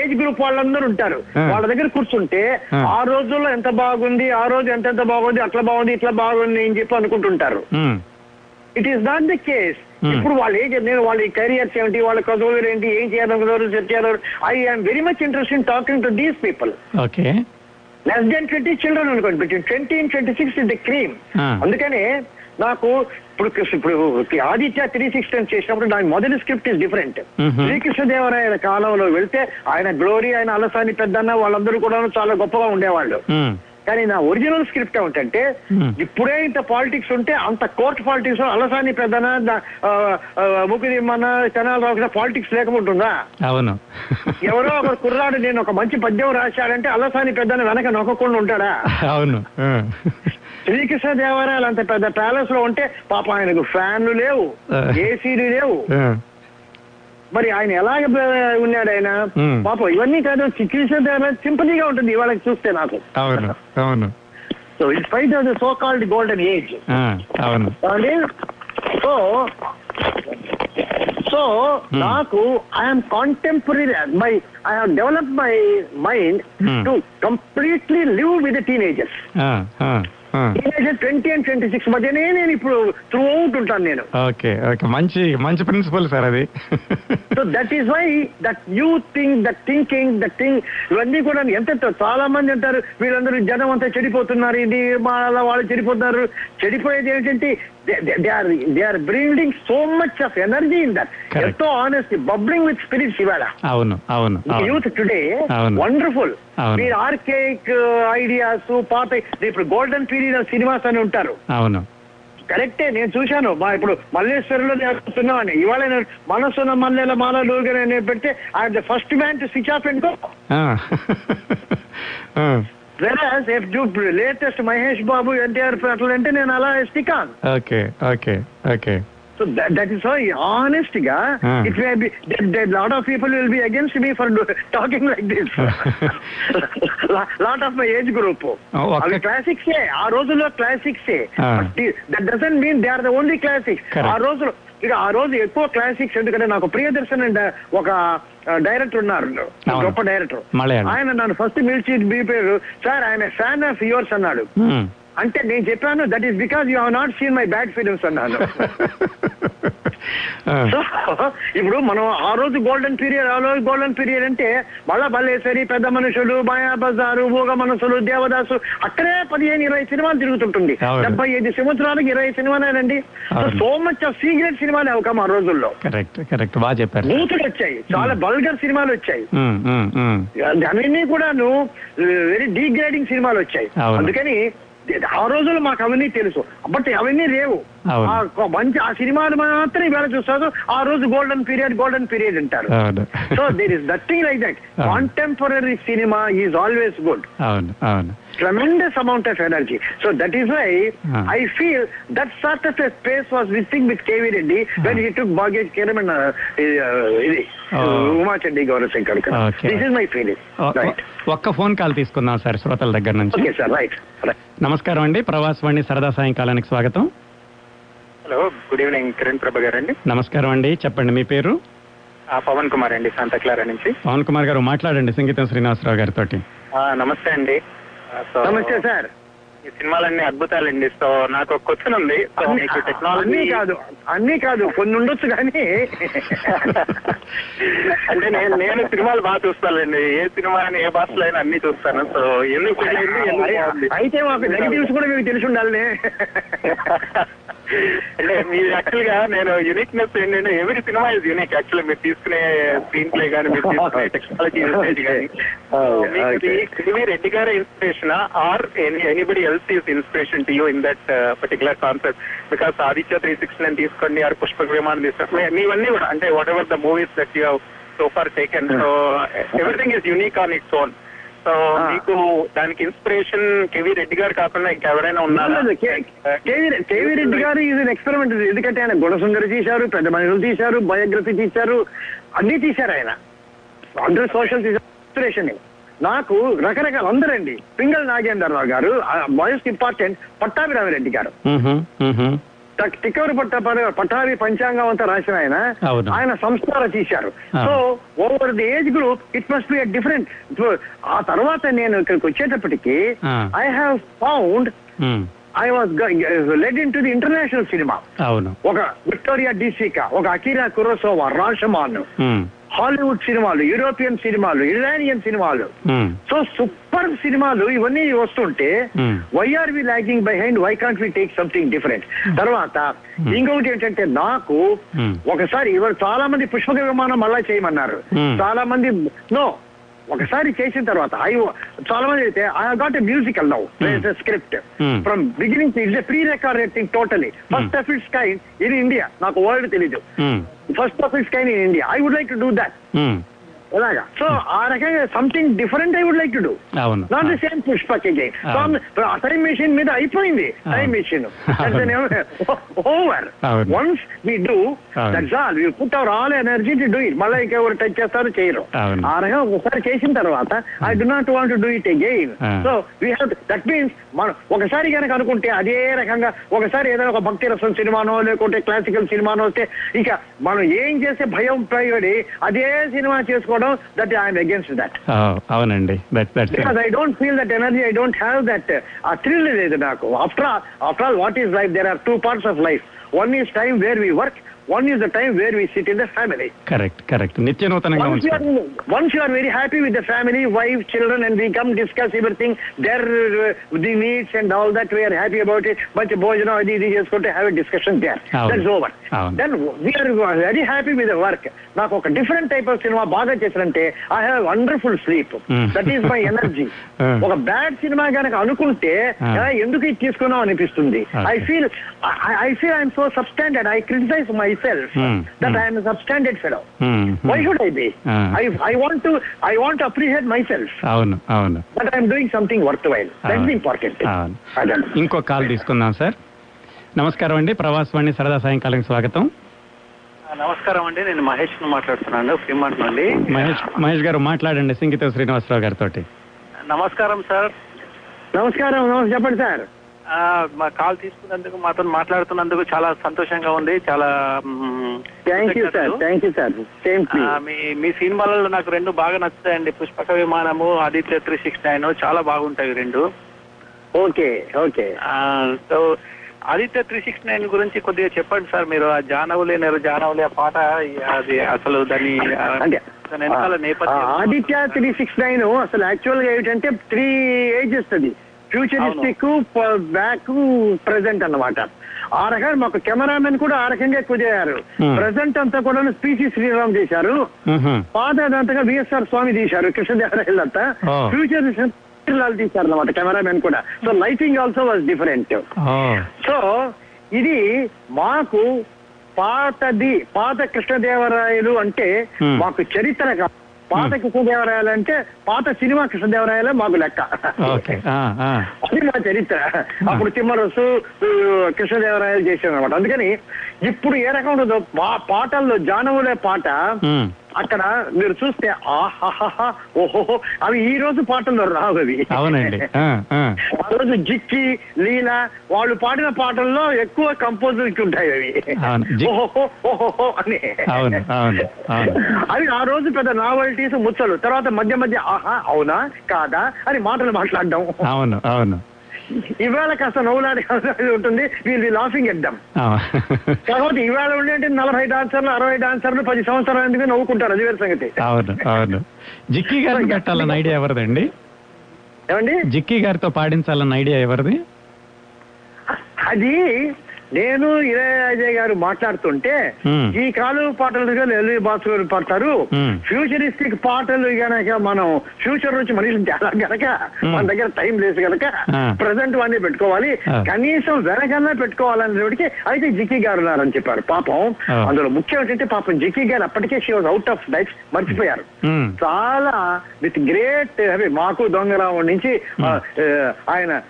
ఏజ్ గ్రూప్ వాళ్ళందరూ ఉంటారు. వాళ్ళ దగ్గర కూర్చుంటే. ఆ రోజుల్లో ఎంత బాగుంది ఆ రోజు ఎంత ఎంత బాగుంది అట్లా బాగుంది ఇట్లా బాగుంది అని చెప్పి అనుకుంటుంటారు it is not the case. ఇప్పుడు వాళ్ళు ఏం నేను వాళ్ళ కెరియర్స్ ఏమిటి వాళ్ళ చదువులు ఏంటి ఏం చేయాలనుకున్నారు సెట్ చేయాలి I am very much interest in talking to these people okay less than twenty children అనుకోండి between twenty and twenty six is the cream. అందుకనే నాకు ఇప్పుడు ఇప్పుడు ఆదిత్య త్రీ సిక్స్టీ చేసినప్పుడు దాని మొదటి స్క్రిప్ట్ ఇస్ డిఫరెంట్. శ్రీకృష్ణదేవరాయల కాలంలో వెళ్తే ఆయన గ్లోరీ ఆయన అలసాని పెద్దన్న వాళ్ళందరూ కూడా చాలా గొప్పగా ఉండేవాళ్ళు. కానీ నా ఒరిజినల్ స్క్రిప్ట్ ఏమిటంటే. ఇప్పుడే ఇంత పాలిటిక్స్ ఉంటే అంత కోర్ట్ పాలిటిక్స్ అలసాని పెద్దన ముక్కుదిమ్మన్న జనాలు రాసిన పాలిటిక్స్ లేకపోతుందా అవును. ఎవరో ఒక కుర్రాడు నేను ఒక మంచి పద్యం రాశాడంటే అలసాని పెద్దన వెనక నొక్కకుండా ఉంటాడా? అవును. శ్రీకృష్ణ దేవరాయలు అంత పెద్ద ప్యాలెస్లో ఉంటే పాప ఆయనకు ఫ్యాన్లు లేవు. ఏసీలు లేవు. మరి ఆయన ఎలాగ ఉన్నాడు ఆయన. పాపం ఇవన్నీ కాదు చికిత్స సింపతిగా ఉంటుంది ఇవాళ చూస్తే నాకు. అవును so in spite of the so called golden age అవును. So so. నాకు I'm contemporary my I develop my mind. To completely live with teenagers twenty and twenty six మధ్యనే నేను ఇప్పుడు త్రూ అవుట్ ఉంటాను నేను. Okay okay. మంచి మంచి ప్రిన్సిపల్ సార్ అది. So that is why that you think that thinking that thing ఇవన్నీ కూడా ఎంత చాలా మంది అంటారు వీళ్ళందరూ జనం అంతా చెడిపోతున్నారు ఇది మా వాళ్ళు చెడిపోతున్నారు. చెడిపోయేది ఏంటంటే are breeding so much of energy in that Correct. ఎంతో ఆనెస్ట్ బబ్లింగ్ విత్ స్పిరిట్స్ ఇవాళ అవును అవును యూత్ టుడే. వండర్ఫుల్. మీరు ఆర్కేక్ ఐడియాస్ పాత ఇప్పుడు గోల్డెన్ పీరియడ్ సినిమాస్ అని ఉంటారు. అవును. కరెక్టే నేను చూశాను. మా ఇప్పుడు మల్లేశ్వరంలో నేను ఇవాళ నేను మనసున్న మల్లెల మాల లూరుగా నేను పెడితే I the first man to switch off and go వెరాస్ if you latest Mahesh Babu NTR అట్లా అంటే నేను అలా stick on okay okay okay so that is why ఆనెస్ట్గా. It may be lot of people will be against me for talking like this lot of my age group Oh, అవి క్లాసిక్స్ ఆ రోజుల్లో classics. That doesn't mean they are the only classics. ఆ రోజులు ఇక ఆ రోజు ఎక్కువ క్లాసిక్స్ ఎందుకంటే నాకు ప్రియదర్శన్ అండ్ ఒక డైరెక్టర్ ఉన్నారు. గొప్ప డైరెక్టర్. ఆయన నన్ను ఫస్ట్ పిలిచి మీ పేరు సార్ ఆయన ఫ్యాన్ ఆఫ్ యువర్స్ అన్నాడు. అంటే నేను చెప్పాను that is because you have not seen my bad films అన్నాను. సో ఇప్పుడు మనం ఆ రోజు గోల్డెన్ పీరియడ్ ఆ రోజు గోల్డెన్ పీరియడ్ అంటే మళ్ళా బల్లేశ్వరి పెద్ద మనుషులు మాయా బజారు ఊగ మనసులు దేవదాసు అక్కడే పదిహేను ఇరవై సినిమాలు తిరుగుతుంటుంది. డెబ్బై ఐదు సంవత్సరాలకు ఇరవై సినిమాలేనండి. సో మచ్ ఆఫ్ సీక్రెట్ సినిమాలు అవకాశం ఆ రోజుల్లో కరెక్ట్ కరెక్ట్ బాగా చెప్పారు బూతులు వచ్చాయి చాలా బల్గర్ సినిమాలు వచ్చాయి. అవన్నీ కూడాను వెరీ డీగ్రేడింగ్ సినిమాలు వచ్చాయి. అందుకని ఆ రోజుల్లో మాకు అవన్నీ తెలుసు. బట్ అవన్నీ లేవు. మంచి ఆ సినిమాలు మాత్రం ఇవాళ చూస్తారు. ఆ రోజు గోల్డెన్ పీరియడ్ గోల్డెన్ పీరియడ్ అంటారు. So there is nothing like that. Contemporary cinema is always good అవును అవును. Tremendous amount of energy so that is why I feel that sort of space was missing with KV Reddy then he took baggage కేరమన్ ఇది Umachandi Gauravashankar this is my feeling right ఒక్క ఫోన్ కాల్ తీసుకుందాం సార్ శ్రోతల దగ్గర నుంచి. నమస్కారం అండి ప్రవాస్ వాణి సరదా సాయంకాలానికి స్వాగతం. Hello good evening Kiran Prabha గారండి నమస్కారం అండి చెప్పండి మీ పేరు? పవన్ కుమార్ అండి శాంతక్లారా నుంచి. పవన్ కుమార్ గారు మాట్లాడండి సంగీతం శ్రీనివాసరావు గారితో నమస్తే అండి. నమస్తే సార్. ఈ సినిమాలన్నీ అద్భుతాలండి. సో నాకు ఒక క్వశ్చన్ ఉంది. సో అన్నీ టెక్నాలజీ కాదు అన్నీ కాదు కొన్ని ఉండొచ్చు కానీ అంటే నేను నేను సినిమాలు బాగా చూస్తానండి. ఏ సినిమా అని ఏ భాషలో అయినా అన్ని చూస్తాను. సో ఎందుకు? అయితే మాకు నెగిటివ్స్ కూడా మీకు తెలిసి ఉండాలి అంటే మీ యాక్చువల్గా నేను యూనిక్నెస్ ఏంటంటే ఎవరి సినిమా ఇస్ యూనిక్ యాక్చువల్లీ మీరు తీసుకునే స్క్రీన్ ప్లే కానీ మీరు తీసుకునే టెక్నాలజీ యూసేజ్ కానీ మీకు రెడ్డి గారి inspiration or any anybody else is inspiration to you in that particular concept because Aditya three six nine తీసుకోండి ఆర్ పుష్పక విమానం తీసుకోండి. మీవన్నీ కూడా అంటే whatever the movies that you so far taken so everything is unique on its own so. మీకు దానికి ఇన్స్పిరేషన్ కేవీ రెడ్డి గారు కాకుండా ఇంకెవరైనా ఉన్నారా? కేవీ రెడ్డి గారు ఇది ఎక్స్పెరిమెంట్ ఎందుకంటే ఆయన గుణసుందరి తీశారు పెద్ద మనుషులు తీశారు బయోగ్రఫీ తీశారు అన్ని తీశారు ఆయన. అందరూ సోషల్ ఇన్స్పిరేషన్ నాకు రకరకాల అందరండి. పింగళ నాగేంద్రరావు గారు మోస్ట్ ఇంపార్టెంట్ పట్టాభిరామిరెడ్డి గారు. మ్హూ, మ్హూ. టక్- టిక్కవరి పట్ట పట్టాభి పంచాంగం అంతా రాసిన ఆయన. ఆయన సంస్కారం తీశారు. So over the age group it must be different ఆ తర్వాత నేను ఇక్కడికి వచ్చేటప్పటికి. I have found I was led in to the international cinema ఒక విక్టోరియా డిసికా ఒక అకీరా కురోసోవా రాషమాన్ హాలీవుడ్ సినిమాలు యూరోపియన్ సినిమాలు ఇరానియన్ సినిమాలు సో సూపర్ సినిమాలు ఇవన్నీ వస్తుంటే Hmm. Why are we lagging behind why can't we take something different తర్వాత ఇంకొకటి ఏంటంటే నాకు Hmm. ఒకసారి ఇవాళ చాలా మంది పుష్పక విమానం మళ్ళా చేయమన్నారు. Hmm. చాలా మంది నో ఒకసారి చేసిన తర్వాత ఐ చాలా మంది అయితే I got a musical now script. From beginning it's pre recorded thing totally first of its kind in India నాకు వరల్డ్ తెలీదు. First of its kind in India I would like to do that hmm, అలాగా సో ఆ రకంగా something different I would like to do అవును not the same Pushpak again అవును. టైం మెషిన్ మీద అయిపోయింది time. Machine. Over. Once we do. That's all we put our all energy to do it మళ్ళీ ఇంకెవరు టచ్ చేస్తారు చేయరు. ఆ రకంగా ఒకసారి చేసిన తర్వాత I do not want do it again. So we have that means మనం ఒకసారి కనుక అనుకుంటే అదే రకంగా ఒకసారి ఏదైనా ఒక భక్తి రసం సినిమానో లేకుంటే క్లాసికల్ సినిమానో వస్తే ఇక మనం ఏం చేసే భయం పడి అదే సినిమా చేసుకోవడం దట్ ఐఎమ్ అగేన్స్ట్ దట్ ఆ, అవునండి that that's because I don't feel that energy, I don't have that uh, a thrill లేదు నాకు after all, after all what is life there are two parts of life one is time where we work one is the time where we sit in the family correct correct నిత్య నూతనంగా once you are very happy with the family wife children and we come discuss everything there the needs and all that we are happy about it but భోజనం అది ఇది చేసుకుంటే have a discussion there that's over then we are very happy with the work నాకు ఒక డిఫరెంట్ టైప్ ఆఫ్ సినిమా బాగా చేసినంటే I have wonderful sleep that is my energy ఒక బ్యాడ్ సినిమా కనుక అనుకుంటే ఎందుకు ఇది తీసుకున్నాం అనిపిస్తుంది. I feel I feel I'm so substandard I criticize myself Mm. That Mm. I'm substandard fellow hmm. Why should I be Ah. I I want to I want to appreciate myself అవును అవును. But I'm doing something worthwhile that's. Important ఇంకో కాల్ తీసుకుందాం సార్. నమస్కారం అండి. ప్రవాసవాణి సరదా సాయంకాలం స్వాగతం. నమస్కారం అండి. నేను మహేష్ మాట్లాడుతున్నాను. ఫ్రీమాంట్ నుండి. మహేష్ మహేష్ గారు మాట్లాడండి సింగిత శ్రీనివాసరావు గారితో నమస్కారం సార్. నమస్కారం నమస్తే చెప్పండి సార్. మా కాల్ తీసుకున్నందుకు మాతో మాట్లాడుతున్నందుకు చాలా సంతోషంగా ఉంది. చాలా thank you sir. Thank you sir మీ మీ సినిమాలలో నాకు రెండు బాగా నచ్చుతాయండి. Pushpaka Vimanamu Aditya three six nine. చాలా బాగుంటాయి రెండు. ఓకే ఓకే ఆ, so Aditya three six nine గురించి కొద్దిగా చెప్పండి సార్. మీరు ఆ జానవులే నెర జానవులే పాట అది అసలు దాని ఆదిత్య త్రీ సిక్స్ నైన్ అసలు యాక్చువల్గా ఏమిటంటే త్రీ ఏజెస్ అది. ఫ్యూచరిస్టిక్ బ్యాక్ ప్రెసెంట్ అన్నమాట. ఆ రకంగా మాకు కెమెరామెన్ కూడా ఆ రకంగా ఎక్కువ చేశారు Hmm. ప్రెసెంట్ అంతా కూడా స్పీసీ శ్రీరామ్ చేశారు. పాత అంతగా విఎస్ఆర్ స్వామి తీశారు కృష్ణదేవరాయలు అంతా. ఫ్యూచర్ లాల్ తీశారు అన్నమాట కెమెరామెన్ కూడా. So lighting also was different so ఇది మాకు పాతది పాత కృష్ణదేవరాయలు అంటే. మాకు చరిత్ర కాదు. పాత కృష్ణదేవరాయలు అంటే పాత సినిమా కృష్ణదేవరాయలే మాకు లెక్క. అది మా చరిత్ర. అప్పుడు తిమ్మరసు కృష్ణదేవరాయలు చేశారు అనమాట అందుకని ఇప్పుడు ఏ రకం ఉంటుందో మా పాటల్లో జానవులే పాట. అక్కడ మీరు చూస్తే ఆహాహా ఓహో అవి ఈ రోజు పాటల్లో రావు అవి. అవునండి. ఆ, రోజు జిక్కి లీల వాళ్ళు పాడిన పాటల్లో ఎక్కువ కంపోజర్స్ ఉంటాయి అవి. ఓహో ఓహో అని. అవి ఆ రోజు పెద్ద నావల్టీస్ ముచ్చలు తర్వాత మధ్య మధ్య ఆహా అవునా కాదా అని మాటలు మాట్లాడడం. అవును అవును. ఇవాళ కాస్త నవ్వులాడి ఉంటుంది. వీళ్ళు లాఫింగ్ అవును. కాకపోతే ఇవాళ ఉండేంటి నలభై డాన్సర్లు అరవై డాన్సర్లు పది సంవత్సరాల నవ్వుకుంటారు? అది వేరే సంగతి. అవును అవును. జిక్కీ గారిని పెట్టాలన్న ఐడియా ఎవరిదండి ఏమండి? జిక్కీ గారితో పాడించాలన్న ఐడియా ఎవరిది? అది నేను ఇళయరాజా గారు మాట్లాడుతుంటే. ఈ కాలు పాటలుగా ఎల్వి బాసు గారు పాడతారు. ఫ్యూచరిస్టిక్ పాటలు గనక మనం ఫ్యూచర్ నుంచి మనిషిని చాలా గనక. మన దగ్గర టైం లేదు గనక. ప్రజెంట్ వాడిని పెట్టుకోవాలి. కనీసం వెనకన్నా పెట్టుకోవాలనేటికి అయితే జిక్కీ గారు ఉన్నారని చెప్పారు పాపం. అందులో ముఖ్యం ఏంటంటే పాపం జిక్కీ గారు అప్పటికే she was out of life మర్చిపోయారు. చాలా విత్ గ్రేట్ అవి మాకు దొంగరావు నుంచి ఆయన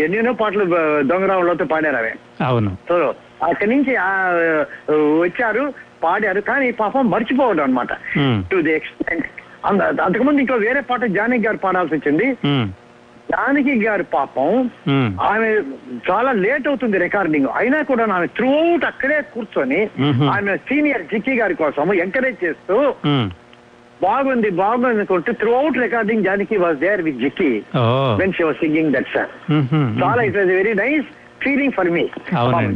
ఎన్నెన్నో పాటలు దొంగరావులతో పాడారు అవి అవును సో అక్కడి నుంచి వచ్చారు పాడారు కానీ పాపం మర్చిపోవడం అనమాట. టు ది ఎక్స్టెంట్ అంతకుముందు ఇంకో వేరే పాట జానకి గారు పాడాల్సి వచ్చింది. జానకి గారు పాపం. ఆమె చాలా లేట్ అవుతుంది రికార్డింగ్ అయినా కూడా ఆమె త్రూ అవుట్ అక్కడే కూర్చొని. ఆమె సీనియర్ జిక్కీ గారి కోసం ఎంకరేజ్ చేస్తూ. బాగుంది బాగుంది అనుకుంటే throughout recording Janaki was there with Jikki when she was singing that sir. చాలా it was very nice feeling for me.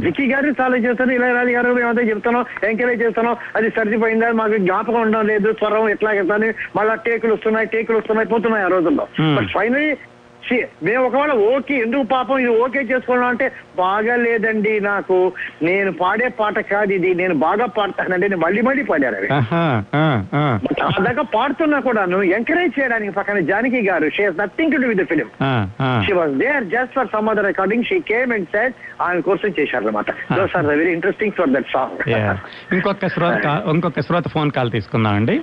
Jikki గారు చాలా చేస్తాను ఇళయరాజు గారు మేమంతా చెప్తాను ఎంకరేజ్ చేస్తాను అది సర్దిపోయిందా మాకు జ్ఞాపకం ఉండడం లేదు స్వరం ఎట్లా అని మళ్ళా టేకులు వస్తున్నాయి టేకులు వస్తున్నాయి పోతున్నాయి ఆ రోజుల్లో Hmm. బట్ ఫైనలీ మేము ఒకవేళ ఓకే ఎందుకు పాపం ఇది ఓకే చేసుకున్నాం అంటే బాగా లేదండి నాకు. నేను పాడే పాట కాదు ఇది నేను బాగా పాడతానండి నేను మళ్ళీ మళ్ళీ పాడారు అవి. దాకా పాడుతున్నా కూడాను ఎంకరేజ్ చేయడానికి పక్కన జానకి గారు she has nothing to do with film. She was there just for some other recording she came and said ఆయన కోసం చేశారు అనమాట those are very interesting for that song. ఇంకొక శ్రోత ఇంకొక శ్రోత ఫోన్ కాల్ తీసుకుందాం అండి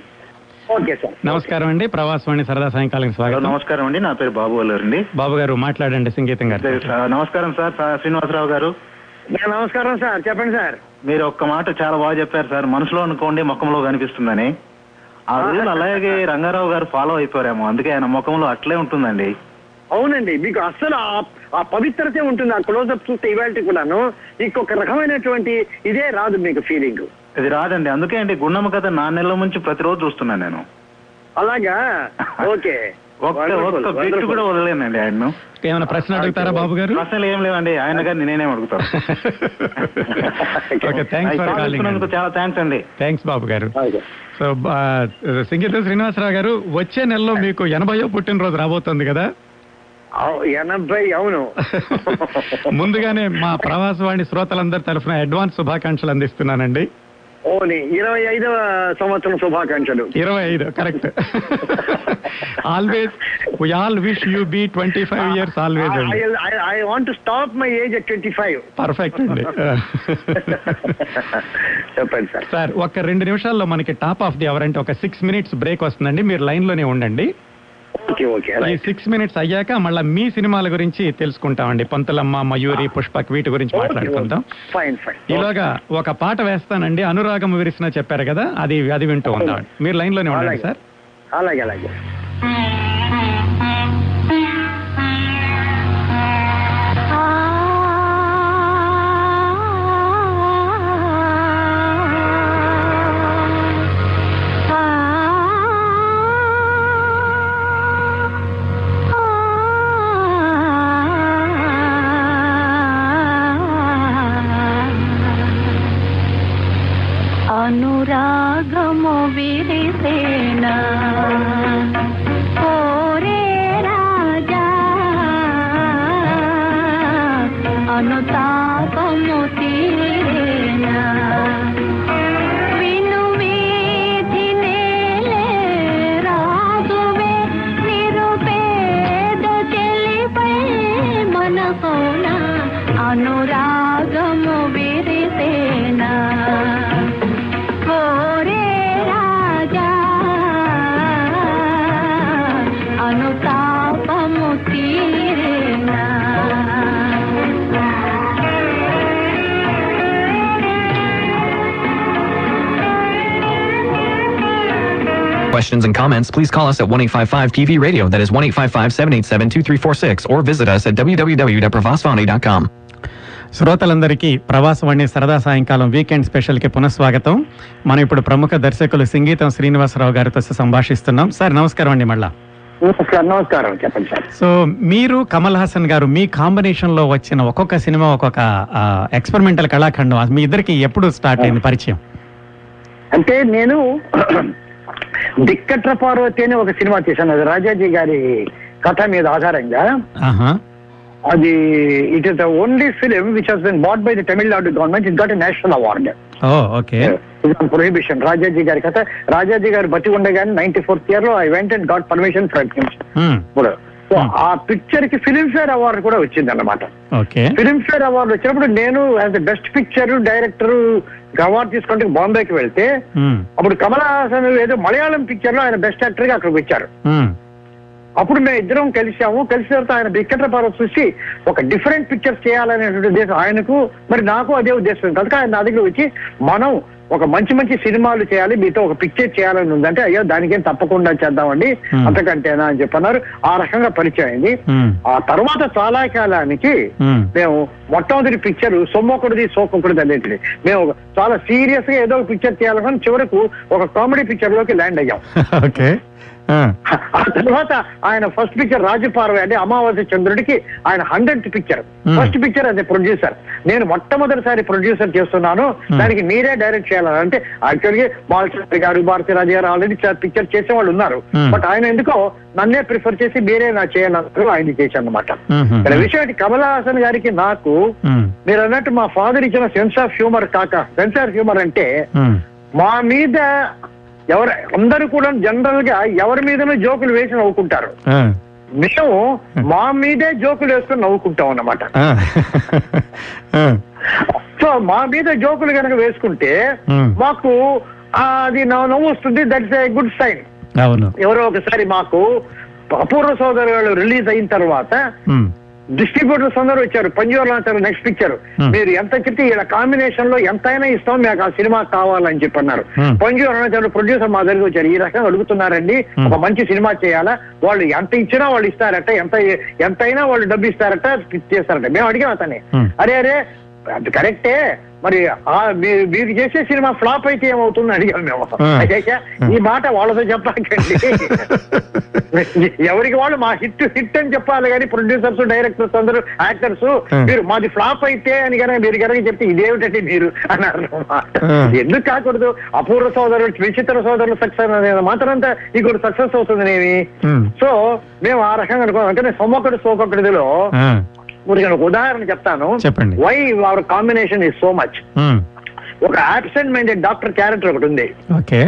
ఓకే సార్. నమస్కారం అండి. ప్రవాసవాణి సరదా సాయంకాలం స్వాగతం. నమస్కారం అండి. నా పేరు బాబు అల్లూరు అండి బాబు గారు మాట్లాడండి సంగీతం గారు. నమస్కారం సార్. శ్రీనివాసరావు గారు. నమస్కారం సార్. చెప్పండి సార్. మీరు ఒక్క మాట చాలా బాగా చెప్పారు సార్. మనసులో అనుకోండి ముఖంలో కనిపిస్తుందని. ఆ రూల్ అలాగే రంగారావు గారు ఫాలో అయిపోయారేమో. అందుకే ఆయన ముఖంలో అట్లే ఉంటుందండి. అవునండి. మీకు అస్సలు ఆ- ఆ పవిత్రతే ఉంటుంది. ఆ క్లోజప్ చూస్తే ఇవాళ కూడాను. ఇంకొక రకమైనటువంటి ఇదే రాదు మీకు ఫీలింగ్ ఇది రాదండి. అందుకే అండి గుండమ్మ కథ నా నెలల నుంచి ప్రతిరోజు చూస్తున్నాను నేను. అలాగా? ఓకే. ఒక్క Wonderful, ఒక్క బిట్ wonderful. కూడా వదలేనండి ఏమైనా ప్రశ్న అడుగుతారా బాబు గారు? అసలు ఏం లేవండి. ఆయన గారిని నేనేం అడుగుతాను. ఓకే థ్యాంక్స్ ఫర్ కాలింగ్ ఇస్తున్నందుకు చాలా థ్యాంక్స్ అండి. థ్యాంక్స్ బాబు గారు. సో సంగీత శ్రీనివాసరావు గారు వచ్చే నెలలో మీకు ఎనభయో పుట్టినరోజు రాబోతోంది కదా? ఎనభై అవును. ముందుగానే మా ప్రవాసవాణి శ్రోతలందరి తరఫున అడ్వాన్స్ శుభాకాంక్షలు అందిస్తున్నానండి. ఓని ఇరవై ఐదవ సంవత్సరం శుభాకాంక్షలు. ఇరవై ఐదు correct. Always we all wish you be twenty five years always I want stop my age at twenty five perfect అండి. చెప్పండి సార్. సార్ ఒక రెండు నిమిషాల్లో మనకి టాప్ ఆఫ్ ది అవర్ అంటే ఒక సిక్స్ మినిట్స్ బ్రేక్ వస్తుందండి. మీరు లైన్లోనే ఉండండి. ఓకే ఓకే ఈ సిక్స్ మినిట్స్ అయ్యాక మళ్ళీ మీ సినిమాల గురించి తెలుసుకుంటామండి. పంతులమ్మ మయూరి పుష్పక్ వీటి గురించి మాట్లాడుకుందాం. ఫైన్ ఫైన్ ఈలోగా ఒక పాట వేస్తానండి. అనురాగం విరిసిన చెప్పారు కదా అది అది వింటూ ఉందాం. మీరు లైన్లోనే ఉండండి. సార్. అలాగే అలాగే. అనుతాపము తీరేనా? Questions and comments, please call us at 1855 TV Radio. That is 1855 787 2346 or visit us at www.pravasvani.com. శ్రోతలందరికీ ప్రవాసవాణి సరదా సాయంకాలం వీకెండ్ స్పెషల్కి పునఃస్వాగతం. మనం ఇప్పుడు ప్రముఖ దర్శకులు సంగీతం శ్రీనివాసరావు గారితో సంభాషిస్తున్నాం. సార్ నమస్కారం అండి మళ్ళా. నమస్కారం చెప్పండి సార్. సో మీరు కమల్ హాసన్ గారు మీ కాంబినేషన్లో వచ్చిన ఒక్కొక్క సినిమా ఒక్కొక్క ఎక్స్పెరిమెంటల్ కళాఖండం మీ ఇద్దరికి ఎప్పుడు స్టార్ట్ అయింది పరిచయం? అంటే నేను దిక్కట్ర పార్వతి అని ఒక సినిమా చేశాను అది రాజాజీ గారి కథ మీద ఆధారంగా. అది it is the only film which has been bought by the Tamilnadu government it got national award okay prohibition Rajaji గారి కథ. రాజాజీ గారు బతి ఉండగానే నైన్టీ ఫోర్త్ ఇయర్లో I went and got permission from him ఇప్పుడు సో ఆ పిక్చర్కి ఫిలిం ఫేర్ అవార్డు కూడా వచ్చింది అన్నమాట ఓకే. ఫిలిం ఫేర్ అవార్డు వచ్చినప్పుడు నేను as the best picture director award తీసుకుంటే బాంబేకి వెళ్తే అప్పుడు కమల్ హాసన్ ఏదో మలయాళం పిక్చర్లో ఆయన బెస్ట్ యాక్టర్గా అక్కడికి వచ్చారు. అప్పుడు మేము ఇద్దరం కలిసాము. కలిసిన తర్వాత ఆయన బిక్కట్ల పర్వతం చూసి ఒక డిఫరెంట్ పిక్చర్ చేయాలనేటువంటి ఉద్దేశం ఆయనకు మరి నాకు అదే ఉద్దేశం. కనుక ఆయన నా దగ్గర వచ్చి మనం ఒక మంచి మంచి సినిమాలు చేయాలి మీతో ఒక పిక్చర్ చేయాలని ఉందంటే అయ్యో దానికేం తప్పకుండా చేద్దామండి. అంతకంటేనా అని చెప్పన్నారు. ఆ రకంగా పరిచయం అయింది. ఆ తర్వాత చాలా కాలానికి మేము మొట్టమొదటి పిక్చర్ సొమ్మొకటిది సోకొకటిది అనేది మేము చాలా సీరియస్గా ఏదో ఒక పిక్చర్ చేయాలని చివరకు ఒక కామెడీ పిక్చర్లోకి ల్యాండ్ అయ్యాం. ఓకే. ఆ. తర్వాత ఆయన ఫస్ట్ పిక్చర్ రాజపార్వ అంటే అమావాస్య చంద్రుడికి ఆయన హండ్రెడ్ పిక్చర్. ఫస్ట్ పిక్చర్ అదే ప్రొడ్యూసర్ నేను మొట్టమొదటిసారి ప్రొడ్యూసర్ చేస్తున్నాను. దానికి మీరే డైరెక్ట్ చేయాలని అంటే యాక్చువల్గా బాలచంద్ర గారు భారతి రాజు గారు ఆల్రెడీ పిక్చర్ చేసే వాళ్ళు ఉన్నారు. బట్ ఆయన ఎందుకో నన్నే ప్రిఫర్ చేసి మీరే నా చేయాలన్నారు ఆయన చేశాను అనమాట ఇక్కడ విషయం ఏంటి? కమల్ హాసన్ గారికి నాకు మీరు అన్నట్టు మా ఫాదర్ ఇచ్చిన సెన్స్ ఆఫ్ హ్యూమర్ కాక సెన్స్ ఆఫ్ హ్యూమర్ అంటే మా మీద ఎవరు అందరూ కూడా జనరల్గా ఎవరి మీదనో జోకులు వేసి నవ్వుకుంటారు. మేము మా మీదే జోకులు వేసుకుని నవ్వుకుంటాం అన్నమాట. సో మా మీద జోకులు కనుక వేసుకుంటే. మాకు అది నవ్వు వస్తుంది దట్స్ ఏ గుడ్ సైన్. అవును. ఎవరో ఒకసారి మాకు అపూర్వ సోదరులు రిలీజ్ అయిన తర్వాత డిస్ట్రిబ్యూటర్స్ అందరూ వచ్చారు. పంజూర్ అంటారు నెక్స్ట్ పిక్చర్. మీరు ఎంత చెప్తే ఇలా కాంబినేషన్లో ఎంతైనా ఇస్తాం మీకు ఆ సినిమా కావాలని చెప్పి అన్నారు Hmm. పంజూర్ అనంతరం ప్రొడ్యూసర్ మా దగ్గరికి వచ్చారు. ఈ రకంగా అడుగుతున్నారండి. Hmm. ఒక మంచి సినిమా చేయాలా? వాళ్ళు ఎంత ఇచ్చినా వాళ్ళు ఇస్తారట ఎంత ఎంతైనా వాళ్ళు డబ్బు ఇస్తారట చేస్తారట. మేము అడిగాం అతన్ని. Hmm. అరే అరే అది కరెక్టే మరి ఆ మీరు చేసే సినిమా ఫ్లాప్ అయితే ఏమవుతుంది అడిగాం మేము. ఈ మాట వాళ్ళతో చెప్పకండి. ఎవరికి వాళ్ళు మా హిట్ హిట్ అని చెప్పాలి కానీ ప్రొడ్యూసర్స్ డైరెక్టర్స్ అందరూ యాక్టర్స్. మీరు మాది ఫ్లాప్ అయితే అని కనుక మీరు కనుక చెప్తే ఇదేమిటంటే మీరు అన్నారు. ఎందుకు కాకూడదు? అపూర్వ సోదరులు విచిత్ర సోదరులు సక్సెస్ అనేది మాత్రం ఇంకోటి సక్సెస్ అవుతుంది నేమి సో మేము ఆ రకంగా అనుకున్నాం. అంటే సొమ్మొకటి సోకొకటిదిలో ఒక ఉదాహరణ చెప్తాను. చెప్పండి. Why our combination is so much ఒక ఆబ్సెంట్ మైండెడ్ డాక్టర్ క్యారెక్టర్ ఒకటి ఉంది. ఓకే.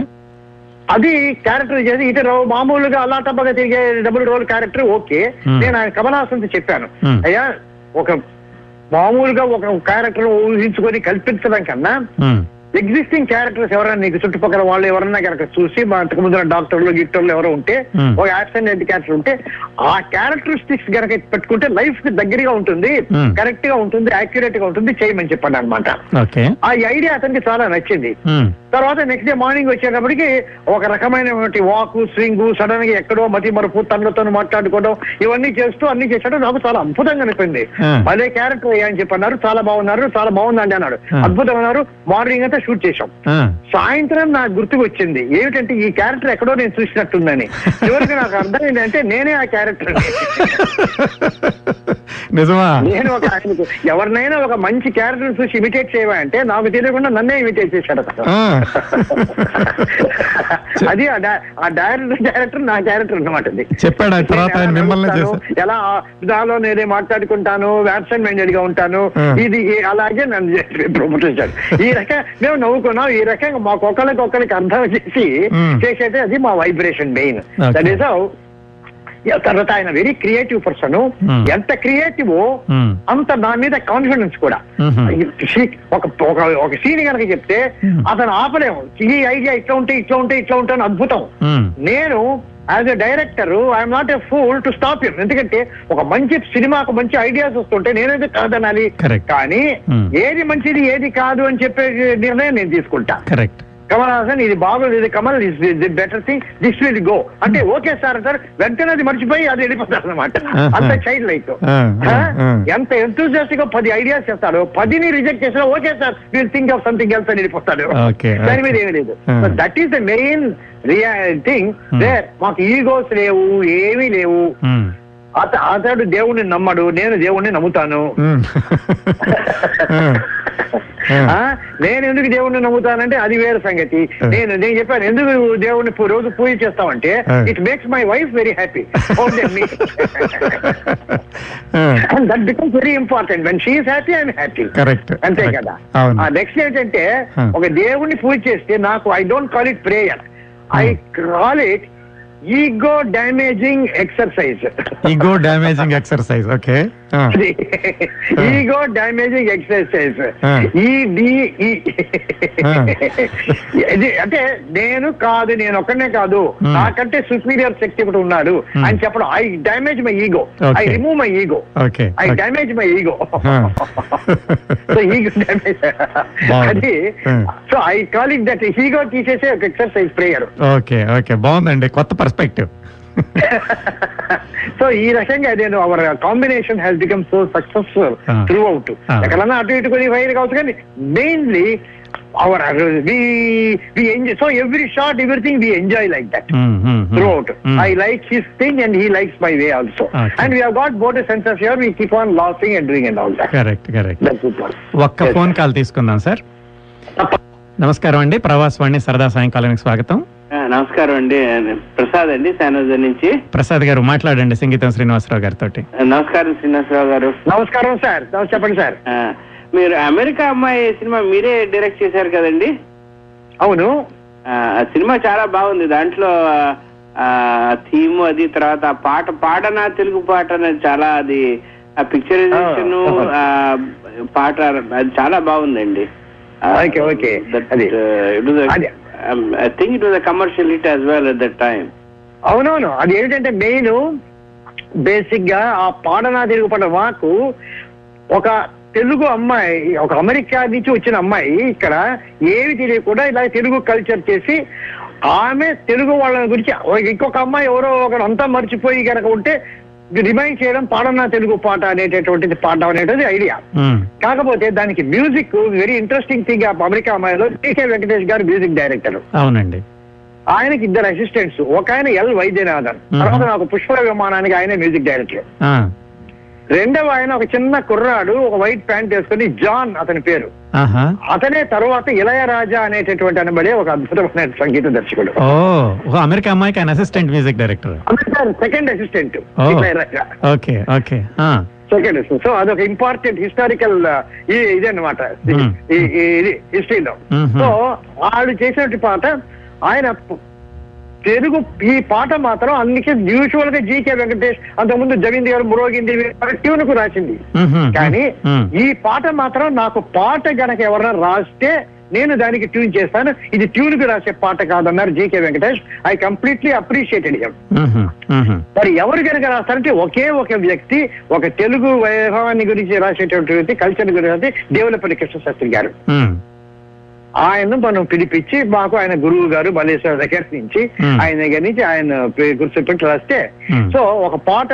అది క్యారెక్టర్ చేసి ఇటు మామూలుగా అలాటబ్బగా తిరిగే double role character okay. Hmm. నేను ఆయన కమలాసంతో చెప్పాను. Hmm. అయ్యా ఒక మామూలుగా ఒక క్యారెక్టర్ ఊహించుకొని కల్పించడం కన్నా ఉమ్, ఎగ్జిస్టింగ్ క్యారెక్టర్స్ ఎవరైనా నీకు చుట్టుపక్కల వాళ్ళు ఎవరన్నా కనుక చూసి మా అంతకు ముందు డాక్టర్లు గిట్టర్లు ఎవరో ఉంటే Hmm. ఒక యాక్సిడెంట్ క్యారెక్టర్ ఉంటే ఆ క్యారెక్టరిస్టిక్స్ కనుక పెట్టుకుంటే లైఫ్కి దగ్గరగా ఉంటుంది Hmm. కరెక్ట్గా ఉంటుంది యాక్యురేట్గా ఉంటుంది చేయమని చెప్పాను అనమాట ఆ ఐడియా అతనికి చాలా నచ్చింది. ఉమ్, తర్వాత నెక్స్ట్ డే మార్నింగ్ వచ్చేటప్పటికి ఒక రకమైన వాక్ స్వింగ్ సడన్గా ఎక్కడో మతి మరుపు తనలతో మాట్లాడుకోవడం ఇవన్నీ చేస్తూ అన్ని చేసాడు నాకు చాలా అద్భుతంగా అనిపింది Hmm. భలే క్యారెక్టర్ అని చెప్పి అన్నారు చాలా బాగున్నారు చాలా బాగుందండి అన్నాడు. Hmm. అద్భుతం అన్నారు. మార్నింగ్ అంతా షూట్ చేశాం. సాయంత్రం నాకు గుర్తుకు వచ్చింది ఏమిటంటే ఈ క్యారెక్టర్ ఎక్కడో నేను చూసినట్టుందని. చివరికి నాకు అర్థమైంది అంటే నేనే ఆ క్యారెక్టర్ నిజమా? నేను ఒక ఆయనకు ఎవరినైనా ఒక మంచి క్యారెక్టర్ చూసి ఇమిటేట్ చేయవా అంటే నాకు తెలియకుండా నన్నే ఇమిటేట్ చేశాడు. అది ఆ డైరెక్టర్ డైరెక్టర్ నా క్యారెక్టర్ అన్నమాట అది. చెప్పాడు? ఆ తర్వాత ఆయన మిమ్మల్ని ఎలా దానిలో నేనే మాట్లాడుకుంటాను వ్యాబ్సెంట్ మైండెడ్గా ఉంటాను. ఇది అలాగే నన్ను ప్రమోట్ చేశాడు. ఈ రకంగా మేము నవ్వుకున్నాం ఈ రకంగా మాకు ఒకరికి ఒకరికి అర్థం చేసి. చేసేది అది మా వైబ్రేషన్ మెయిన్. దట్ ఈస్ తర్వాత ఆయన వెరీ క్రియేటివ్ పర్సన్. ఎంత క్రియేటివ్ మ్మ్. అంత నా మీద కాన్ఫిడెన్స్ కూడా సీ- ఒక ఒక సీన్ కనుక చెప్తే మ్మ్. అతను ఆపలేము ఈ ఐడియా ఇట్లా ఉంటే ఇట్లా ఉంటే ఇట్లా ఉంటే అని అద్భుతం నేను as a director I'm not a fool to stop him ఎందుకంటే ఒక మంచి సినిమాకు మంచి ఐడియాస్ వస్తుంటే నేనేది కాదనాలి. కానీ Hmm. ఏది మంచిది ఏది కాదు అని చెప్పే నిర్ణయం నేను తీసుకుంటా కరెక్ట్ కమల్ హాసన్ ఇది బాగుంది ఇది Kamal is the better thing this will go అంటే ఓకే సార్ అంటారు వెంటనే అది మర్చిపోయి అది వెళ్ళిపోతారు అనమాట. అంత చైల్డ్ లైక్. ఎంత ఎంతూజియాస్టిక్గా పది ఐడియాస్ చేస్తాడు. పదిని రిజెక్ట్ చేసినా okay sir will think of something else అని వెళ్ళిపోతాడు. దాని మీద. ఏమీ లేదు. That is the main thing. They మాకు ఈగోస్ లేవు ఏమీ లేవు. అతడు దేవుణ్ణి నమ్మడు నేను దేవుణ్ణి నమ్ముతాను. నేను ఎందుకు దేవుణ్ణి నమ్ముతానంటే అది వేరే సంగతి. నేను నేను చెప్పాను ఎందుకు దేవుణ్ణి రోజు పూజ చేస్తామంటే. It makes my wife very happy that becomes very important when she is happy I'm happy Correct, అంతే. కదా. నెక్స్ట్ ఏంటంటే. ఒక దేవుణ్ణి పూజ చేస్తే నాకు I don't call it prayer I call it ego damaging exercise ego damaging exercise okay ego damaging exercise. ఈడి అంటే నేను కాదు నేను ఒక్కనే కాదు. Hmm. నాకంటే సుపీరియర్ శక్తి ఒకటి ఉన్నాడు. Hmm. అని చెప్పడం I damage my ego I Okay. Remove my ego I. Damage my ego. So ego damage బాగుంది. అది. So I call it that ego తీసేసే ఒక ఎక్సర్సైజ్ ప్రేయర్ ఓకే ఓకే బాగుందండి. కొత్త పర్స్పెక్టివ్ సో ఈ రకంగా నేను our combination has become so successful. Throughout. ఎక్కడన్నా అటు ఇటు కొన్ని ఫైర్ కావచ్చు కానీ mainly our we we enjoy so every short everything we enjoy like that throughout I like his thing and he likes my way also. And we hot boat sense of your we keep on losing and doing and all that correct correct ఒక్క ఫోన్ కాల్ తీసుకుందాం సార్ నమస్కారం అండి. ప్రవాసవాణి సరదా సాయంకాలానికి స్వాగతం. నమస్కారం అండి. ప్రసాద్ అండి శానోజర్ నుంచి. ప్రసాద్ గారు మాట్లాడండి సంగీతం శ్రీనివాసరావు గారితో నమస్కారం శ్రీనివాసరావు గారు. నమస్కారం సార్. చెప్పండి సార్. ఆ, మీరు అమెరికా అమ్మాయి సినిమా మీరే డైరెక్ట్ చేశారు కదండి? అవును. సినిమా చాలా బాగుంది. దాంట్లో థీమ్ అది తర్వాత పాట పాడనా తెలుగు పాట అనేది చాలా అది ఆ పిక్చరైజేషన్ పాట అది చాలా బాగుందండి. Okay, okay. I think it was commercial hit as well at that time అవునవును. అది ఏంటంటే మెయిన్ బేసిక్గా ఆ పాడనా తిరుగుపడ్డ వాకు ఒక తెలుగు అమ్మాయి ఒక అమెరికా నుంచి వచ్చిన అమ్మాయి ఇక్కడ ఏమి తెలియకుండా ఇలా తెలుగు కల్చర్ చేసి ఆమె తెలుగు వాళ్ళ గురించి ఇంకొక అమ్మాయి ఎవరో ఒకరు అంతా మర్చిపోయి కనుక ఉంటే రిమైండ్ చేయడం పాడనా తెలుగు పాట అనేటటువంటిది పాడడం అనేటువంటిది ఐడియా. కాకపోతే దానికి music very interesting thing America అమ్మాయిలో టీకే వెంకటేష్ గారు మ్యూజిక్ డైరెక్టర్. అవునండి. ఆయనకి ఇద్దరు అసిస్టెంట్స్ ఒక ఆయన ఎల్ వైద్యనాథన్. తర్వాత నాకు పుష్ప విమానానికి ఆయన మ్యూజిక్ డైరెక్టర్. ఆ, రెండవ ఆయన ఒక చిన్న కుర్రాడు ఒక వైట్ ప్యాంట్ వేసుకుని జాన్ అతని పేరు. అతనే తర్వాత ఇళయరాజా అనేటటువంటి అనబడే ఒక అద్భుతమైన సంగీత దర్శకుడు. అమెరికా అమ్మాయికి ఆయన assistant music director second assistant. Ilaiyaraaja okay okay second so అదొక ఇంపార్టెంట్ హిస్టారికల్ ఇది అనమాట హిస్టరీలో. సో వాళ్ళు చేసినటువంటి పాట ఆయన తెలుగు ఈ పాట మాత్రం అందుకే యూజువల్గా జీకే వెంకటేష్ అంతకుముందు జమీంది గారు మురోగింది ట్యూన్కు రాసింది. కానీ ఈ పాట మాత్రం నాకు పాట గనక ఎవరైనా రాస్తే నేను దానికి ట్యూన్ చేస్తాను. ఇది ట్యూన్కు రాసే పాట కాదన్నారు GK Venkatesh. I completely appreciated him. మరి ఎవరు కనుక రాస్తారంటే ఒకే ఒక వ్యక్తి ఒక తెలుగు వైభవాన్ని గురించి రాసేటువంటి కల్చర్ గురించి దేవులపల్లి కృష్ణశాస్త్రి గారు. ఆయన్ను మనం పిలిపించి మాకు ఆయన గురువు గారు బలేశ్వర దగ్గర నుంచి. ఆయన దగ్గర నుంచి ఆయన గుర్తుపెట్టి రాస్తే Hmm. సో ఒక పాట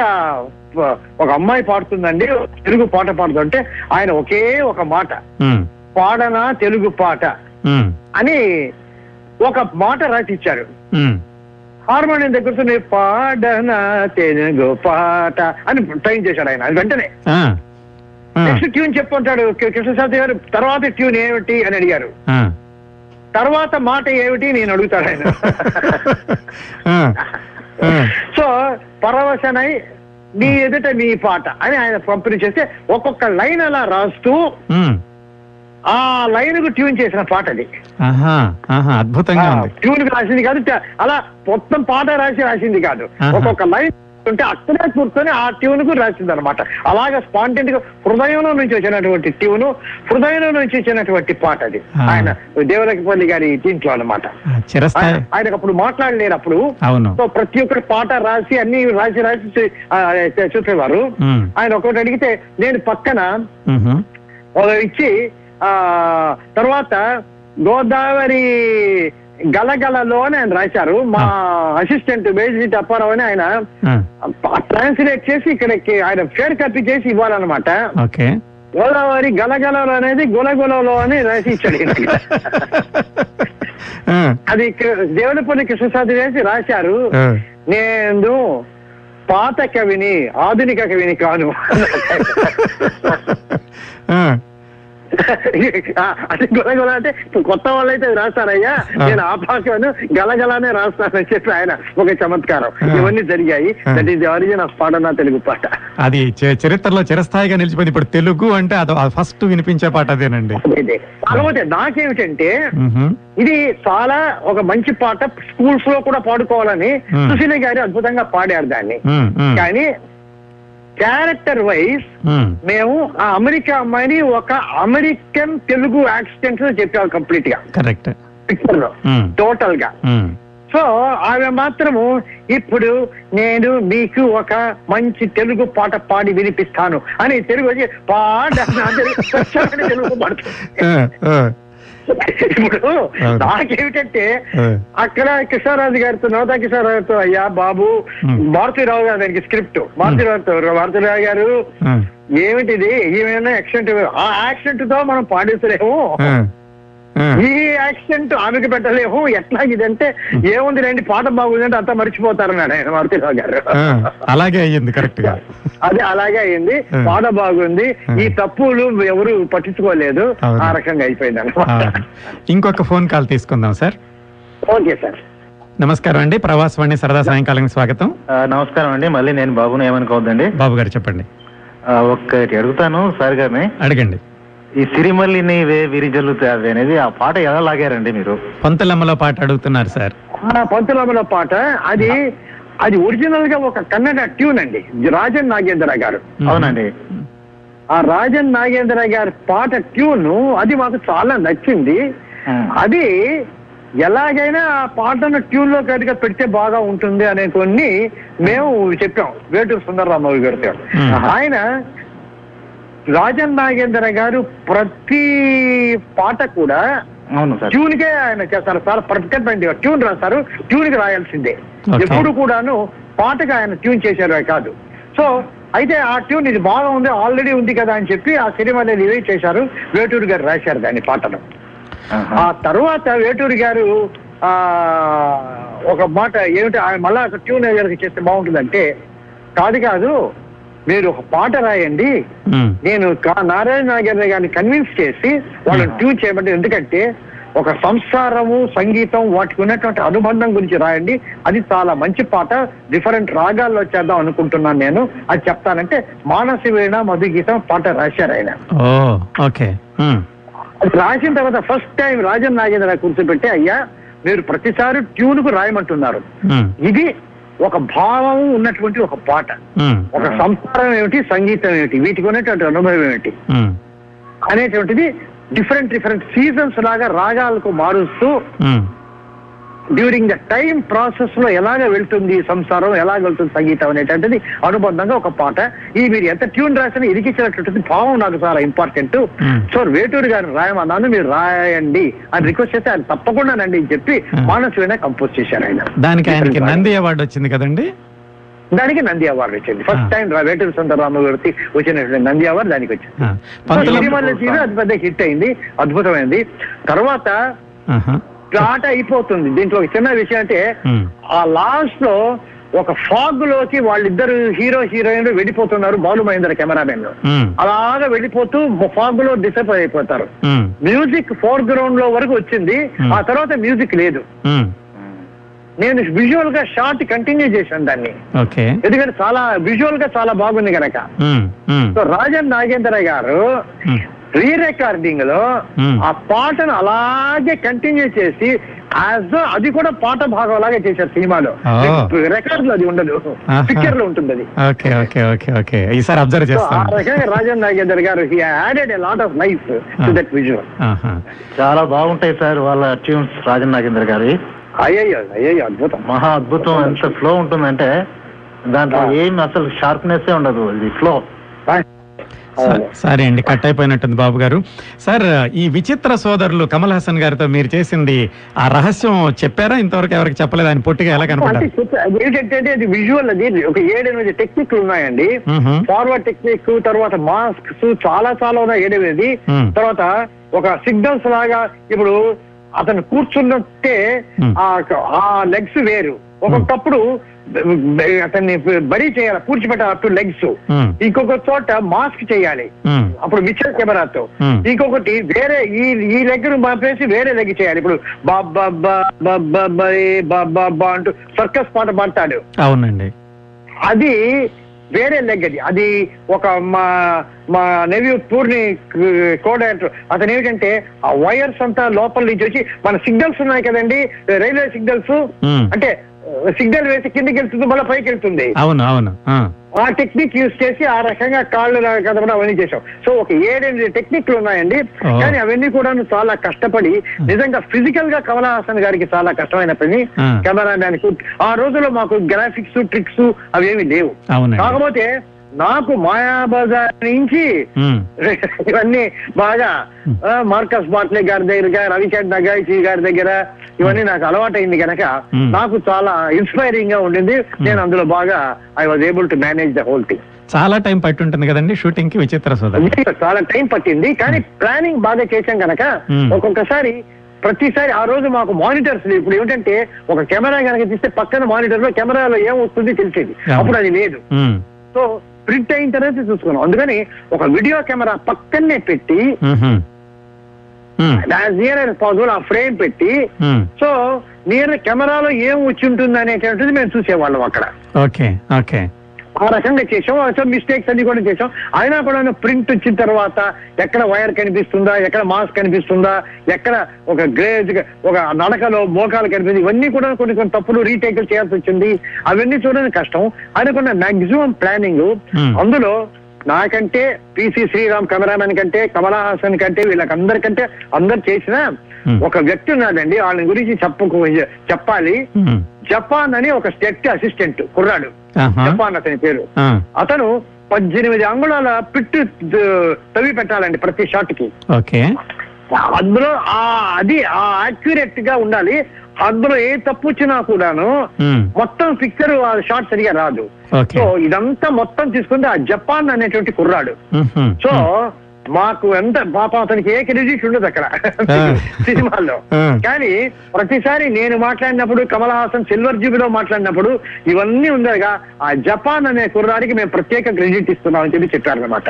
ఒక అమ్మాయి పాడుతుందండి తెలుగు పాట పాడుతుంటే ఆయన ఒకే ఒక మాట. పాడనా తెలుగు పాట అని ఒక మాట రాసిచ్చారు. హార్మోనియం దగ్గర పాడనా తెలుగు పాట అని ట్రైన్ చేశాడు ఆయన వెంటనే. నెక్స్ట్ ట్యూన్ చెప్పుకుంటాడు. కృష్ణశాస్త్రి గారు తర్వాత ట్యూన్ ఏమిటి? అని అడిగారు. తర్వాత మాట ఏమిటి? నేను అడుగుతాడు ఆయన. సో పరవశనై నీ ఎదుట నీ పాట అని ఆయన పంపిణీ చేస్తే ఒక్కొక్క లైన్ అలా రాస్తూ ఆ లైన్కు ట్యూన్ చేసిన పాట అది. అద్భుతంగా ట్యూన్ రాసింది కాదు అలా మొత్తం పాట రాసి రాసింది కాదు. ఒక్కొక్క లైన్ ఉంటే అక్కడే కూర్చొని ఆ ట్యూన్కు రాసింది అనమాట అలాగే స్పాంటెంట్గా హృదయంలో నుంచి వచ్చినటువంటి ట్యూన్ హృదయంలో నుంచి వచ్చినటువంటి పాట అది. ఆయన దేవులకిపల్లి గారి దీంట్లో అనమాట ఆ, చిరస్థాయి. ఆయనకు అప్పుడు మాట్లాడలేరు అప్పుడు సో ప్రతి ఒక్కరు పాట రాసి అన్ని రాసి రాసి చూసేవారు. ఆయన ఒకటి అడిగితే నేను పక్కన ఇచ్చి ఆ తర్వాత గోదావరి గలగలలో అని ఆయన రాశారు. మా అసిస్టెంట్ బేసిట్ అప్పారావు అని ఆయన ట్రాన్స్లేట్ చేసి ఇక్కడికి ఆయన ఫేర్ కాపీ చేసి ఇవ్వాలన్నమాట. ఓకే. గోదావరి గలగలలో అనేది గులగులలో అని రాసి ఇచ్చాడు అది దేవులపల్లి కృష్ణశాస్త్రి చేసి రాశారు. నేను పాత కవిని ఆధునిక కవిని కాను. అది గొలగొల అంటే కొత్త వాళ్ళు అయితే రాస్తారయ్యా. నేను ఆ భాషను గలగలానే రాస్తానని చెప్పి ఆయన ఒక చమత్కారం. ఇవన్నీ జరిగాయి. That is the origin of Paadana Telugu Paata. అది చరిత్రలో చిరస్థాయిగా నిలిచిపోయింది. ఇప్పుడు తెలుగు అంటే అది ఫస్ట్ వినిపించే పాట అదేనండి. కాకపోతే నాకేమిటంటే. ఇది చాలా ఒక మంచి పాట స్కూల్స్లో కూడా పాడుకోవాలని. సుశీల గారు అద్భుతంగా పాడారు దాన్ని. కానీ క్యారెక్టర్ వైజ్ మ్. మేము ఆ అమెరికా అమ్మాయిని ఒక అమెరికన్ తెలుగు యాక్సిడెంట్లో చెప్పాము కంప్లీట్గా. కరెక్ట్ పిక్చర్లో. టోటల్గా. మ్. సో ఆమె మాత్రము ఇప్పుడు నేను మీకు ఒక మంచి తెలుగు పాట పాడి వినిపిస్తాను. అని తెలుగు వచ్చి స్వచ్ఛమైన తెలుగు పాడుతుంది. ఇప్పుడు. నాకేమిటంటే. అక్కడ కృష్ణరాజు గారితో నవతా కృష్ణరావు గారితో అయ్యా బాబు. మారుతిరావు గారు దానికి స్క్రిప్ట్ మారుతిరావు మారుతిరావు గారు ఏమిటిది ఏమైనా యాక్సిడెంట్ ఆ యాక్సిడెంట్తో మనం పాడేసలేము. ఈ యాక్సిడెంట్ ఆమెకి పెట్టలేము. ఎట్లా ఇదంటే ఏముంది రండి పాట బాగుందంటే అంతా మర్చిపోతారన్నాడు ఆయన మారుతిరావు గారు. అలాగే అయ్యింది కరెక్ట్గా. అదే అలాగే అయింది. పాట బాగుంది. ఈ తప్పులు ఎవరు పట్టించుకోలేదు. ఆ రకంగా అయిపోయింది అనమాట. ఇంకొక ఫోన్ కాల్ తీసుకుందాం సార్. Okay sir. నమస్కారం అండి. ప్రవాసవాణి సరదా సాయంకాలం స్వాగతం. నమస్కారం అండి. మళ్ళీ నేను బాబుని ఏమనుకోవద్దండి? బాబు గారు చెప్పండి. ఒక్కటి అడుగుతాను సార్ గారిని. అడగండి. ఈ సిరిమల్లిని వే విరిజల్లుతావి అనేది ఆ పాట ఎలా లాగారండి మీరు? పొంతలమ్మలో పాట అడుగుతున్నారు సార్. ఆ పంతులమ్మల పాట. అది అది ఒరిజినల్గా ఒక కన్నడ ట్యూన్ అండి రాజన్ నాగేంద్ర గారు. అవునండి. ఆ రాజన్ నాగేంద్ర గారి పాట ట్యూన్ అది మాకు చాలా నచ్చింది. అది ఎలాగైనా ఆ పాటను ట్యూన్లో కనుక పెడితే బాగా ఉంటుంది అనే కొన్ని మేము చెప్పాం. వేటూరు సుందరరామయ్య గారితో. ఆయన రాజన్ నాగేంద్ర గారు ప్రతి పాట కూడా అవును సార్. ట్యూన్ కే ఆయన చేస్తారు పర్ఫెక్ట్గా ట్యూన్ రాస్తారు. ట్యూన్కి రాయాల్సిందే. ఎప్పుడు కూడాను పాటగా ఆయన ట్యూన్ చేశారు కాదు. సో అయితే ఆ ట్యూన్ ఇది బాగా ఉంది ఆల్రెడీ ఉంది కదా అని చెప్పి ఆ సినిమాలో రిలీజ్ చేశారు. వేటూరు గారు రాశారు దాని పాటను. ఆ తర్వాత వేటూరి గారు ఆ ఒక మాట ఏమిటి ఆయన మళ్ళా ఒక ట్యూన్ గారికి చేస్తే బాగుంటుందంటే కాదు కాదు మీరు ఒక పాట రాయండి. నేను నారాయణ నాగేంద్ర గారిని కన్విన్స్ చేసి వాళ్ళని ట్యూన్ చేయమంటే ఎందుకంటే ఒక సంస్కారము సంగీతం వాటికి ఉన్నటువంటి అనుబంధం గురించి రాయండి. అది చాలా మంచి పాట. డిఫరెంట్ రాగాల్లో చేద్దాం అనుకుంటున్నాను నేను. అది చెప్తానంటే మానసి వీణ మధు గీతం పాట రాశారు ఆయన. ఓకే. అది రాసిన తర్వాత ఫస్ట్ టైం రాజన్ నాగేంద్ర కూర్చోబెట్టి అయ్యా మీరు ప్రతిసారి ట్యూన్కు రాయమంటున్నారు. ఇది ఒక భావం ఉన్నటువంటి ఒక పాట. ఒక సంస్కారం ఏమిటి సంగీతం ఏమిటి? వీటికి ఉన్నటువంటి అనుభవం ఏమిటి? అనేటువంటిది డిఫరెంట్ డిఫరెంట్ సీజన్స్ లాగా రాగాలకు మారుస్తూ డ్యూరింగ్ ద టైం ప్రాసెస్లో ఎలాగ వెళ్తుంది సంసారం ఎలాగ వెళ్తుంది సంగీతం అనేటువంటిది అనుబంధంగా ఒక పాట. ఈ మీరు ఎంత ట్యూన్ రాసినా ఇరికిచ్చినటువంటిది భావం నాకు చాలా ఇంపార్టెంట్ Hmm. సో వేటూరు గారు రాయమన్నాను మీరు రాయండి అని రిక్వెస్ట్ చేస్తే ఆయన తప్పకుండానండి అని చెప్పి Hmm. మానస్ వీణ కంపోజ్ చేశారు ఆయన. దానికి ఆయనకి నంది అవార్డు వచ్చింది కదండి? దానికి నంది అవార్డు వచ్చింది. ఫస్ట్. టైం వేటూరు సుందరరామ గారికి వచ్చినటువంటి నంది అవార్డు దానికి వచ్చింది. అది పెద్ద హిట్ అయింది అద్భుతమైంది. తర్వాత ఆట అయిపోతుంది. దీంట్లో ఒక చిన్న విషయం అంటే ఆ లాస్ట్లో ఒక ఫాగ్లోకి వాళ్ళిద్దరు హీరో హీరోయిన్లు వెళ్ళిపోతున్నారు బాలు మహేంద్ర కెమెరామెన్ అలాగా వెళ్ళిపోతూ ఫాగ్లో డిసప్పాయింట్ అయిపోతారు. మ్యూజిక్ ఫోర్ గ్రౌండ్లో వరకు వచ్చింది. ఆ తర్వాత మ్యూజిక్ లేదు. నేను విజువల్గా షార్ట్ కంటిన్యూ చేశాను దాన్ని. ఎందుకంటే చాలా విజువల్గా చాలా బాగుంది కనుక సో రాజన్ నాగేంద్ర గారు రీ రికార్డింగ్లో. ఆ పాటను అలాగే కంటిన్యూ చేసి యాజ్ అది కూడా పాట భాగం లాగా చేశారు సినిమాలో. రికార్డ్లో అది ఉండదు. పిక్చర్లో ఉంటుంది అది ఓకే ఓకే ఓకే ఓకే ఈసారి అబ్జర్వ్ ఆ రకంగా Rajan Nagendar garu he added a lot of life to. That visual. చాలా బాగుంటాయి సార్ వాళ్ళ ట్యూన్స్ రాజన్ నాగేంద్ర గారి అయ్యయ్యో అయ్యయ్యో అద్భుతం మహా అద్భుతం ఎంత ఫ్లో ఉంటుందంటే దాంట్లో. ఏం అసలు షార్ప్నెస్ ఉండదు ఇది ఫ్లో సరే అండి కట్ అయిపోయినట్టుంది బాబు గారు. సార్ ఈ విచిత్ర సోదరులు కమల్ హాసన్ గారితో మీరు చేసింది ఆ రహస్యం చెప్పారా? ఇంతవరకు ఎవరికి చెప్పలేదు. ఆయన పొట్టిగా ఎలా అది ఏంటంటే అది విజువల్ అది ఒక ఏడెనిమిది టెక్నిక్లు ఉన్నాయండి. ఫార్వర్డ్ టెక్నిక్ తర్వాత మాస్క్స్ చాలా చాలా ఉన్నాయి ఏడెనిమిది. తర్వాత ఒక సిగ్నల్స్ లాగా ఇప్పుడు అతను కూర్చున్నట్టే. ఆ లెగ్స్ వేరు. ఒక్కొక్కప్పుడు అతన్ని బరీ చేయాలి పూడ్చిపెట్టాలి అప్ టు లెగ్స్. ఇంకొక చోట మాస్క్ చేయాలి. అప్పుడు మిక్సర్ కెమెరాతో. ఇంకొకటి వేరే ఈ ఈ లెగ్ను పంపేసి వేరే లెగ్ చేయాలి. ఇప్పుడు బాబా అంటూ సర్కస్ పాట పాడతాడు. అవునండి. అది వేరే లెగ్ అది. అది ఒక మా మా నెవ్యూ పూర్ణి కోడ్ అతను ఏమిటంటే ఆ వైర్స్ అంతా లోపల నుంచి వచ్చి మన సిగ్నల్స్ ఉన్నాయి కదండి రైల్వే సిగ్నల్స్. అంటే సిగ్నల్ వేసి కిందికి వెళ్తుంది మళ్ళీ పైకి వెళ్తుంది. అవును అవును ఆ. టెక్నిక్ యూజ్ చేసి ఆ రకంగా కాళ్ళు కదపడం అవన్నీ చేసాం సో ఒక ఏడెనిమిది టెక్నిక్లు ఉన్నాయండి. కానీ అవన్నీ కూడా చాలా కష్టపడి నిజంగా ఫిజికల్గా కమల్ హాసన్ గారికి చాలా కష్టమైన పని. Ah. కెమెరామ్యాన్కు ఆ రోజుల్లో మాకు గ్రాఫిక్స్ ట్రిక్స్ అవేమి లేవు. కాకపోతే నాకు మాయాబజార్ నుంచి. ఇవన్నీ బాగా మార్కస్ బాట్లే గారి దగ్గర రవిచంద్ నగాయిచి గారి దగ్గర ఇవన్నీ నాకు అలవాటైంది కనుక. నాకు చాలా ఇన్స్పైరింగ్గా ఉండింది నేను అందులో బాగా I was able to manage the whole thing చాలా టైం పట్టి ఉంటుంది కదండి షూటింగ్కి విచిత్ర చాలా టైం పట్టింది. కానీ ప్లానింగ్ బాగా చేశాం కనుక. ఒక్కొక్కసారి ప్రతిసారి ఆ రోజు మాకు మానిటర్స్ ఇప్పుడు ఏమిటంటే ఒక కెమెరా కనుక తీస్తే పక్కన మానిటర్లో కెమెరాలో ఏం వస్తుంది తెలిసేది. అప్పుడు అది లేదు. సో ప్రింట్ అయిన తర్వాత చూసుకున్నాం. అందుకని ఒక వీడియో కెమెరా పక్కనే పెట్టి నియర్ యాజ్ పాసిబుల్ ఆ ఫ్రేమ్ పెట్టి. సో నియర్ కెమెరాలో ఏం వచ్చి ఉంటుంది అనేటువంటిది మేము చూసేవాళ్ళం అక్కడ. Okay okay. ఆ రకంగా చేసాం సో మిస్టేక్స్ అన్ని కూడా చేసాం అయినా కూడా ప్రింట్ వచ్చిన తర్వాత ఎక్కడ వైర్ కనిపిస్తుందా ఎక్కడ మాస్క్ కనిపిస్తుందా ఎక్కడ ఒక గ్రేజ్ ఒక నడకలో మోకాలు కనిపిస్తుంది ఇవన్నీ కూడా కొన్ని కొన్ని తప్పులు రీటేకులు చేయాల్సి వచ్చింది. అవన్నీ చూడడం కష్టం. అనుకున్న మాక్సిమం ప్లానింగ్. అందులో నాకంటే పిసి శ్రీరామ్ కెమెరామెన్ కంటే కమలా హాసన్ కంటే వీళ్ళకందరికంటే అందరు చేసిన. ఒక వ్యక్తి ఉన్నాడండి. వాళ్ళ గురించి చెప్పకు చెప్పాలి. జపాన్ అని ఒక స్టెట్ అసిస్టెంట్ కుర్రాడు. జపాన్ అతని పేరు. అతను పద్దెనిమిది అంగుళాల పిట్టు తవ్వి పెట్టాలండి ప్రతి షాట్కి అందులో ఆ అది ఆ యాక్యురేట్గా ఉండాలి. అందులో ఏ తప్పు వచ్చినా కూడాను మొత్తం పిక్చర్ ఆ షాట్ సరిగా రాదు. సో ఇదంతా మొత్తం తీసుకుంటే ఆ జపాన్ అనేటువంటి కుర్రాడు. సో మాకు ఎంత పాపం అతనికి ఏ క్రెడిట్ ఉండదు అక్కడ. సినిమాల్లో. కానీ ప్రతిసారి నేను మాట్లాడినప్పుడు కమల్ హాసన్ సిల్వర్ జూబిలో మాట్లాడినప్పుడు ఇవన్నీ ఉండగా ఆ జపాన్ అనే కుర్రాడికి మేము ప్రత్యేక క్రెడిట్ ఇస్తున్నాం అని చెప్పి చెప్పారనమాట.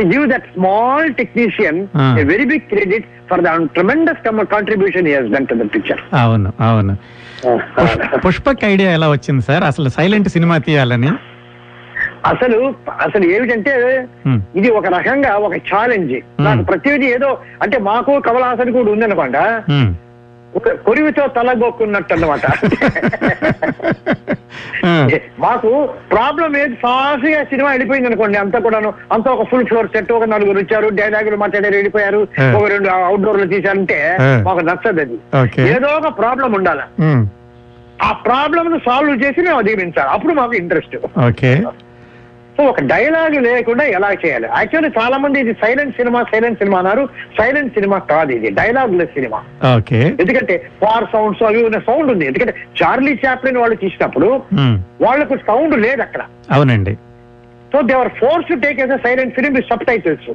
Give that small technician very big credit for the tremendous contribution he's done to the picture అవును అవును. పుష్- పుష్పక్ ఐడియా ఎలా వచ్చింది సార్? అసలు సైలెంట్ సినిమా తీయాలని? అసలు అసలు ఏమిటంటే ఇది ఒక రకంగా ఒక ఛాలెంజ్ నాకు ప్రతిదీ ఏదో అంటే మాకు కమల్ హాసన్ కూడా ఉందనమాట కొరివితో తలగొక్కున్నట్టు అన్నమాట ఆ, మాకు ప్రాబ్లం ఏది? సాఫీగా సినిమా వెళ్ళిపోయింది అనుకోండి అంతా కూడాను. అంతా ఒక ఫుల్ ఫ్లోర్ సెట్ ఒక నలుగురు వచ్చారు డైలాగులు మాట్లాడారు వెళ్ళిపోయారు. ఒక రెండు అవుట్డోర్లో తీశారంటే. మాకు నచ్చదు అది. ఏదో ఒక ప్రాబ్లం ఉండాలి. ఆ ప్రాబ్లం ను సాల్వ్ చేసి మేము అధిగమించాలి. అప్పుడు మాకు ఇంట్రెస్ట్ ఓకే. సో ఒక డైలాగ్ లేకుండా ఎలా చేయాలి? యాక్చువల్లీ చాలా మంది ఇది సైలెంట్ సినిమా సైలెంట్ సినిమా అన్నారు. సైలెంట్ సినిమా కాదు ఇది డైలాగ్ లెస్ సినిమా. ఓకే. ఎందుకంటే ఫార్ సౌండ్స్ అవి ఉన్న సౌండ్ ఉంది. ఎందుకంటే చార్లీ చాప్లిన్ వాళ్ళు తీసినప్పుడు ఉమ్, వాళ్ళకు సౌండ్ లేదు అక్కడ. అవునండి. So they were force to take as silent film with subtitles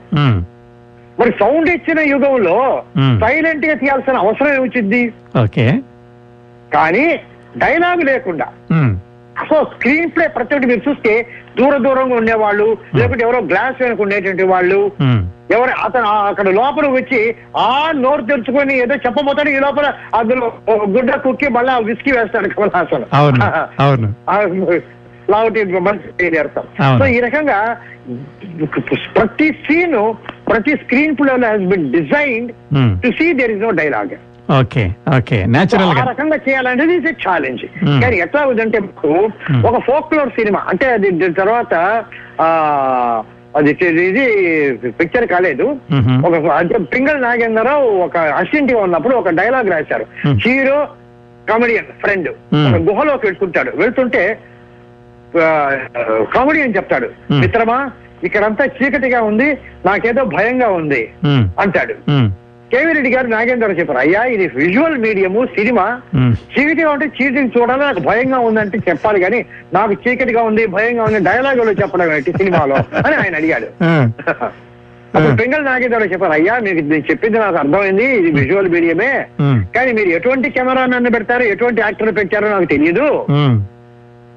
మరి సౌండ్ ఇచ్చిన యుగంలో Hmm. సైలెంట్గా తీయాల్సిన అవసరం ఏమొచ్చింది ఓకే. కానీ డైలాగ్ లేకుండా ఉమ్, సో స్క్రీన్ ప్లే ప్రతి ఒక్కటి మీరు చూస్తే దూర దూరంగా ఉండేవాళ్ళు లేకుంటే ఎవరో గ్లాస్ వెనక ఉండేటువంటి వాళ్ళు. ఉమ్, ఎవరు అతను అక్కడ లోపల వచ్చి ఆ నోరు తెరుచుకొని ఏదో చెప్పబోతాడు ఈ లోపల అందులో గుడ్డ కుక్కి మళ్ళీ విస్కీ వేస్తాడు కమల్ హాసన్ లావుటి అవును. సో ఈ రకంగా ప్రతి సీన్ ప్రతి screenplay has been designed um, to see there is no dialogue okay okay natural ఆ రకంగా చేయాలనేది ఇస్ ఛాలెంజ్ Hmm. కానీ ఎట్లా మాకు Hmm. ఒక ఫోక్లోర్ సినిమా అంటే అది తర్వాత ఆ అది ఇది పిక్చర్ కాలేదు Mhm. ఒక అంటే పింగళ నాగేంద్రరావు ఒక అసిస్టెంట్ ఉన్నప్పుడు ఒక డైలాగ్ రాశారు Hmm. Hero comedian friend Hmm. గుహలోకి వెళ్తుంటాడు వెళ్తుంటే కామెడియన్ చెప్తాడు Hmm. మిత్రమా ఇక్కడంతా చీకటిగా ఉంది నాకేదో భయంగా ఉంది అంటాడు ఉమ్, కేవీ రెడ్డి గారు నాగేంద్ర చెప్పారు? అయ్యా ఇది విజువల్ మీడియము సినిమా. ఉమ్, చీకటిగా ఉంటే చీకటిని చూడాలి నాకు భయంగా ఉందంటే చెప్పాలి కానీ నాకు చీకటిగా ఉంది భయంగా ఉంది డైలాగులో చెప్పడం ఏంటి సినిమాలో అని ఆయన అడిగాడు. అప్పుడు పెంగల్ నాగేంద్ర చెప్పారు అయ్యా మీకు చెప్పింది నాకు అర్థమైంది ఇది విజువల్ మీడియమే కానీ మీరు ఎటువంటి కెమెరా నన్ను పెడతారో ఎటువంటి యాక్టర్ పెట్టారో నాకు తెలియదు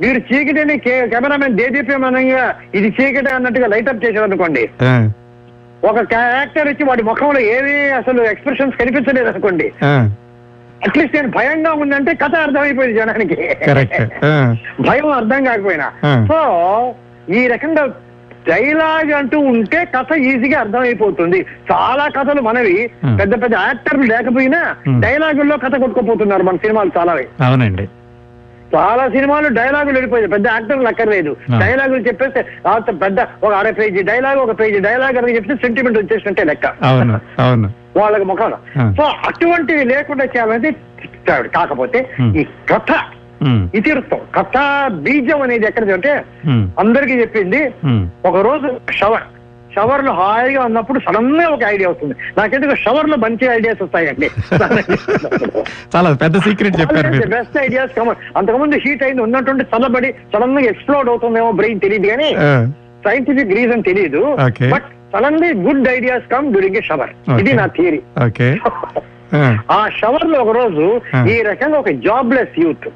మీరు చీకటిని కెమెరామెన్ దేదీప్యమానంగా ఇది చీకటి అన్నట్టుగా లైటప్ చేశారు అనుకోండి ఒక యాక్టర్ వచ్చి వాడి ముఖంలో ఏమీ అసలు ఎక్స్ప్రెషన్స్ కనిపించలేదు అనుకోండి. అట్లీస్ట్ నేను భయంగా ఉందంటే కథ అర్థమైపోయింది జనానికి. భయం అర్థం కాకపోయినా. సో ఈ రకంగా డైలాగ్ అంటూ ఉంటే కథ ఈజీగా అర్థమైపోతుంది. చాలా కథలు మనవి. పెద్ద పెద్ద యాక్టర్లు లేకపోయినా. డైలాగుల్లో కథ కొట్టుకుపోతున్నారు మన సినిమాలు చాలా అవునండి. చాలా సినిమాలు డైలాగులు వెళ్ళిపోయాయి. పెద్ద యాక్టర్లు అక్కర్లేదు. డైలాగులు చెప్పేస్తే పెద్ద ఒక అర పేజీ డైలాగ్ ఒక పేజీ డైలాగ్ అని చెప్తే సెంటిమెంట్ వచ్చేసినట్టే లెక్క. వాళ్ళకి ముఖాలు. సో అటువంటివి లేకుండా చేయాలంటే. కాకపోతే. ఈ కథ ఇతివృత్తం. కథ బీజం అనేది ఎక్కడిది అంటే అందరికీ చెప్పింది ఒక రోజు షవర్. షవర్లో హాయిగా ఉన్నప్పుడు సడన్గా ఒక ఐడియా వస్తుంది. నాకెందుకు షవర్లో మంచి ఐడియాస్ వస్తాయండి. చాలా పెద్ద సీక్రెట్ చెప్పారు బెస్ట్ ఐడియాస్ కమన్ అంతకుముందు హీట్ అయింది ఉన్నటువంటి చల్లబడి సడన్గా ఎక్స్ప్లోడ్ అవుతుందేమో బ్రెయిన్ తెలియదు కానీ సైంటిఫిక్ రీజన్ తెలియదు. But suddenly good ideas come during a shower ఇది. నా థియరీ ఓకే ఆ, షవర్లో ఒక రోజు. ఈ రకంగా ఒక జాబ్లెస్ యూత్.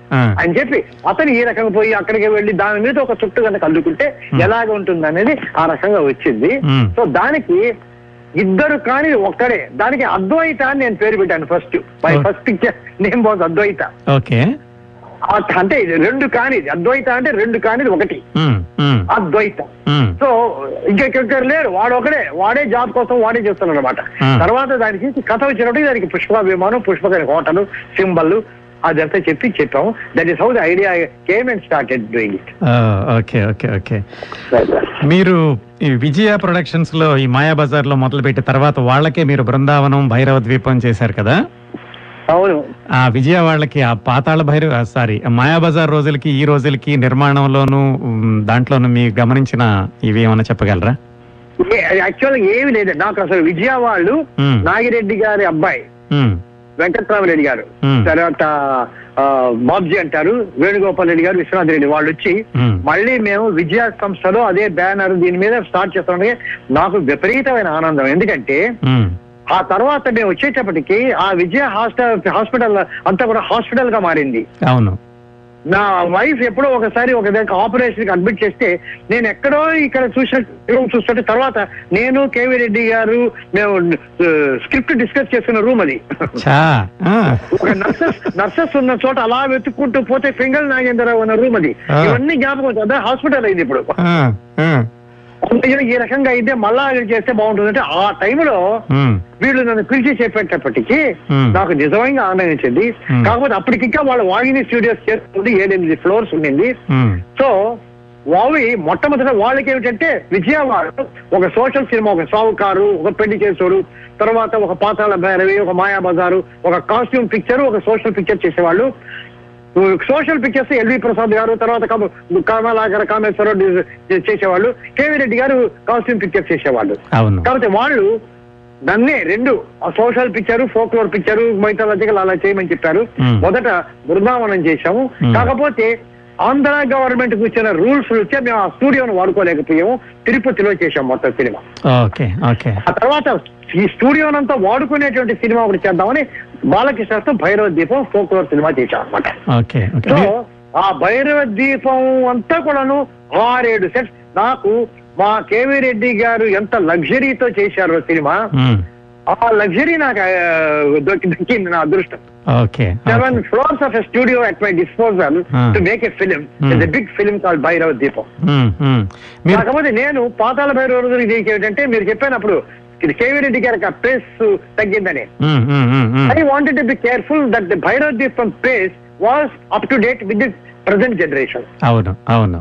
అని చెప్పి అతను ఈ రకంగా పోయి అక్కడికి వెళ్ళి దాని మీద ఒక చుట్టు కనుక అల్లుకుంటే ఎలాగ ఉంటుంది అనేది ఆ రకంగా వచ్చింది. సో దానికి ఇద్దరు కానీ ఒక్కడే దానికి అద్వైత అని నేను పేరు పెట్టాను first my. First name was Advaita okay అంటే ఇది రెండు కానిది. అద్వైత అంటే రెండు కానిది ఒకటి. అద్వైత సో ఇంకెక్కరు లేరు వాడు ఒకడే వాడే జాబ్ కోసం వాడే చేస్తున్నాడు అనమాట. తర్వాత దానికి కథ వచ్చినప్పుడు దానికి పుష్ప విమానం పుష్పక హోటల్ సింబల్ అదంతా చెప్పి చెప్పాము that is how the idea came and started doing it okay okay okay మీరు ఈ విజయ ప్రొడక్షన్స్లో ఈ మాయా బజార్లో మొదలుపెట్టి తర్వాత వాళ్ళకే మీరు బృందావనం భైరవ ద్వీపం చేశారు కదా అవును. ఆ విజయ వాళ్ళకి ఆ పాతాళ భైరవ సారీ మాయా బజార్ రోజులకి ఈ రోజులకి నిర్మాణంలోను దాంట్లోను మీరు గమనించిన ఇవి ఏమైనా చెప్పగలరా? యాక్చువల్ ఏమి లేదు నాకు అసలు విజయ వాళ్ళు ఉమ్, నాగిరెడ్డి గారి అబ్బాయి. వెంకట్రామరెడ్డి గారు. తర్వాత బాబ్జీ అంటారు వేణుగోపాల్ రెడ్డి గారు విశ్వనాథ్ రెడ్డి వాళ్ళు వచ్చి మళ్ళీ మేము విజయ సంస్థలో అదే బ్యానర్ దీని మీద స్టార్ట్ చేస్తుంటే నాకు విపరీతమైన ఆనందం. ఎందుకంటే ఆ తర్వాత మేము వచ్చేటప్పటికి ఆ విజయ హాస్పిటల్ హాస్పిటల్ అంతా కూడా హాస్పిటల్గా మారింది. అవును. నా వైఫ్ ఎప్పుడో ఒకసారి ఒక దగ్గర ఆపరేషన్కి అడ్మిట్ చేస్తే నేను ఎక్కడో ఇక్కడ చూసిన రూమ్ చూస్తుంటే తర్వాత నేను కేవీ రెడ్డి గారు మేము స్క్రిప్ట్ డిస్కస్ చేసుకున్న రూమ్ అది. ఒక నర్సెస్ నర్సెస్ ఉన్న చోట అలా వెతుక్కుంటూ పోతే ఫింగల్ నాగేంద్రరావు ఉన్న రూమ్ అది. ఇవన్నీ జ్ఞాపకం అదే హాస్పిటల్ అయింది ఇప్పుడు. ఈ రకంగా అయితే మళ్ళా చేస్తే బాగుంటుంది అంటే ఆ టైంలో వీళ్ళు నన్ను పిలిచి చెప్పేటప్పటికి. నాకు నిజంగా ఆనందించింది. కాకపోతే అప్పటికింకా వాళ్ళ వాగిని స్టూడియోస్ చేస్తుంది ఏడెనిమిది ఫ్లోర్స్ ఉండింది. సో వావి మొట్టమొదట వాళ్ళకి ఏమిటంటే విజయవాడ ఒక సోషల్ సినిమా ఒక సావుకారు ఒక పెళ్ళి చేసోడు తర్వాత ఒక పాతాళ భైరవి ఒక మాయా బజారు ఒక కాస్ట్యూమ్ పిక్చర్ ఒక సోషల్ పిక్చర్ చేసేవాళ్ళు. Social pictures LV Prasad garu తర్వాత కమ- కమలాకర కామేశ్వరరావు చేసేవాళ్ళు. కేవీ రెడ్డి గారు కాస్ట్యూమ్ పిక్చర్ చేసేవాళ్ళు. కాబట్టి వాళ్ళు నన్నే రెండు ఆ social picture folklore picture mythological అలా చేయమని చెప్పారు. మొదట బృందావనం చేశాము. కాకపోతే ఆంధ్ర గవర్నమెంట్కు ఇచ్చిన రూల్స్ వచ్చే మేము ఆ స్టూడియోను వాడుకోలేకపోయాము. తిరుపతిలో చేశాం మొత్తం సినిమా. ఆ తర్వాత ఈ స్టూడియోనంతా వాడుకునేటువంటి సినిమా ఒకటి చేద్దామని బాలకృష్ణతో భైరవ దీపం ఫోక్లోర్ సినిమా చేశాం అనమాట సో ఆ భైరవ దీపం అంతా కూడాను ఆరేడు సెట్స్ నాకు మా కేవీ రెడ్డి గారు ఎంత లగ్జరీతో చేశారో సినిమా ఆ లగ్జరీ నాకు ఆ, దొరికి దక్కింది నా అదృష్టం. Seven. Floors of a studio at my disposal. To make a film. Is big film call Bhairava Deepam కాకపోతే నేను పాతాల భైరవ రోజు ఏంటంటే మీరు చెప్పినప్పుడు ఇది కేవీ రెడ్డి గారికి ఆ పేస్ తగ్గిందని. I wanted to be careful that the Bhairava Deepam pace was up to date with the present generation అవును అవును.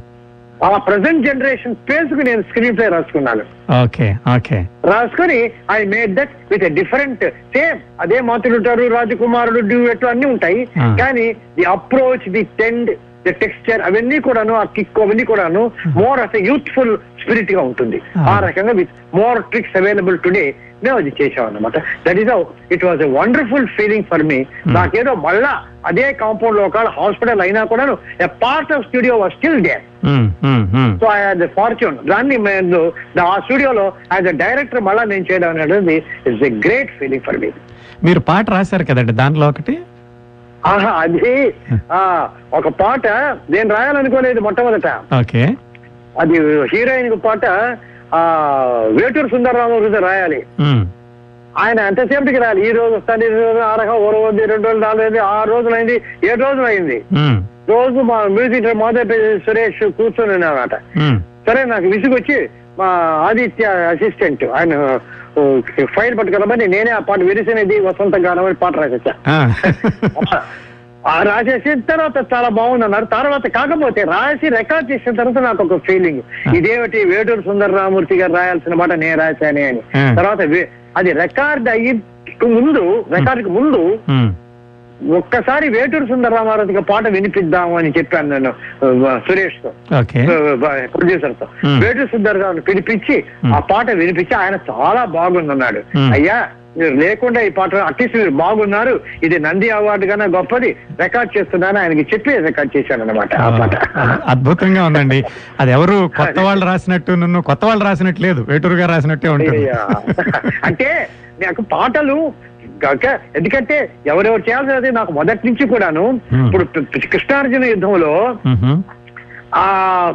ఆ ప్రజెంట్ జనరేషన్ పేస్కు నేను స్క్రీన్ ప్లే రాసుకున్నాను. Okay okay. రాసుకొని I made that with different same అదే మాతులు ఉంటారు రాజకుమారుడు డ్యూయట్ అన్ని ఉంటాయి. కానీ the approach the tend texture అవన్నీ కూడాను ఆ కిక్ అవన్నీ కూడాను మోర్ అస్ యూత్ఫుల్ స్పిరిట్గా ఉంటుంది. ఆ. రకంగా with more tricks available today మేము అది చేసాం అనమాట that is it was a wonderful feeling for me నాకేదో మళ్ళా అదే కాంపౌండ్లో ఒక హాస్పిటల్ అయినా కూడాను a part of studio was still um. So I had fortune దాన్ని నేను ఆ స్టూడియోలో యాజ్ అ డైరెక్టర్ మళ్ళా నేను చేయడం అనేది it's a great feeling for me మీరు పాట రాశారు కదండి దాంట్లో ఒకటి? అది ఆ ఒక పాట నేను రాయాలనుకోలేదు మొట్టమొదట. ఓకే. అది హీరోయిన్ పాట ఆ వేటూరు సుందరరావు గారు రాయాలి. ఆయన ఎంతసేపటికి రాయాలి? ఈ రోజు వస్తాను ఈ రోజు ఆ రకం ఓ రోజు రెండు రోజులు నాలుగు అయింది ఆరు రోజులు అయింది ఏడు రోజులు అయింది. రోజు మా మ్యూజిక్ మాధవ్ సురేష్ కూర్చొని ఉమ్. సరే నాకు విసుగొచ్చి మా ఆదిత్య అసిస్టెంట్ ఆయన ఫైల్ పట్టుకెళ్ళమని నేనే ఆ పాట విరిసినది వసంత గానం అని పాట రాసేసా. ఆ. రాసేసిన తర్వాత చాలా బాగుంది అన్నారు తర్వాత కాకపోతే రాసి రికార్డ్ చేసిన తర్వాత నాకు ఒక ఫీలింగ్ ఇదేమిటి వేటూరు సుందర రామూర్తి గారు రాయాల్సిన మాట నేను రాశానే అని. తర్వాత అది రికార్డ్ అయ్యి ముందు రికార్డుకి ముందు ఒక్కసారి వేటూరు సుందర రామారావుకి పాట వినిపిద్దాము అని చెప్పాను నేను సురేష్తో ప్రొడ్యూసర్తో Hmm. వేటు సుందర్ గారిని పిలిపించి. ఆ పాట వినిపించి ఆయన చాలా బాగుందన్నాడు. అయ్యా మీరు లేకుండా ఈ పాట అట్లీస్ట్ మీరు బాగున్నారు. ఇది నంది అవార్డు కన్నా గొప్పది. రికార్డ్ చేస్తున్నాను. ఆయనకి చెప్పి రికార్డ్ చేశాను అనమాట ఆ పాట. అద్భుతంగా ఉందండి. అది ఎవరు కొత్త వాళ్ళు రాసినట్టు నన్ను కొత్త వాళ్ళు రాసినట్టు లేదు. వేటూరు గారు రాసినట్టే ఉంటుంది. అయ్యా. అంటే నాకు పాటలు గక ఎందుకంటే ఎవరెవరు చేయాల్సినది నాకు మొదటి నుంచి కూడాను. ఇప్పుడు కృష్ణార్జున యుద్ధంలో. ఆ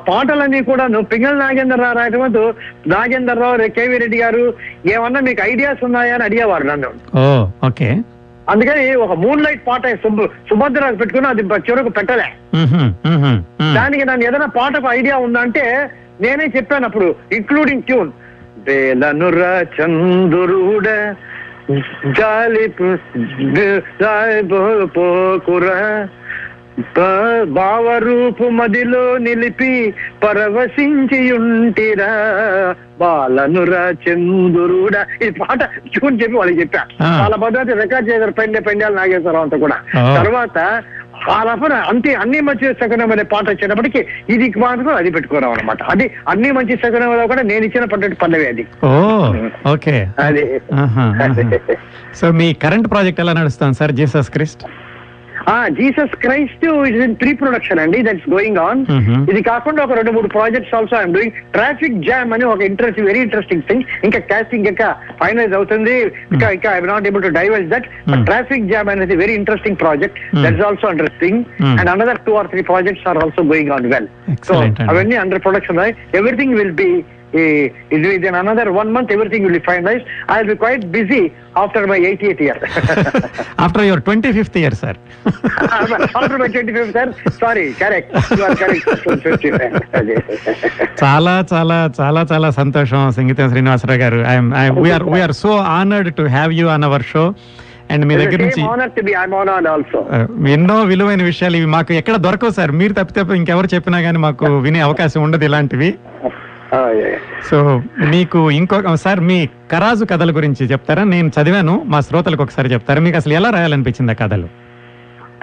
పాటలన్నీ కూడా నువ్వు పింగళ నాగేంద్రరావు రాయటమంటూ నాగేంద్రరావు రే- కేవీ రెడ్డి గారు ఏమన్నా మీకు ఐడియాస్ ఉన్నాయా అని అడిగేవారు నన్ను ఓకే అందుకని ఒక మూన్ లైట్ పాట సుభద్రకు పెట్టుకుని అది చివరకు పెట్టలే. దానికి నన్ను ఏదైనా పాటకు ఐడియా ఉందంటే నేనే చెప్పాను అప్పుడు ఇంక్లూడింగ్ ట్యూన్ వేలనుర చంద్రుడ జాలి పోకుర బా- భావరూపు మదిలో నిలిపి పరవశించి ఉంటిరా బాలనురా చందురుడా ఈ పాట చూని చెప్పి వాళ్ళకి చెప్పా. వాళ్ళ పద్ధతి రికార్డ్ చేశారు పెండే పెండాలు నాగేశ్వరరావు అంతా కూడా. తర్వాత ఆ రఫన అంతే అన్ని మంచి సగనం అనే పాట వచ్చేటప్పటికి ఇది మాత్రం అది పెట్టుకున్నాం అనమాట అది అన్ని మంచి సగనంలో కూడా నేను ఇచ్చిన పద్ధతి పల్లవి అది. ఓకే. అది. సో మీ కరెంట్ ప్రాజెక్ట్ ఎలా నడుస్తుంది sir? Jesus Christ? Jesus Christ is in pre production అండి దట్స్ గోయింగ్ ఆన్. ఇది కాకుండా ఒక రెండు మూడు projects also I'm doing traffic jam అని ఒక ఇంట్రెస్ట్ వెరీ ఇంట్రెస్టింగ్ థింగ్ ఇంకా కాస్టింగ్ ఇంకా ఫైనలైజ్ అవుతుంది ఇంకా ఇంకా I not able to diverse that. Traffic jam అనేది very interesting project. That's also Hmm. And another two or three projects are also going on well so. అవన్నీ under production everything will be ఇది in another one month everything will be finalize I will be quite busy after my eighty eight year after your twenty fifth year sir after my 25th, sir. Sorry, correct. You are correct. 25th. చాలా చాలా చాలా చాలా సంతోషం Singeetam Srinivasarao garu we are we are so honoured to have you on our show and మీ దగ్గర నుంచి Same honor to be. I'm honored also. ఆ, ఎన్నో విలువైన విషయాలు ఇవి మాకు ఎక్కడ దొరకవు సార్ మీరు తప్పితే ఇంకెవరు చెప్పినా కానీ మాకు వినే అవకాశం ఉండదు ఇలాంటివి. సో మీకు ఇంకొక సార్ మీ కరాజు కథల గురించి చెప్తారా? నేను చదివాను మా శ్రోతలకు ఒకసారి చెప్తారా? మీకు అసలు ఎలా రాయాలనిపించింది ఆ కథలు?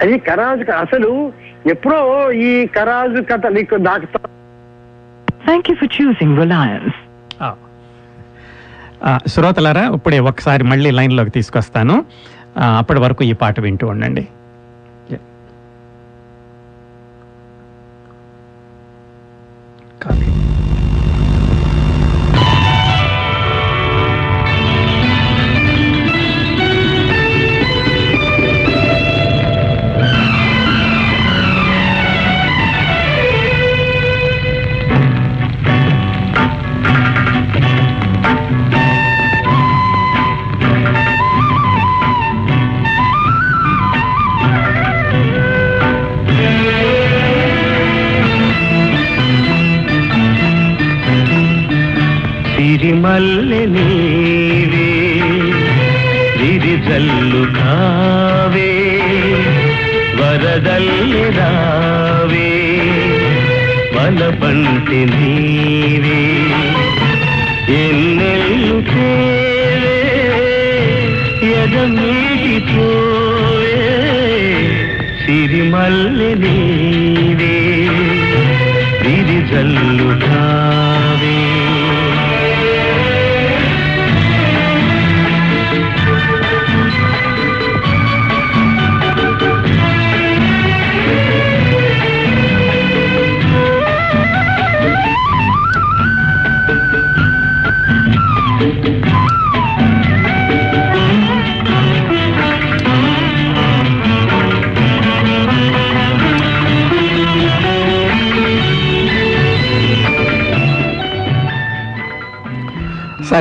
అది కరాజు అసలు ఎప్పుడో ఈ కరాజు కథ నీకు నాకు you for choosing Reliance. ఆ, శ్రోతలారా ఇప్పుడే ఒకసారి మళ్ళీ లైన్లోకి తీసుకొస్తాను. అప్పటి వరకు ఈ పాట వింటూ ఉండండి. కాపీ. వలపంటి నీవే. ఎన్నెల్లు తేవే ఎదమీటి పోవే. సిరిమల్లె నీవే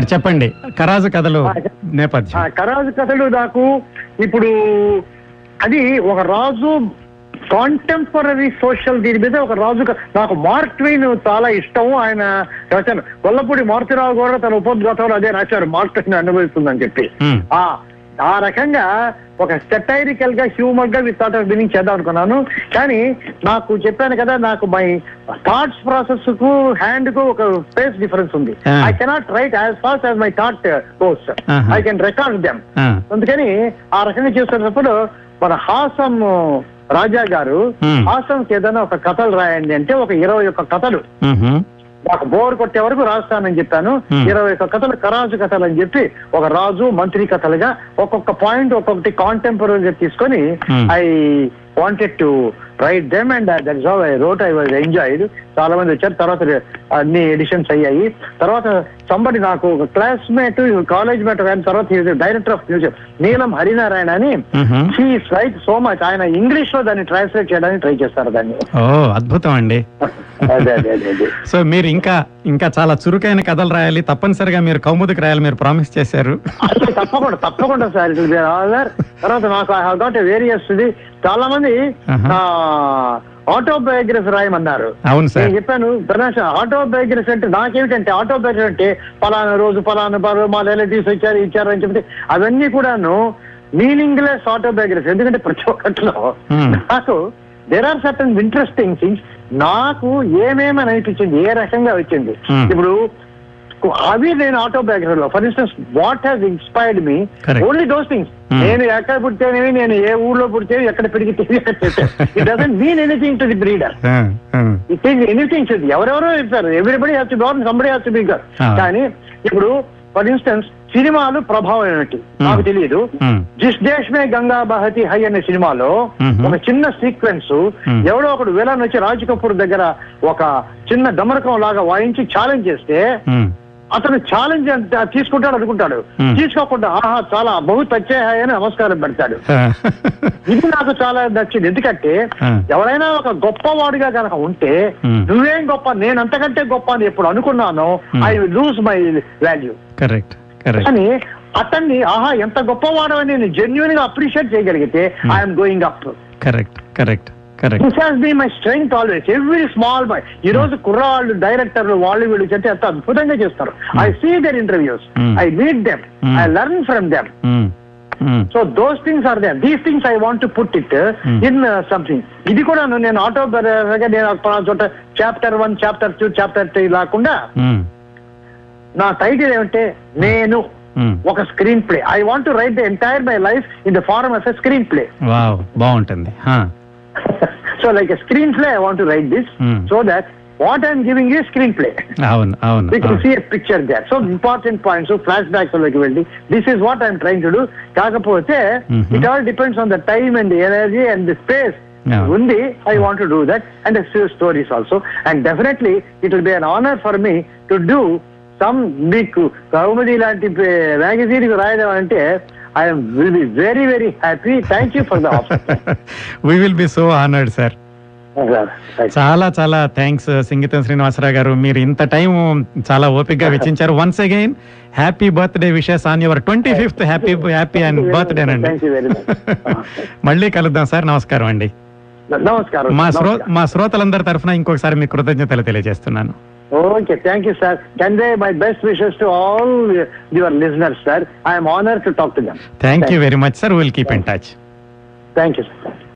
సార్ చెప్పండి. కరాజు కథలు నేపథ్యం. కరాజు కథలు నాకు ఇప్పుడు అది ఒక రాజు కాంటెంపరీ సోషల్ దీని మీద ఒక రాజు నాకు మార్క్ ట్వైన్ చాలా ఇష్టం ఆయన రాశాను గొల్లపూడి మారుతిరావు కూడా తన ఉపోద్ఘాతంలో అదే రాశారు. మార్క్ ట్వైన్ అనుభవిస్తుందని చెప్పి. ఆ ఆ రకంగా ఒక సెటైరికల్గా హ్యూమర్గా విత్ థాట్ ఆఫ్ మీనింగ్ చేద్దాం అనుకున్నాను కానీ నాకు చెప్పాను కదా నాకు మై థాట్స్ ప్రాసెస్కు హ్యాండ్కు ఒక స్పేస్ డిఫరెన్స్ ఉంది. I cannot write as fast as my thought goes Uh-huh. I can record them అందుకని ఆ రకంగా చేస్తున్నప్పుడు మన హాసం రాజా గారు. హాసంకి ఏదైనా ఒక కథలు రాయండి అంటే ఒక ఇరవై ఒక్క కథలు. నాకు బోర్ కొట్టే వరకు రాస్తానని చెప్పాను. ఇరవై ఒక్క కథలు కరాజు కథలు అని చెప్పి ఒక రాజు మంత్రి కథలుగా ఒక్కొక్క పాయింట్ ఒక్కొక్కటి కాంటెంపరీ తీసుకొని. I wanted to write them and that is how I wrote I was enjoyed చాలా మంది వచ్చారు తర్వాత అన్ని ఎడిషన్స్ అయ్యాయి. తర్వాత సంబడి నాకు ఒక క్లాస్మేట్ కాలేజ్ మేట్ కానీ తర్వాత director of museum Neelam Harinarayana అని. షీఈస్ రైట్ సో మచ్ ఆయన ఇంగ్లీష్లో దాన్ని ట్రాన్స్లేట్ చేయడానికి ట్రై చేస్తారు దాన్ని. ఓ అద్భుతం అండి. సో మీరు ఇంకా ఇంకా చాలా చురుకైన కథలు రాయాలి. తప్పనిసరిగా మీరు కౌముదికి రాయాలి మీరు ప్రామిస్ చేశారు. తప్పకుండా తప్పకుండా సార్ తర్వాత నాకు ఐ హావ్ గాట్ వేరియస్ ఇది. చాలా మంది. ఆటోబయోగ్రఫీ రాయమన్నారు. అవును సార్. నేను చెప్పాను గణేష్ ఆటోబయోగ్రఫీ అంటే నాకేమిటంటే ఆటోబయోగ్రఫీ అంటే పలానా రోజు పలానా పలానా మా రిలేటివ్స్ వచ్చారు ఇచ్చారు అని చెప్తే అవన్నీ కూడాను మీనింగ్ లెస్ ఆటోబయోగ్రఫీ ఎందుకంటే ప్రతి ఒక్కటిలో Hmm. నాకు there are certain interesting things నాకు ఏమేమని అనిపించింది ఏ రకంగా వచ్చింది. Hmm. ఇప్పుడు అవి నేను ఆటోబయోగ్రఫీలో for instance what has inspired me. Only those things Hmm. నేను ఎక్కడ పుట్టానేవి నేను ఏ ఊర్లో పుడితే ఎక్కడ పెరిగితే it doesn't mean anything to the breeder it is anything to ఎవరెవరో చెప్పారు everybody has to govern somebody has to bigger Ah. కానీ ఇప్పుడు ఫర్ ఇన్స్టెన్స్ సినిమాలు ప్రభావం ఏమిటి నాకు తెలియదు Hmm. జిస్ దేశ్ మే గంగా బహతి హై అనే సినిమాలో Mhm. ఒక చిన్న సీక్వెన్స్ Hmm. ఎవడో ఒకడు విలన్ వచ్చి రాజ్ కపూర్ దగ్గర ఒక చిన్న డమరకం లాగా వాయించి ఛాలెంజ్ చేస్తే అతను ఛాలెంజ్ తీసుకుంటాడు అనుకుంటాడు. తీసుకోకుండా ఆహా చాలా బహు తచ్చే హాయ్ అని నమస్కారం పెడతాడు. ఇది నాకు చాలా నచ్చింది. ఎందుకంటే. ఎవరైనా ఒక గొప్పవాడిగా కనుక ఉంటే. నువ్వేం గొప్ప నేను అంతకంటే గొప్ప అని ఎప్పుడు అనుకున్నానో. I lose my value correct కానీ అతన్ని ఆహా ఎంత గొప్పవాడు అని నేను జెన్యున్గా అప్రిషియేట్ చేయగలిగితే I'm going up correct correct. Correct this has be my strength always every small boy ఈ రోజు కుర్రవాళ్ళు డైరెక్టర్లు వాళ్ళు వీళ్ళు చెప్తే ఎంత అద్భుతంగా చేస్తారు. I see their interviews Hmm. I meet them Hmm. I learn from them so those things are there these things I want to put it Hmm. In something ఇది కూడా నేను ఆటో నేను చోట chapter one chapter two chapter three లేకుండా నా టైటిల్ ఏమంటే నేను. ఒక screenplay I want write the entire my life in the form of a screenplay బాగుంటుంది. So like screen play I want to write this Hmm. So that what I'm giving you screenplay అవును అవును We can అవును. see a picture there. So important points. So flashbacks లోకి వెళ్ళి this is what I'm trying to do. కాకపోతే Mhm. it all depends on the time and the energy and the space. Yeah. ఉంది I want to do that and a few stories also. And definitely it will be an honor for me to do some big కౌముది లాంటి మ్యాగజైన్ రాయడం అంటే I am will be very very happy. Thank you for the offer. We will be so honoured sir చాలా చాలా థ్యాంక్స్ సింగీతం శ్రీనివాసరావు గారు. మీరు ఇంత టైం చాలా ఓపికగా వెచ్చించారు. Once again happy birthday wishes on your twenty fifth happy happy and. Birthday అండి. మళ్ళీ కలుద్దాం సార్. నమస్కారం అండి. నమస్కారం. మా శ్రో. మా శ్రోతలందరి తరఫున ఇంకొకసారి మీ కృతజ్ఞతలు తెలియజేస్తున్నాను. Okay, thank you, sir. Can I? my best wishes to all your listeners, sir. I am honored to talk to them. Thank, thank you very much, sir. We'll keep thank in touch. You. Thank you, sir.